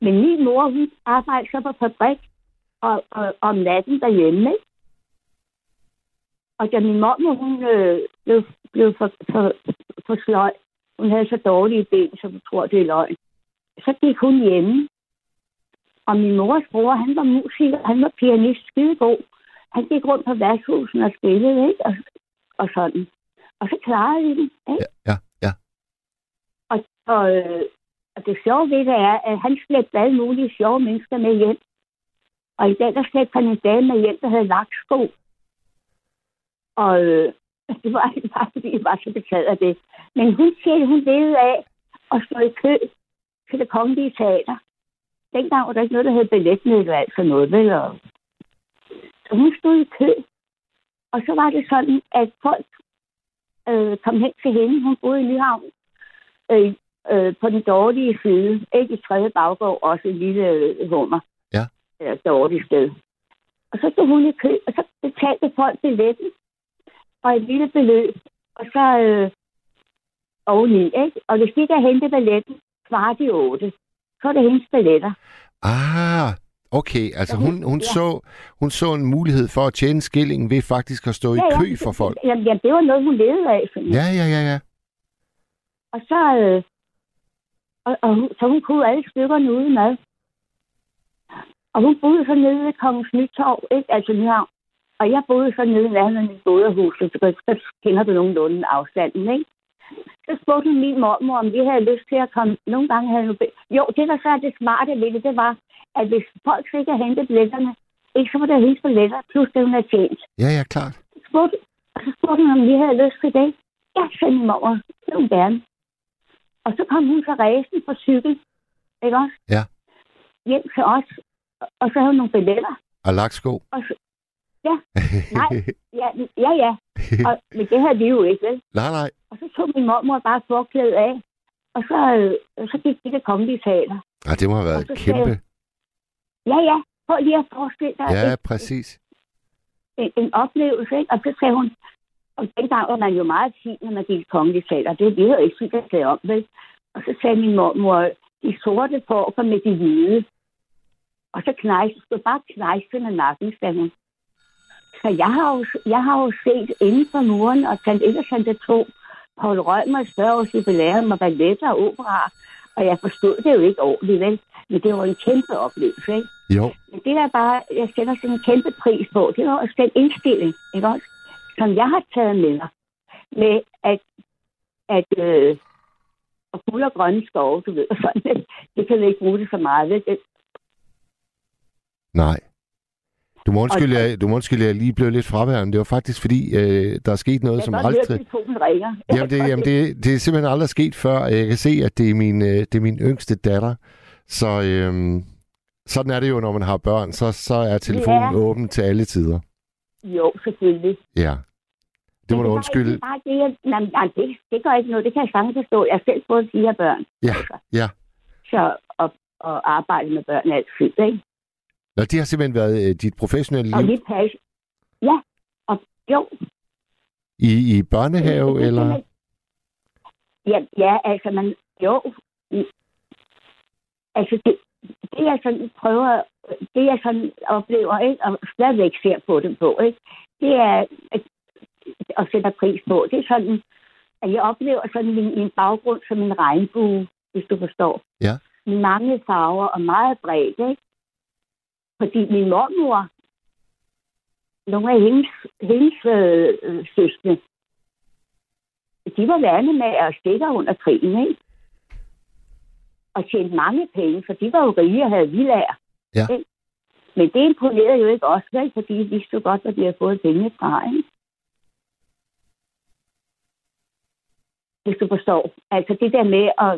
Speaker 12: Men min mor, hun arbejdede så på fabrik og, og, om natten derhjemme. Ikke? Og da min mor, hun øh, blev, blev for, for, for sløj, hun havde så dårlige ben, så du tror, det er løgn. Så gik hun hjemme. Og min mors bror, han var musiker, han var pianist, skidegod. Han gik rundt på værtshusen og spillede, ikke? Og, og sådan. Og så klarede vi den, ikke?
Speaker 3: Ja, ja.
Speaker 12: Og, og, øh, og det sjove ved det er, at han slæbte alle mulige sjove mennesker med hjem. Og i dag, der slæbte han en dame med hjem, der havde lagt sko. Og øh, det var ikke bare, fordi jeg var så betaget af det. Men hun siger, hun levede af at stå i kø til det kongelige teater. Dengang var der ikke noget, der hed billetmiddel og alt sådan noget, vel? Og... Så hun stod i kø. Og så var det sådan, at folk øh, kom hen til hende. Hun boede i Nyhavn. Øh, øh, på den dårlige side. Ikke i tredje baggård, også en lille øh, hummer.
Speaker 3: Ja.
Speaker 12: Eller dårligt sted. Og så stod hun i kø, og så betalte folk billetten. Og et lille beløb. Og så øh, oveni, ikke? Og hvis de ikke har hentet billetten kvart i otte, så er det hendes billetter.
Speaker 3: Ah, okay. Altså hun, hun,
Speaker 12: Ja.
Speaker 3: så, hun så en mulighed for at tjene skillingen ved faktisk at stå i kø for folk.
Speaker 12: Jamen, jamen, det var noget, hun levede af.
Speaker 3: Ja, ja, ja, ja.
Speaker 12: Og så... Øh, og, og, så hun kunne alle stykkerne ude med. Og hun boede så nede ved Kongens Nytorv, ikke? Altså Nyhavn. Og jeg boede så nede i nærheden af bådehus, så, så kender du nogenlunde afstanden, ikke? Så spurgte hun min mormor, om vi havde lyst til at komme. Nogle gange havde hun... Jo, det der så er det smarte ved det, det var, at hvis folk fik at hente billetterne, ikke så var det hendes billetter, plus det, hun havde tjent.
Speaker 3: Ja, ja, klart.
Speaker 12: spurgte, og så spurgte hun, om vi havde lyst til det. Ja, sagde min mor. Det hun gerne. Og så kom hun så ræsen på cykel, ikke også?
Speaker 3: Ja.
Speaker 12: Hjem til os, og- så havde hun nogle billetter.
Speaker 3: Og lagt sko.
Speaker 12: Og så, ja, nej, ja, ja, ja. Og, men det havde vi jo ikke, vel?
Speaker 3: nej, nej.
Speaker 12: Og så tog min mormor bare forklædet af, og så, øh, så gik de det kongelige teater.
Speaker 3: Ah, det må have været kæmpe.
Speaker 12: sagde- Ja, ja, prøv lige at forestille dig
Speaker 3: Ja,
Speaker 12: et,
Speaker 3: præcis.
Speaker 12: en, en oplevelse, ikke? Og så sagde hun, og dengang var man jo meget fin, når man gik i kongelige teater. Det vi havde ikke fint at om, vel? Og så sagde min mormor, de sorte får med de hvide. Og så knejste, stod bare knejste med nakken, sagde hun. Så jeg har jo, jeg har jo set inden for muren og tændt et og tændt to. Paul Rømer spørger os jubilæum og balletter og opera. Og jeg forstod det jo ikke ordentligt, vel? Men det var en kæmpe oplevelse, ikke?
Speaker 3: Jo.
Speaker 12: Men det der bare, jeg sætter sådan en kæmpe pris på, det var også den indstilling, ikke også? Som jeg har taget med mig. Med at, at øh, og fuld og grønne skove, du ved, sådan, det, det kan vi ikke bruge det så meget. Vel?
Speaker 3: Nej. Du må undskylde, jeg, du må undskylde, jeg lige blev lidt fraværende. Det var faktisk fordi, øh, der er sket noget,
Speaker 12: jeg
Speaker 3: som aldrig...
Speaker 12: telefonen ringer.
Speaker 3: Jamen, det, jamen det, det er simpelthen aldrig sket før. Jeg kan se, at det er min, øh, det er min yngste datter. Så øhm, sådan er det jo, når man har børn. Så, så er telefonen
Speaker 12: Ja.
Speaker 3: åben til alle tider.
Speaker 12: Jo, selvfølgelig.
Speaker 3: Ja. Det må du undskylde.
Speaker 12: Bare det, jeg, nej, nej, det, det gør ikke noget. Det kan jeg sagtens forstå. Jeg har selv fået fire børn.
Speaker 3: Ja, ja.
Speaker 12: Så, og, og arbejde med børn er altid, ikke?
Speaker 3: Nå, det har simpelthen været øh, dit professionelle
Speaker 12: Og
Speaker 3: liv
Speaker 12: lige passe. Ja, og jo,
Speaker 3: i, i børnehave,
Speaker 12: det-
Speaker 3: eller?
Speaker 12: Ja, ja, altså man, jo. Mm. Altså det, det jeg sådan prøver, det jeg sådan oplever, ikke, og stadigvæk ser på det på, ikke, det er, at, og sætter pris på, det er sådan, at jeg oplever sådan min, min baggrund som en regnbue, hvis du forstår.
Speaker 3: Ja.
Speaker 12: Med mange farver og meget bredt, ikke? Fordi min mormor, nogle af hendes, hendes øh, søskende, de var med at stikke under krigen, ikke? Og tjente mange penge, for de var jo rige og havde villager.
Speaker 3: Ja.
Speaker 12: Ikke? Men det imponerede jo ikke også, vel? Fordi de vidste jo godt, at de havde fået penge fra, ikke? Hvis du forstår. Altså det der med at,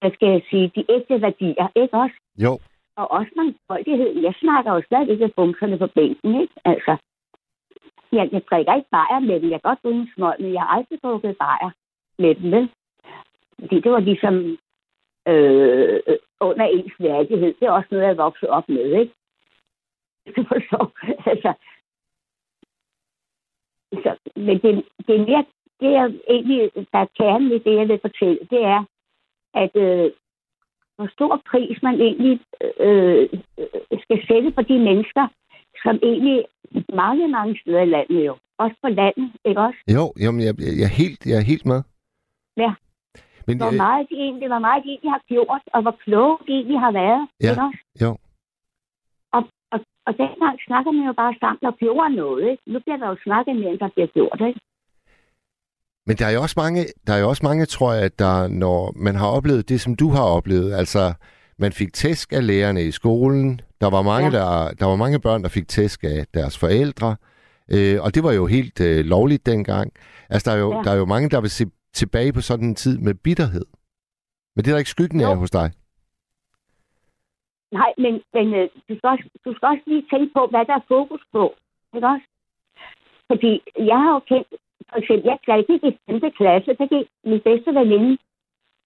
Speaker 12: hvad skal jeg sige, de ægte værdier, ikke også?
Speaker 3: Jo.
Speaker 12: Og også mangfoldighed. Jeg snakker jo slet ikke af bumserne på bænken, ikke? Altså, jeg, jeg drikker ikke bajer med dem. Jeg kan godt bruge en smøg, men jeg har aldrig drukket bajer med dem, vel? Fordi det var ligesom øh, under ens værdighed. Det er også noget, jeg er vokset op med, ikke? Du forstår? altså, så, men det, det er mere, det er egentlig, der er kernen i det, jeg vil fortælle, det er, at øh, hvor stor pris man egentlig øh, skal sætte for de mennesker, som egentlig mange, mange steder i landet jo. Også på landet, ikke også?
Speaker 3: Jo, jamen, jeg, jeg, jeg, er helt, jeg er helt med.
Speaker 12: Ja.
Speaker 3: Men,
Speaker 12: Hvor
Speaker 3: øh,
Speaker 12: meget de egentlig, hvor meget de egentlig har gjort, og hvor kloge de egentlig har været,
Speaker 3: Ja.
Speaker 12: ikke også?
Speaker 3: jo.
Speaker 12: Og, og, og dengang snakker man jo bare sammen og gjorde noget, ikke? Nu bliver der jo snakket mere, end der bliver gjort, ikke?
Speaker 3: Men der er jo også mange, der er jo også mange, tror jeg, der, når man har oplevet det, som du har oplevet, altså man fik tæsk af lærerne i skolen, der var mange, ja. der, der var mange børn, der fik tæsk af deres forældre, øh, og det var jo helt øh, lovligt dengang. Altså der er, jo,
Speaker 12: Ja.
Speaker 3: ja. der er jo mange, der vil se tilbage på sådan en tid med bitterhed. Men det er der ikke skyggen af hos dig.
Speaker 12: Nej, men, men øh, du, skal også, du skal også lige tænke på, hvad der er fokus på. Ikke også? Fordi jeg har jo kendt, for eksempel, jeg, da jeg gik i 5. klasse, der gik min bedste veninde,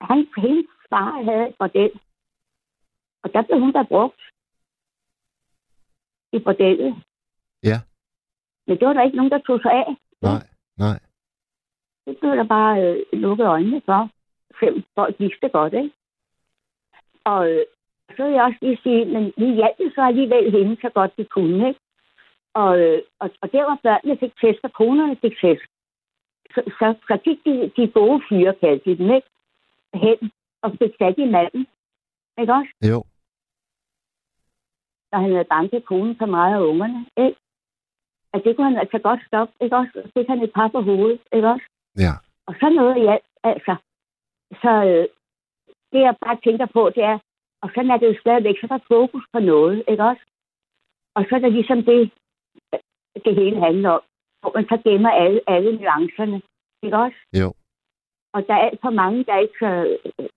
Speaker 12: han, hendes far havde et bordel. Og der blev hun der brugt i bordellet.
Speaker 3: Ja.
Speaker 12: Men det var der ikke nogen, der tog sig af.
Speaker 3: Nej, nej.
Speaker 12: Det blev der bare øh, lukket øjnene for. Fem folk vidste godt, ikke? Og øh, så vil jeg også lige sige, men vi hjalp så alligevel hende så godt vi kunne, ikke? Og, øh, og, og der var børnene fik test, og konerne fik test. Så, så, gik de, de gode fyre, kaldte de dem, ikke? Hen og fik fat i manden. Ikke også?
Speaker 3: Jo.
Speaker 12: Og han havde banket konen så meget af ungerne, ikke? At det kunne han altså godt stoppe, ikke også? Så fik han et par på hovedet, ikke også?
Speaker 3: Ja.
Speaker 12: Og så noget i alt, altså. Så øh, det, jeg bare tænker på, det er, og sådan er det jo stadigvæk, så er der fokus på noget, ikke også? Og så er der ligesom det, det hele handler om, hvor man så gemmer alle, alle nuancerne, ikke også?
Speaker 3: Jo.
Speaker 12: Og der er alt for mange, der ikke så,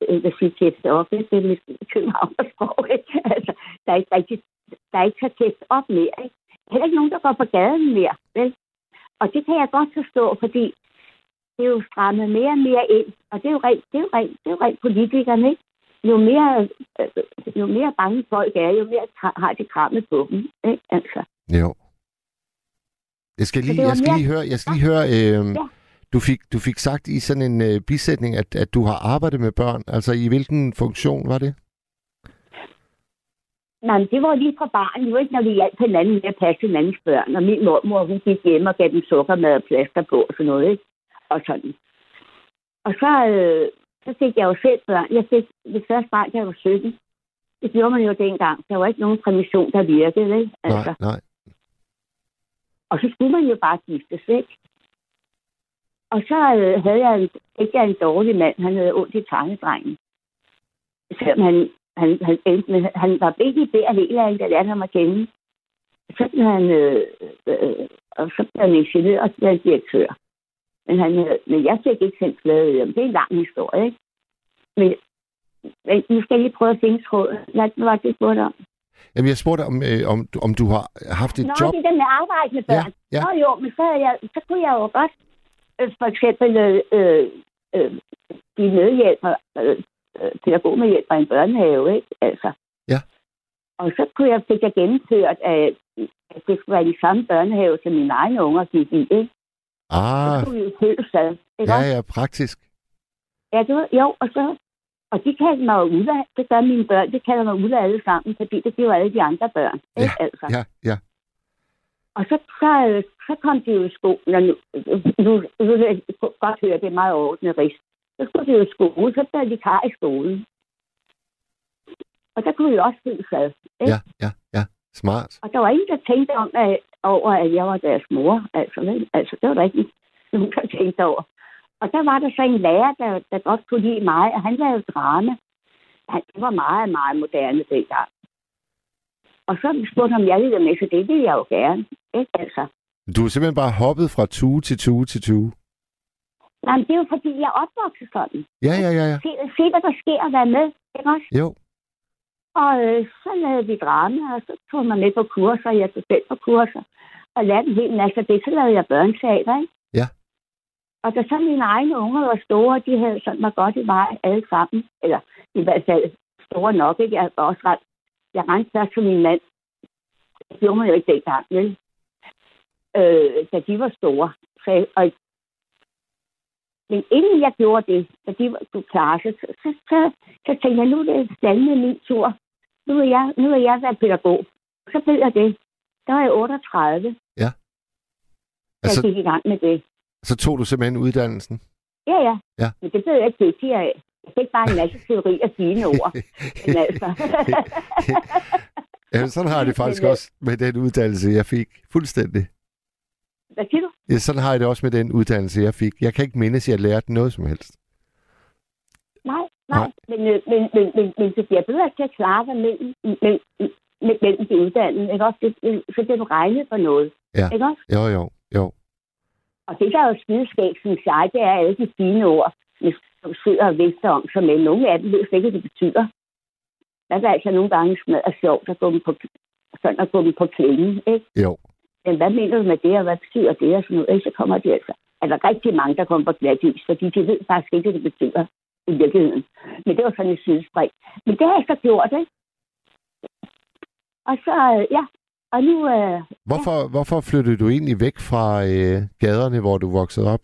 Speaker 12: øh, hvad siger, tæfte op, ikke? det er med københavnersprog, ikke? Altså, der er ikke der er ikke så tæft op mere, ikke? Heller ikke nogen, der går på gaden mere, vel? Og det kan jeg godt forstå, fordi det er jo strammet mere og mere ind, og det er jo rent, det er jo rent, det er jo rent politikerne, ikke? Jo mere, øh, jo mere bange folk er, jo mere har de krammet på dem, ikke? Altså.
Speaker 3: Jo. Jeg skal lige, jeg skal lige høre, jeg skal lige høre øh,
Speaker 12: Ja.
Speaker 3: du, fik, du fik sagt i sådan en øh, bisætning, at, at du har arbejdet med børn. Altså i hvilken funktion var det?
Speaker 12: Nej, men det var lige fra barn. Det var ikke, når vi hjalp hinanden med at passe hinandens børn. Og min mormor, hun gik hjem og gav dem sukkermad og plaster på og sådan noget, ikke? Og sådan. Og så, øh, så fik jeg jo selv børn. Jeg fik det første barn, da jeg var 17. Det gjorde man jo dengang. Der var ikke nogen præmission, der virkede, ikke? Altså.
Speaker 3: Nej, nej.
Speaker 12: Og så skulle man jo bare giftes, ikke? Og så øh, havde jeg en, ikke jeg en dårlig mand. Han havde ondt i tangedrengen. Selvom han, han, han, endte med, han var begge i bær hele af, da jeg lærte ham at kende. Så blev han, øh, øh, og så blev han ingeniør, og så blev han direktør. Men, han, øh, men jeg fik ikke sendt flade ører. Det er en lang historie, ikke? Men, men nu skal jeg lige prøve at finde tråden. Hvad var det, du spurgte om?
Speaker 3: Jamen, jeg spurgte, om, øh, om, om du har haft et
Speaker 12: Nå,
Speaker 3: job.
Speaker 12: det er den med arbejde med børn.
Speaker 3: Ja, ja.
Speaker 12: Nå jo, men så, jeg, så kunne jeg jo godt øh, for eksempel øh, øh, øh, blive medhjælper, øh, øh, pædagogmedhjælper i en børnehave, ikke? Altså.
Speaker 3: Ja.
Speaker 12: Og så kunne jeg, fik jeg gennemført, at, at det skulle være de samme børnehave, som mine egne unger gik i, ikke?
Speaker 3: Ah,
Speaker 12: Så kunne vi jo følges ad, ikke
Speaker 3: ja, ja, praktisk.
Speaker 12: Ja, det var, jo, og så... Og de kaldte mig Ulla. Det gør mine børn. Det kalder mig Ulla alle sammen, fordi det giver alle de andre børn. Ikke? Altså.
Speaker 3: Ja, ja.
Speaker 12: Og så, så, så kom de jo i skole, og nu, nu, nu jeg godt høre, det er meget ordentligt rist. Så skulle de jo i skole, så blev de kar i skolen. Og der kunne vi også følge sad. Ikke?
Speaker 3: Ja, ja, ja. Smart.
Speaker 12: Og der var ingen, der tænkte om, at, over, at jeg var deres mor. Altså, vel? altså det var der ikke nogen, der tænkte over. Og der var der så en lærer, der, der godt kunne lide mig, og han lavede drama. Han det var meget, meget moderne dengang. Og så spurgte han, om jeg ville med, så det ville jeg jo gerne. Ikke? Altså,
Speaker 3: Du er simpelthen bare hoppet fra tue til tue til tue.
Speaker 12: nej, men det er jo fordi, jeg er opvokset sådan.
Speaker 3: Ja, ja, ja, ja.
Speaker 12: Se, se hvad der sker og være med. Ikke også?
Speaker 3: Jo.
Speaker 12: Og øh, så lavede vi drama, og så tog man med på kurser. Jeg tog selv på kurser. Og lærte en hel masse af det. Så lavede jeg børneteater, ikke? Og da så mine egne unger var store, de havde sådan var godt i vej alle sammen. Eller i hvert fald store nok, ikke? Jeg var også ret... Jeg rendte først for min mand. Det gjorde man jo ikke dengang, vel? Øh, da de var store. Så, og, men inden jeg gjorde det, da de var, kunne klare sig, så, så, så, så tænkte jeg, nu er det fandme min tur. Nu vil jeg, nu vil jeg være pædagog. Så blev jeg det. Der var jeg 38,
Speaker 3: Ja. Altså,
Speaker 12: jeg gik i gang med det.
Speaker 3: Så tog du simpelthen uddannelsen.
Speaker 12: Ja, ja.
Speaker 3: Ja.
Speaker 12: Men det blev jeg ikke dygtig af. Jeg fik bare en masse teori og fine ord. Men altså...
Speaker 3: Ja, sådan har jeg det faktisk
Speaker 12: Men, øh,
Speaker 3: også med den uddannelse, jeg fik. Fuldstændig.
Speaker 12: Hvad siger du?
Speaker 3: Ja, sådan har jeg det også med den uddannelse, jeg fik. Jeg kan ikke mindes, at jeg lærte noget som helst.
Speaker 12: Nej, nej. Men, øh, men, men, men, men det bliver bedre til at klare dig mellem, mellem, mellem, mellem de uddannede. Ikke også? Det, så det er du regnet for noget.
Speaker 3: Ja.
Speaker 12: Ikke også?
Speaker 3: Jo, jo.
Speaker 12: Og det, der er jo skideskægt, synes jeg, det er alle de fine ord, vi sidder og vidster om, så men nogle af dem ved ikke, hvad det betyder. Der er altså nogle gange smadret sjovt at gå dem på, sådan at gå dem på klingen, ikke?
Speaker 3: Jo.
Speaker 12: Men hvad mener du med det, og hvad betyder det, og sådan noget? Ikke? Så kommer de altså. Er der rigtig mange, der kommer på glatis, fordi de ved faktisk ikke, hvad det betyder i virkeligheden. Men det var sådan et sidespring. Men det har jeg så gjort, ikke? Og så, øh, ja, og nu, øh,
Speaker 3: Hvorfor, hvorfor flyttede du egentlig væk fra øh, gaderne, hvor du voksede op?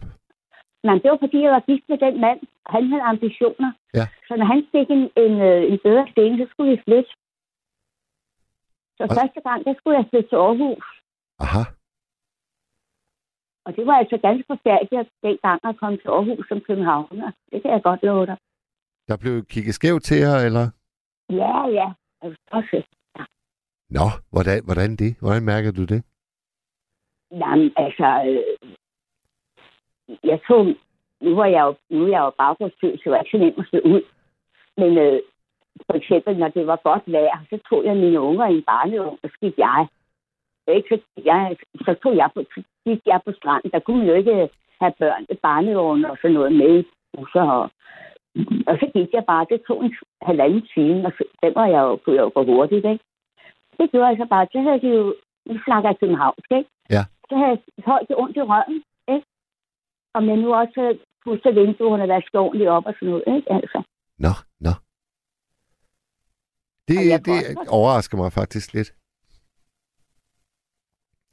Speaker 12: Men det var fordi, jeg var gift med den mand. Han havde ambitioner.
Speaker 3: Ja.
Speaker 12: Så når han fik en, en, øh, en bedre stilling, så skulle vi flytte. Så
Speaker 3: Og-
Speaker 12: første gang, der skulle jeg flytte til Aarhus.
Speaker 3: Aha.
Speaker 12: Og det var altså ganske forfærdeligt at dengang at komme til Aarhus som københavner. Det kan jeg godt love dig.
Speaker 3: Der blev kigget skævt til jer, eller?
Speaker 12: Ja, ja. Altså, også.
Speaker 3: Nå, hvordan, hvordan det? Hvordan mærker du det?
Speaker 12: Jamen, altså... Øh, jeg tror, Nu, var jeg jo, nu er jeg jo baggrundstød, så det var ikke så nemt at se ud. Men øh, for eksempel, når det var godt vejr, så tog jeg mine unger i en barnevogn, og så jeg. Ikke, så, jeg, så tog jeg på, gik jeg på stranden. Der kunne man jo ikke have børn i barnevogn og sådan noget med i busser. Og, og så gik jeg bare. Det tog en halvanden time, og så, den var jeg jo, kunne jeg jo gå hurtigt, ikke? Det gjorde jeg så bare. Så havde de jo... Nu snakker jeg københavnsk, ikke?
Speaker 3: Ja.
Speaker 12: Så havde jeg det ondt i røven, ikke? Om jeg nu også pustet vinduerne og vasket ordentligt op og sådan noget, ikke? Altså.
Speaker 3: Nå, nå. Det,
Speaker 12: Og
Speaker 3: det
Speaker 12: også-
Speaker 3: overrasker mig faktisk lidt.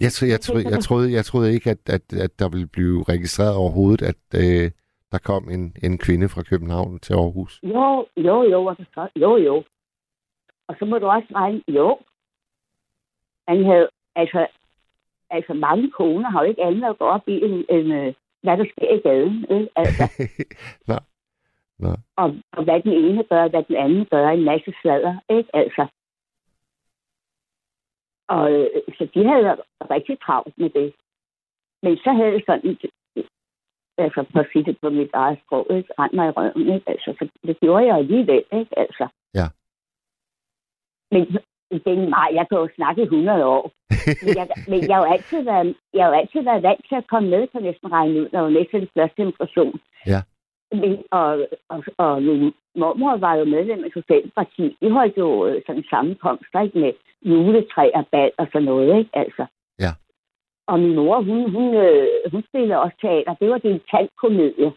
Speaker 3: Jeg, tro, jeg, tro, jeg, troede, jeg troede ikke, at, at, at der ville blive registreret overhovedet, at øh, der kom en, en kvinde fra København til Aarhus.
Speaker 12: Jo, jo, jo, og jo, jo. Og så må du også regne, jo. Han havde, altså, altså mange koner har jo ikke andet at gå op i, end, end øh, hvad der sker i gaden. Ikke? Altså,
Speaker 3: Nå. Nå.
Speaker 12: og, og hvad den ene gør, hvad den anden gør, en masse sladder, ikke? Altså. Og øh, så de havde rigtig travlt med det. Men så havde det sådan, altså for at sige det på mit eget sprog, ikke? Rend mig i røven, ikke? Altså, for det gjorde jeg alligevel, ikke? Altså.
Speaker 3: Ja.
Speaker 12: Men det er mig, jeg kan jo snakke i 100 år. Men jeg, men jeg har jo altid været, jeg har jo altid været vant til at komme med, kan næsten regne ud, når jeg til den første impression.
Speaker 3: Ja.
Speaker 12: Men, og, og, og min mormor var jo medlem af Socialdemokrati. De holdt jo øh, sådan sammenkomster ikke, med juletræ og bal og sådan noget, ikke? Altså.
Speaker 3: Ja.
Speaker 12: Og min mor, hun, hun, øh, hun spillede også teater. Det var din tandkomedie.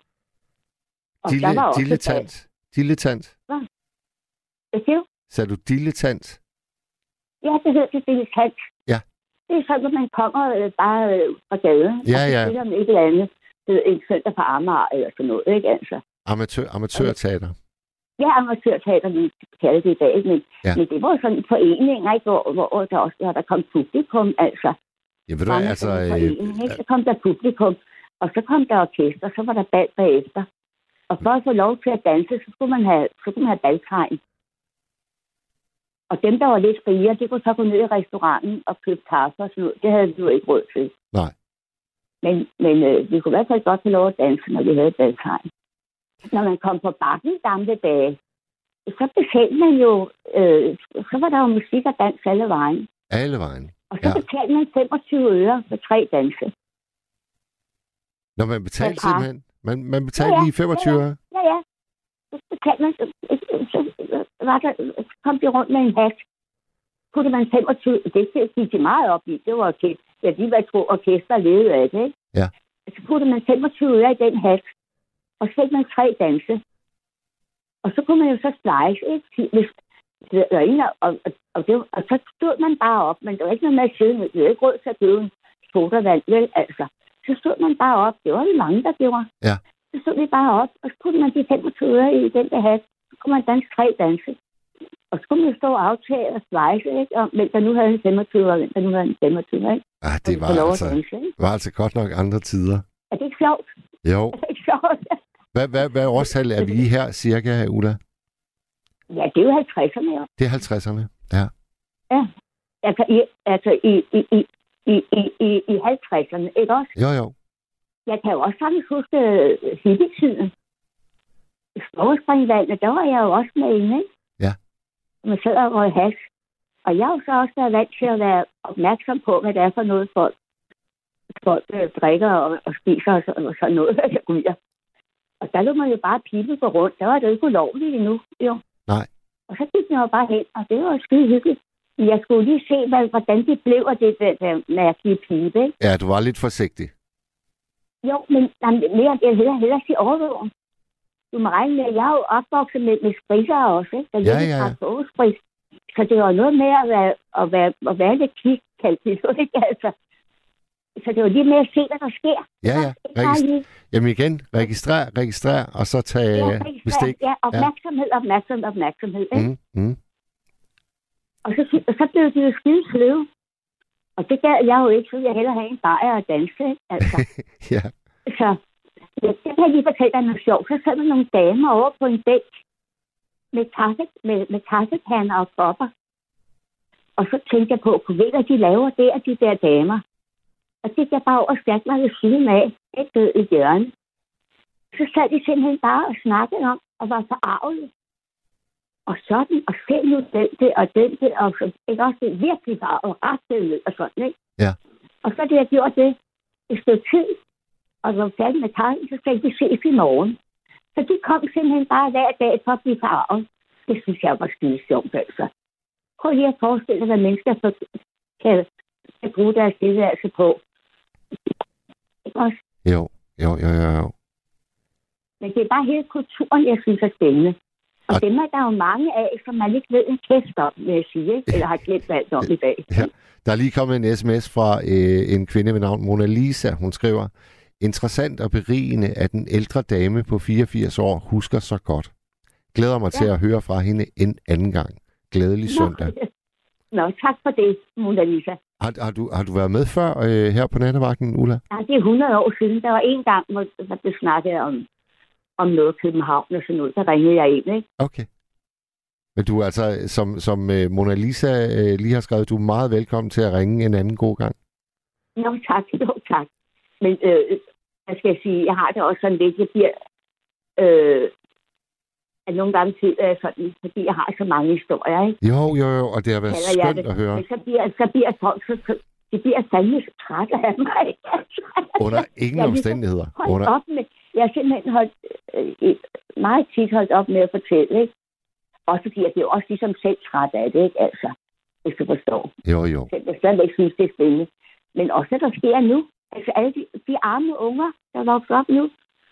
Speaker 12: Og
Speaker 3: Dille,
Speaker 12: der var også
Speaker 3: dilettant. Dilettant.
Speaker 12: Hvad siger du?
Speaker 3: Sagde du dilettant?
Speaker 12: Ja, det hedder det dilettant.
Speaker 3: Ja.
Speaker 12: Det er sådan, at man kommer øh, bare øh, fra gaden.
Speaker 3: Ja,
Speaker 12: og
Speaker 3: ja.
Speaker 12: spiller man et eller andet. Det er en søndag på Amager eller sådan noget, ikke altså?
Speaker 3: Amatør, amatørteater.
Speaker 12: Ja, amatørteater, vi kalder det i dag, men,
Speaker 3: Ja.
Speaker 12: men det var sådan en forening, ikke? Hvor, hvor der også hvor der kom publikum, altså.
Speaker 3: Ja, ved du hvad, altså... Øh?
Speaker 12: Så kom der publikum, og så kom der orkester, så var der bal bagefter. Og for at få lov til at danse, så skulle man have, så skulle man have baltegn. Og dem, der var lidt rigere, de kunne så gå ned i restauranten og købe kaffe og sådan noget. Det havde vi jo ikke råd til.
Speaker 3: Nej.
Speaker 12: Men, men øh, vi kunne i hvert fald godt få lov at danse, når vi havde danstegn. Når man kom på bakken i gamle dage, så betalte man jo, øh, så var der jo musik og dans alle vejen.
Speaker 3: Alle vejen.
Speaker 12: Og så ja. betalte man 25 øre for tre danse.
Speaker 3: Når man betalte simpelthen? Man, man betalte
Speaker 12: Ja, ja.
Speaker 3: lige 25
Speaker 12: Ja, ja.
Speaker 3: øre?
Speaker 12: Ja, ja. Så betalte man, så, var der, kom de rundt med en hat. Putte man 25, det gik de meget op i. Det var okay. Ja, de var tro, orkester levede af det, ikke?
Speaker 3: Ja.
Speaker 12: Så puttede man 25 øre i den hat. Og så fik man tre danse. Og så kunne man jo så slice, ikke? Hvis, det og, og, og, det, og, så stod man bare op, men der var ikke noget med at sidde. Det var ikke råd til at købe en sodavand, vel? Altså, så stod man bare op. Det var vi mange, der gjorde.
Speaker 3: Ja.
Speaker 12: Så stod vi bare op, og så puttede man de 25 øre i den der hat. Så kunne man danse tre danse. Og så kunne man stå og aftale og slice, ikke? Og hvem der nu havde en 25 og hvem der nu havde en 25, ikke?
Speaker 3: Ah, det var altså,
Speaker 12: danse, ikke?
Speaker 3: var altså godt nok andre tider.
Speaker 12: Er det ikke sjovt?
Speaker 3: Jo.
Speaker 12: Er det ikke sjovt?
Speaker 3: Hvad, hvad, hvad årstal er vi her, cirka, Ulla?
Speaker 12: Ja, det er jo 50'erne, jo.
Speaker 3: Det er 50'erne. Ja.
Speaker 12: Ja. Altså, i, altså i, i, i, i, i, i, i 50'erne, ikke også?
Speaker 3: Jo, jo.
Speaker 12: Jeg kan jo også faktisk huske øh, hippietiden. I Storspringvandet, der var jeg jo også med inde, ikke?
Speaker 3: Ja.
Speaker 12: Man sad og røg hash. Og jeg har jo så også været vant til at være opmærksom på, hvad det er for noget folk, folk øh, drikker og, og spiser og, så, og sådan noget, jeg. Og der lå man jo bare pibe på rundt. Der var det jo ikke ulovligt endnu, jo.
Speaker 3: Nej.
Speaker 12: Og så gik jeg jo bare hen, og det var skide hyggeligt. Men jeg skulle lige se, hvad, hvordan det blev af det der, der mærkelige pibe, ikke?
Speaker 3: Ja, du var lidt forsigtig.
Speaker 12: Jo, men jamen, mere, jeg vil hellere, hellere sige overvågen. Du må regne med, at jeg er jo opvokset med, med spridser også, ikke? Der
Speaker 3: Ja, ja,
Speaker 12: togspris. Så det var noget med at være, at være, at være lidt kigkaldt, ikke? Altså, så det var lige med at se, hvad der sker.
Speaker 3: Ja, ja.
Speaker 12: Ikke bare
Speaker 3: Regist-
Speaker 12: lige-
Speaker 3: Jamen igen, registrer, registrer, og så tage
Speaker 12: Ja, registrering.
Speaker 3: bestik.
Speaker 12: Ja, opmærksomhed, opmærksomhed, opmærksomhed. Ikke?
Speaker 3: Mm, mm.
Speaker 12: Og så, så blev de jo skide sløve. Og det gad jeg jo ikke, så jeg hellere have en bajer og danse. Ikke? Altså,
Speaker 3: ja.
Speaker 12: så ja, det kan jeg lige fortælle dig noget sjovt. Så sad der nogle damer over på en bænk med, kaffe, med, med kaffekanner og kopper. Og så tænkte jeg på, kunne ved, hvad de laver der, de der damer. Og det jeg bare over og satte mig ved siden af, ikke død i hjørnet. Så sad de simpelthen bare og snakkede om, og var forarvet. Og sådan, og se nu den der, og den der, og så, ikke også det virkelig var, og ret og sådan, ikke?
Speaker 3: Ja.
Speaker 12: Og så det, jeg gjort det, et stykke tid, og så færdig med tegn, så sagde de, ses i morgen. Så de kom simpelthen bare hver dag for at blive farvet. Det synes jeg var skide sjovt, altså. Prøv lige at forestille dig, hvad mennesker for, kan, kan bruge deres tilværelse på. Ikke også?
Speaker 3: Jo, jo, jo, jo, jo.
Speaker 12: Men det er bare hele kulturen, jeg synes er spændende. Og, og dem er der jo mange af, som man ikke ved en kæft om, vil jeg sige. Ikke? Eller har glemt alt om i dag.
Speaker 3: Ja. Der er lige kommet en sms fra øh, en kvinde ved navn Mona Lisa. Hun skriver, interessant og berigende, at en ældre dame på 84 år husker så godt. Glæder mig ja. til at høre fra hende en anden gang. Glædelig søndag.
Speaker 12: Nå, tak for det, Mona Lisa.
Speaker 3: Har, har, du, har du været med før øh, her på nattevagten, Ulla?
Speaker 12: Ja, det er 100 år siden. Der var en gang, hvor der blev snakket om, om noget København og sådan noget. Der ringede jeg ind, ikke?
Speaker 3: Okay. Men du er altså, som, som øh, Mona Lisa øh, lige har skrevet, du er meget velkommen til at ringe en anden god gang.
Speaker 12: Nå, tak. Jo, tak. Men øh, hvad skal jeg sige, jeg har det også sådan lidt, jeg bliver... Øh, at nogle gange tid er sådan, fordi jeg har så mange historier, ikke?
Speaker 3: Jo, jo, jo, og det har været
Speaker 12: Kalder jeg
Speaker 3: skønt
Speaker 12: det.
Speaker 3: at høre.
Speaker 12: Men så bliver, så bliver folk, så, så, de bliver fandme så trætte af mig.
Speaker 3: Under ingen
Speaker 12: jeg er
Speaker 3: omstændigheder.
Speaker 12: Holdt
Speaker 3: Under...
Speaker 12: op med, jeg har simpelthen holdt, øh, meget tit holdt op med at fortælle, ikke? Også fordi jeg bliver også ligesom selv træt af det, ikke? Altså, hvis du forstår.
Speaker 3: Jo, jo.
Speaker 12: Selv jeg stadigvæk synes, det er spændende. Men også, hvad der sker nu. Altså, alle de, de arme unger, der vokser op nu.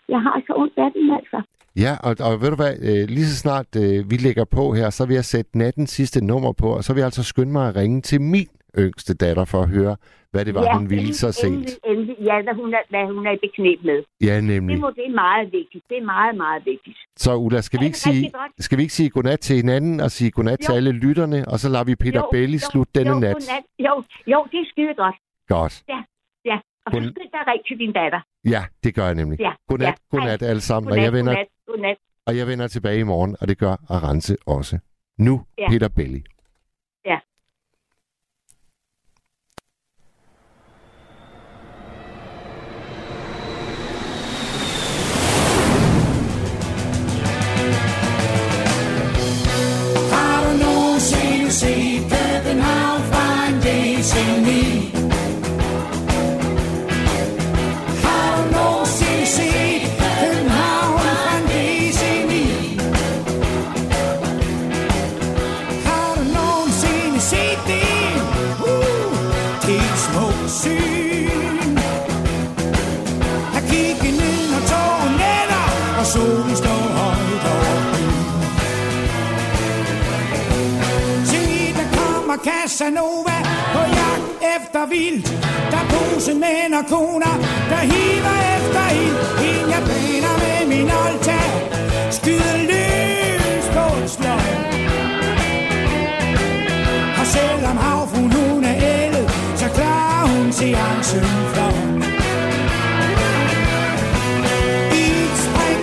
Speaker 12: Jeg har så ondt af dem, altså.
Speaker 3: Ja, og, og ved du hvad, øh, lige så snart øh, vi lægger på her, så vil jeg sætte nattens sidste nummer på, og så vil jeg altså skynde mig at ringe til min yngste datter for at høre, hvad det var,
Speaker 12: ja,
Speaker 3: hun ville så
Speaker 12: endelig,
Speaker 3: sent.
Speaker 12: Endelig, ja, hvad hun, er, hvad hun er i beknep med.
Speaker 3: Ja,
Speaker 12: Det,
Speaker 3: nemlig.
Speaker 12: må, det er meget vigtigt. Det er meget, meget vigtigt.
Speaker 3: Så Ulla, skal vi, ikke
Speaker 12: det
Speaker 3: sige,
Speaker 12: rigtig
Speaker 3: skal vi ikke sige godnat til hinanden og sige godnat til
Speaker 12: Jo.
Speaker 3: alle lytterne, og så lader vi Peter
Speaker 12: Jo,
Speaker 3: Belli
Speaker 12: jo,
Speaker 3: slutte denne
Speaker 12: jo,
Speaker 3: nat?
Speaker 12: Godnat. Jo, jo, det er skide godt.
Speaker 3: Godt.
Speaker 12: Ja, ja. Og så
Speaker 3: God-
Speaker 12: skynd dig ring til din datter.
Speaker 3: Ja, det gør jeg nemlig.
Speaker 12: Ja,
Speaker 3: Godnat,
Speaker 12: ja.
Speaker 3: godnat alle sammen, og
Speaker 12: Godnat,
Speaker 3: jeg, vender,
Speaker 12: godnat, godnat.
Speaker 3: og jeg vender tilbage i morgen, og det gør Arance også. Nu,
Speaker 12: Ja.
Speaker 3: Peter Belli.
Speaker 13: Casanova på jagt efter vildt. Der er posen mænd og koner, der hiver efter ild. En jeg japaner med min olta, skyder løs på et sløj. Og selvom havfruen hun er ældet, så klarer hun seancen flot.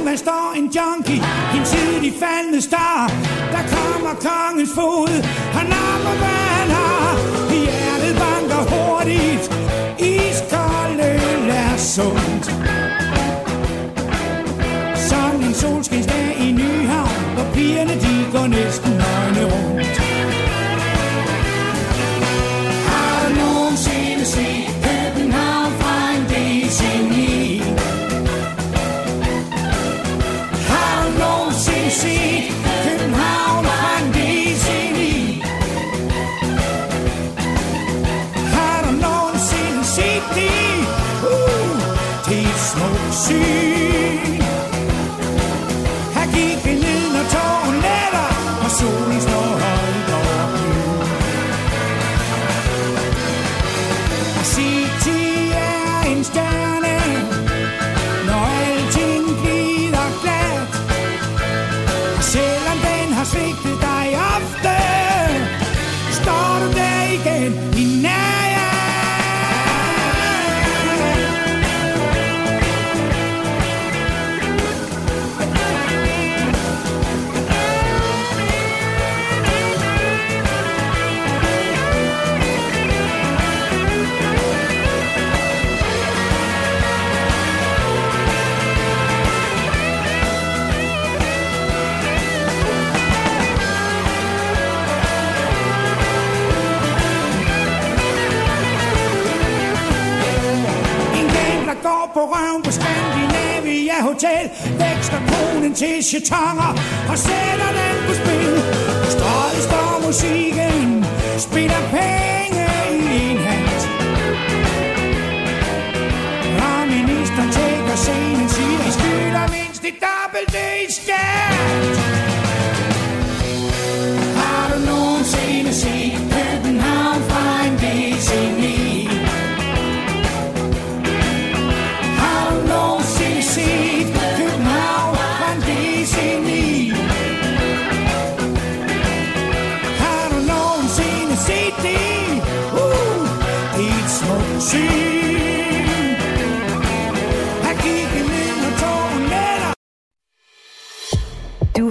Speaker 13: man står en junkie, en tidlig faldende star. Der kommer kongens fod, han napper hvad hurtigt, iskold øl er sundt. Sådan en solskinsdag i Nyhavn, hvor pigerne de går næsten smukt Scandinavia Hotel Vækster konen til chatonger Og sætter den på spil. Strøget står musikken Spiller
Speaker 2: pæn